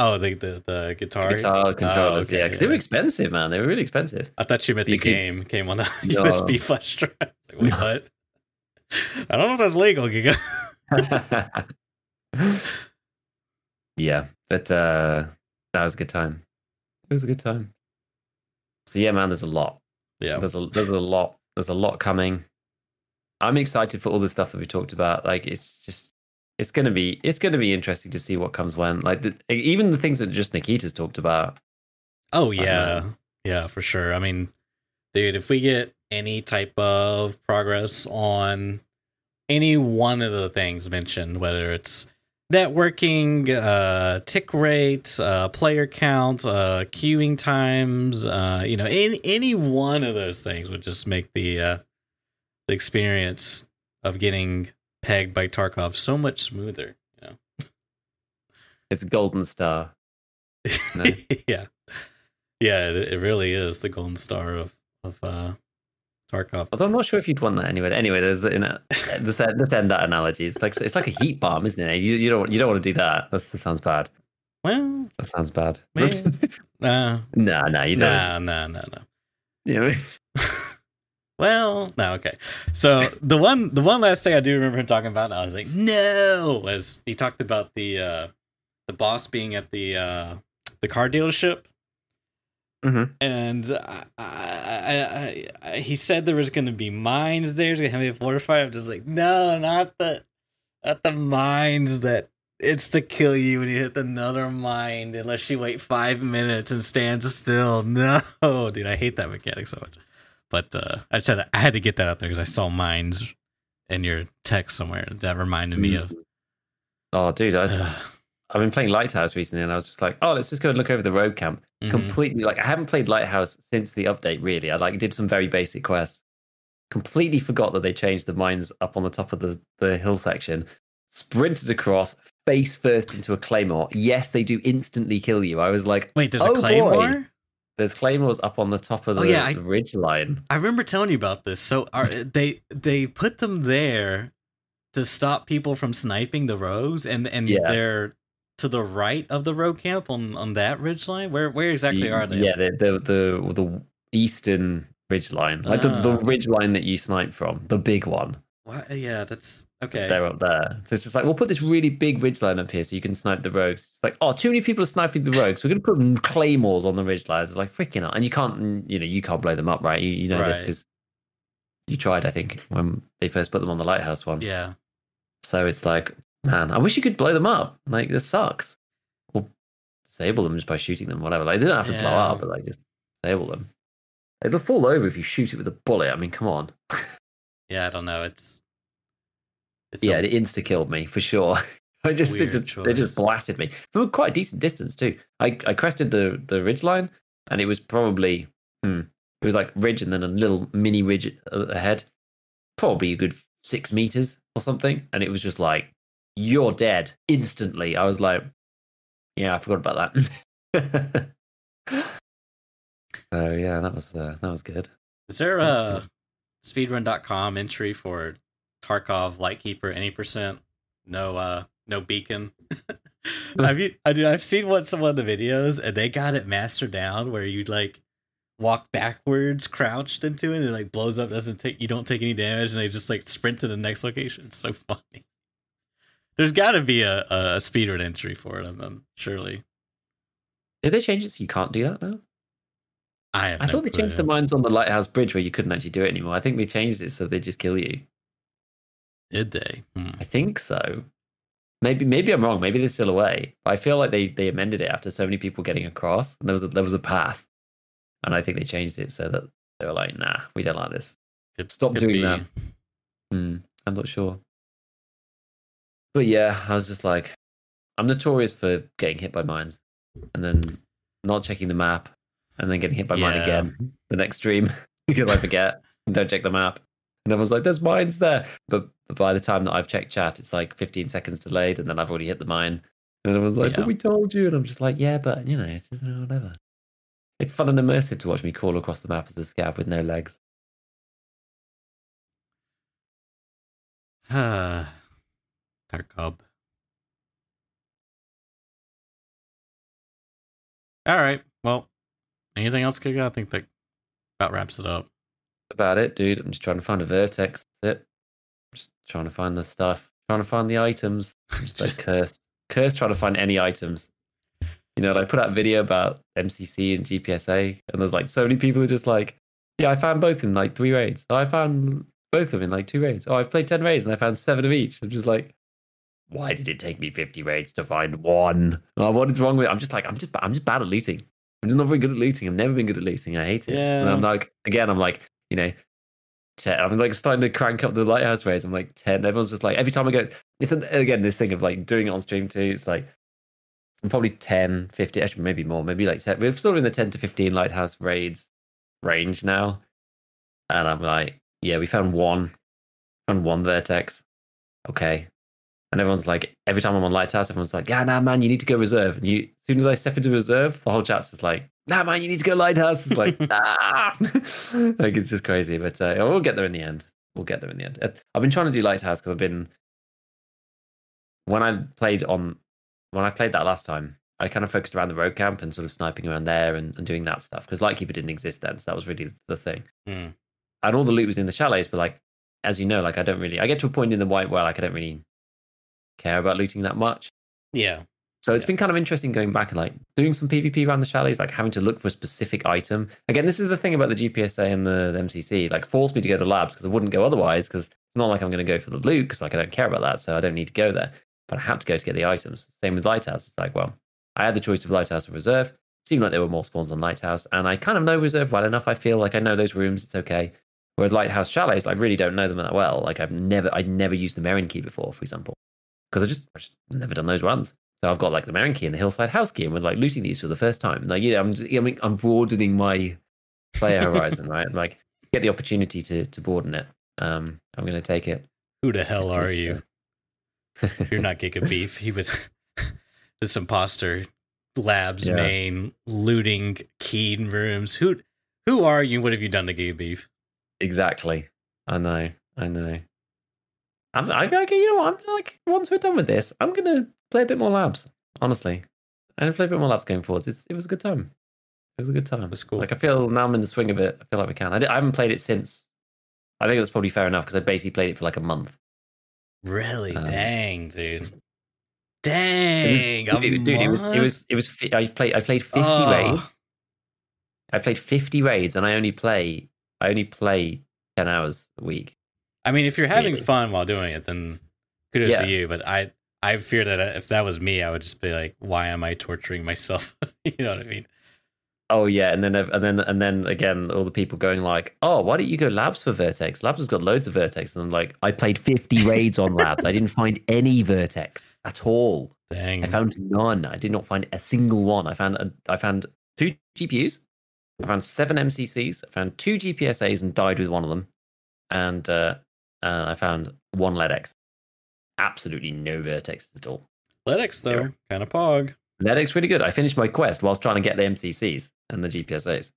Oh, the the, the guitar. Guitar controllers, okay, yeah, because they were expensive, man. They were really expensive. I thought you meant You the could- game came on a No. USB flash drive. I like, wait, what? I don't know if that's legal, Giga. yeah, but uh, that was a good time. It was a good time. So yeah, man, there's a lot. yeah. There's a there's a lot. There's a lot coming. I'm excited for all the stuff that we talked about. Like it's just it's gonna be it's gonna be interesting to see what comes when. Like the, even the things that just Nikita's talked about. Oh yeah, yeah, for sure. I mean, dude, if we get any type of progress on any one of the things mentioned, whether it's networking, uh, tick rate, uh, player count, uh, queuing times, uh, you know, any any one of those things would just make the uh, the experience of getting pegged by Tarkov so much smoother. You It's Golden Star. No. yeah, yeah, it, it really is the golden star of of uh, Tarkov. Although I'm not sure if you'd want that anyway. Anyway, there's you know, let's, end- let's end that analogy. It's like it's like a heat bomb, isn't it? You, you don't you don't want to do that. That's, that sounds bad. Well, That sounds bad. Man. nah, no, no, you don't. nah, nah, nah, nah. You know? Well, no, okay. So the one, the one last thing I do remember him talking about, and I was like, no, was he talked about the uh the boss being at the uh the car dealership, Mhm. and I, I, I, he said there was going to be mines there, going to have a fortify. I'm just like, no, not the, not the mines that it's to kill you when you hit another mine unless you wait five minutes and stand still. No, dude, I hate that mechanic so much. But uh, I just had to, I had to get that out there because I saw mines in your text somewhere that reminded me of. Oh, dude, I, I've been playing Lighthouse recently, and I was just like, oh, let's just go and look over the road camp. Mhm. Completely, like, I haven't played Lighthouse since the update. Really, I like did some very basic quests. Completely forgot that they changed the mines up on the top of the the hill section. Sprinted across, face first into a claymore. Yes, they do instantly kill you. I was like, Wait, there's Oh, a boy. There's claymores up on the top of the, Oh, yeah, I- ridge line. I remember telling you about this. So are they they put them there to stop people from sniping the rogues, and and Yes. they're to the right of the rogue camp on on that ridge line. Where where exactly are they? Yeah, the the the, the eastern ridge line, like the, the Ah. ridge line that you snipe from, the big one. Why, yeah, that's okay. They're up there. So it's just like, we'll put this really big ridge line up here so you can snipe the rogues. It's like, oh, too many people are sniping the rogues. We're going to put claymores on the ridge lines. It's like, freaking out. And you can't, you know, you can't blow them up, right? You, you know this because you tried, I think, when they first put them on the lighthouse one. Yeah, So it's like, man, I wish you could blow them up. Like, this sucks. Or disable them just by shooting them, whatever. Like, they don't have to blow up, but like, just disable them. It'll fall over if you shoot it with a bullet. I mean, come on. yeah. I don't know. It's it's yeah, a- it insta killed me for sure. I just they just, they just blasted me from quite a decent distance too. I, I crested the the ridge line, and it was probably hmm, it was like ridge and then a little mini ridge ahead, probably a good six meters or something, and it was just like you're dead instantly. I was like, yeah, I forgot about that. so yeah, that was uh, that was good. Is there a speedrun.com entry for Tarkov Lightkeeper any percent? No uh no beacon. Have you I do I've seen what some of the videos and they got it mastered down where you like walk backwards crouched into it and it like blows up, doesn't take you don't take any damage and they just like sprint to the next location. It's so funny. There's gotta be a, a speedrun entry for it, I'm, I'm surely. Did they change it so you can't do that now? I I no thought they changed the clue. mines on the lighthouse bridge where you couldn't actually do it anymore. I think they changed it so they just kill you. Did they? Hmm. I think so. Maybe maybe I'm wrong. Maybe they're still away. But I feel like they they amended it after so many people getting across. And there was a, there was a path, and I think they changed it so that they were like, nah, we don't like this. Could- Stop doing be. that. Hmm, I'm not sure. But yeah, I was just like, I'm notorious for getting hit by mines and then not checking the map and then getting hit by mine again the next stream because I forget and don't check the map. And everyone's like, there's mines there. But, by the time that I've checked chat, it's like 15 seconds delayed and then I've already hit the mine. And I was like, Yeah. but we told you. And I'm just like, yeah, but you know, it's just whatever. it's fun and immersive to watch me crawl across the map as a scav with no legs. Ah, Tarkov. All right. Well, anything else, Giga? I think that about wraps it up. About it, dude. I'm just trying to find a Virtex. That's it. Just trying to find the stuff. Trying to find the items. I'm just like cursed. Cursed trying to find any items. You know, like put out a video about MCC and GPSA, and there's like so many people who just like, yeah, I found both in like three raids. I found both of them in like two raids. Oh, I've played 10 raids and I found seven of each. I'm just like, why did it take me 50 raids to find one? What is wrong with it? I'm just like, I'm just, I'm just bad at looting. I'm just not very good at looting. I've never been good at looting. I hate it. Yeah. And I'm like, again, I'm like, you know, 10, I'm like starting to crank up the lighthouse raids. I'm like 10. Everyone's just like, every time I go, it's an, again this thing of like doing it on stream too. It's like, I'm probably 10, 50, actually maybe more, maybe like 10. We're sort of in the 10 to 15 lighthouse raids range now. And I'm like, yeah, we found one, found one Virtex. Okay. And everyone's like, every time I'm on Lighthouse, everyone's like, yeah, nah, man, you need to go reserve. And you, as soon as I step into reserve, the whole chat's just like, nah, man, you need to go Lighthouse. It's like, ah, like it's just crazy. But uh, we'll get there in the end. We'll get there in the end. I've been trying to do Lighthouse because I've been, when I played on, when I played that last time, I kind of focused around the road camp and sort of sniping around there and, and doing that stuff because Lightkeeper didn't exist then. So that was really the thing. Hmm. And all the loot was in the chalets, but like, as you know, like I don't really, I get to a point in the white where like I don't really care about looting that much. Yeah. So it's Yeah. been kind of interesting going back and like doing some PvP around the chalets, like having to look for a specific item. Again, this is the thing about the GPSA and the, the MCC, like forced me to go to labs because I wouldn't go otherwise because it's not like I'm going to go for the loot because like I don't care about that, so I don't need to go there. But I had to go to get the items. Same with Lighthouse. It's like, well, I had the choice of Lighthouse or Reserve. Seemed like there were more spawns on Lighthouse, and I kind of know Reserve well enough. I feel like I know those rooms. It's okay. Whereas Lighthouse chalets, I really don't know them that well. Like I've never, I'd never used the Merin key before, for example, because I just, I just never done those runs. So I've got like the Merin key and the Hillside House key, and we're like looting these for the first time. Like, yeah, I'm, just, I mean, I'm broadening my player horizon, right? Like, get the opportunity to to broaden it. Um, I'm going to take it. Who the hell are you? You're not Giga Beef. He was this imposter labs Yeah. main looting keyed rooms. Who who are you? What have you done to Giga Beef? exactly. I know. I know. I'm, I, I, you know what? I'm like, once we're done with this, I'm going to play a bit more labs. Honestly, to play a bit more labs going forwards. It's, it was a good time. It was a good time. That's cool. Like I feel now I'm in the swing of it. I feel like we can. I, I haven't played it since. I think that's probably fair enough because I basically played it for like a month. Really? Um, Dang, dude. Dang. a dude, dude, it was it was it was. I played I played fifty Oh. raids. I played fifty raids, and I only play I only play ten hours a week. I mean, if you're having Really. fun while doing it, then kudos Yeah. to you. But I, I fear that if that was me, I would just be like, "Why am I torturing myself?" you know what I mean? Oh yeah, and then and then and then again, all the people going like, "Oh, why don't you go Labs for Virtex? Labs has got loads of Virtex." And I'm like, I played fifty raids on Labs. I didn't find any Virtex at all. Dang. I found none. I did not find a single one. I found a, I found two GPUs. I found seven MCCs. I found two GPSAs and died with one of them. And uh, uh, I found one LEDX. Absolutely no Virtex at all. LEDX though, kind of pog. LEDX really good. I finished my quest whilst trying to get the MCCs and the GPSAs,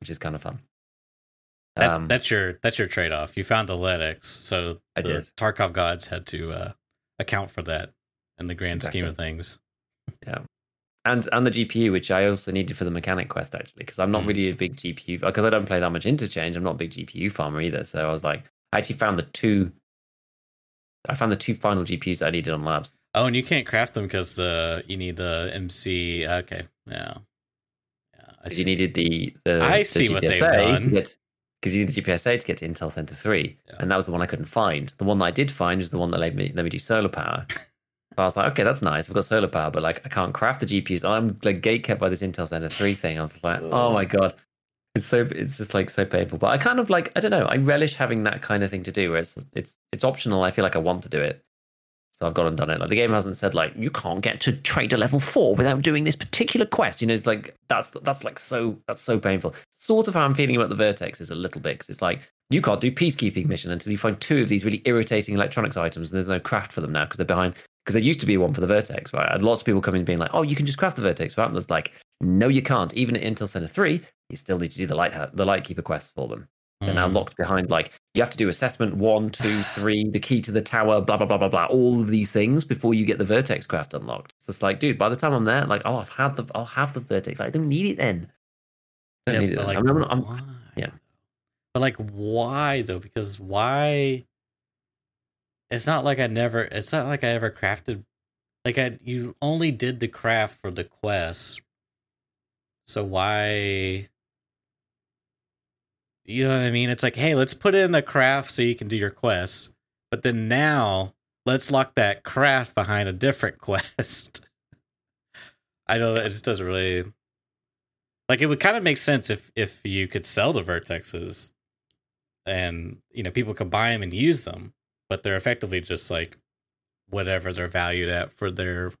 which is kind of fun. That, Um, that's your that's your trade off. You found the LEDX, so I the did. Tarkov gods had to uh, account for that in the grand scheme of things. Yeah, and and the GPU, which I also needed for the mechanic quest actually, because I'm not Mm. really a big GPU because I don't play that much interchange. I'm not a big GPU farmer either. So I was like, I actually found the two. I found the two final GPUs that I needed on labs. Oh, and you can't craft them because the you need the MC. Okay, yeah, yeah. I 'Cause see. you needed the the. I the see what they've done. Because you need the GPSA to get to Intel Center Three, Yeah. and that was the one I couldn't find. The one that I did find was the one that let me let me do solar power. so I was like, okay, that's nice. I've got solar power, but like I can't craft the GPUs. I'm like gate kept by this Intel Center Three thing. I was like, oh my god, it's so it's just like so painful. But I kind of like I don't know. I relish having that kind of thing to do where it's it's it's optional. I feel like I want to do it. So I've gone and done it. Like the game hasn't said like you can't get to trader level four without doing this particular quest. You know, it's like that's that's like so that's so painful. Sort of how I'm feeling about the Virtex is a little bit because it's like you can't do peacekeeping mm. mission until you find two of these really irritating electronics items, and there's no craft for them now because they're behind. Because there used to be one for the Virtex, right? And lots of people come in being like, "Oh, you can just craft the Virtex," right? And there's like no, you can't. Even at Intel Center 3, you still need to do the light the Lightkeeper quests for them. They're now Mm. locked behind like you have to do assessment one, two, three, the key to the tower, blah blah blah blah blah. All of these things before you get the Virtex craft unlocked. It's just like, dude, by the time I'm there, like, oh, I've had the, I'll have the Virtex. Like, I don't need it then. I don't Yeah, need it. like, I mean, I'm, I'm- why? yeah. But like, why though? Because why? It's not like I never. It's not like I ever crafted. Like I, you only did the craft for the quest. So why? You know what I mean? It's like, hey, let's put in the craft so you can do your quests. But then now, let's lock that craft behind a different quest. I don't. It just doesn't really like it would kind of make sense if if you could sell the Virtexes and you know people could buy them and use them but they're effectively just like whatever they're valued at for their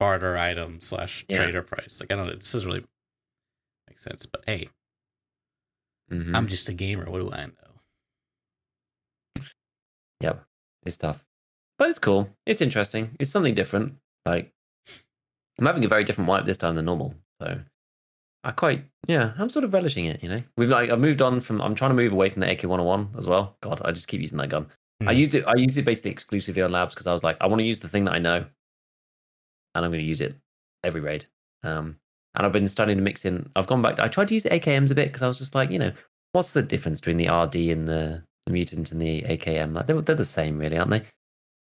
barter item slash Yeah. trader price like i don't know this doesn't really make sense but hey Mhm. i'm just a gamer what do i know Yep, it's tough, but it's cool. It's interesting. It's something different. Like I'm having a very different wipe this time than normal, so I quite yeah. I'm sort of relishing it. You know, we've like I moved on from. I'm trying to move away from the AK101 as well. God, I just keep using that gun. I Hmm. used it. I used it basically exclusively on labs because I was like, I want to use the thing that I know, and I'm going to use it every raid. Um, and I've been starting to mix in. I've gone back. I tried to use the AKMs a bit because I was just like, you know, what's the difference between the RD and the, the mutant and the AKM? Like they're, they're the same, really, aren't they?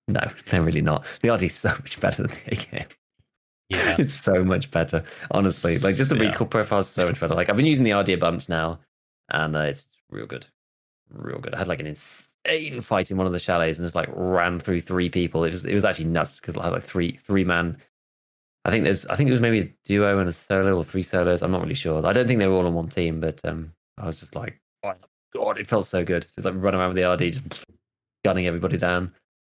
No, they're really not. The RD is so much better than the AKM. yeah It's so much better, honestly. Like just the Yeah. recoil profile is so much better. Like I've been using the RD a bunch now, and uh, it's real good, real good. I had like an insane fight in one of the chalets, and just like ran through three people. It was it was actually nuts because I had like three three man. I think there's I think it was maybe a duo and a solo or three solos. I'm not really sure. I don't think they were all on one team, but um, I was just like, oh god, it felt so good. Just like running around with the RD, just gunning everybody down.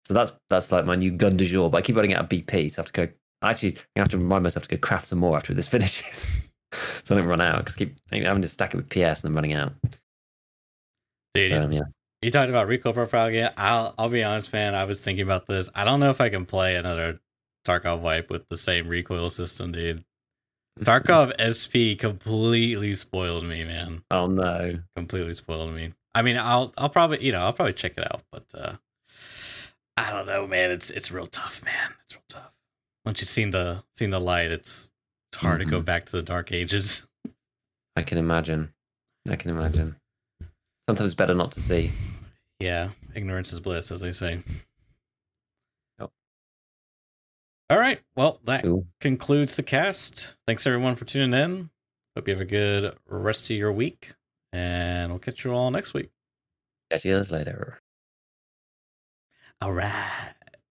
So that's that's like my new gun du jour. But I keep running out of BP, so I have to go. Actually, I have to remind myself to go craft some more after this finishes, so I don't run out. Because keep having to stack it with PS and then running out. dude you, yeah, you talked about recoil profile again i'll i'll be honest man i was thinking about this i don't know if i can play another tarkov wipe with the same recoil system dude tarkov sp completely spoiled me man Oh no. completely spoiled me. I mean, I'll I'll probably you know I'll probably check it out, but uh I don't know, man. It's it's real tough, man. It's real tough. Once you've seen the seen the light, it's it's hard to go Mhm. back to the dark ages. I can imagine. I can imagine. Sometimes better not to see. yeah, ignorance is bliss, as they say. Yep. All right. Well, that Cool. concludes the cast. Thanks everyone for tuning in. Hope you have a good rest of your week, and we'll catch you all next week. Catch you guys later. All right.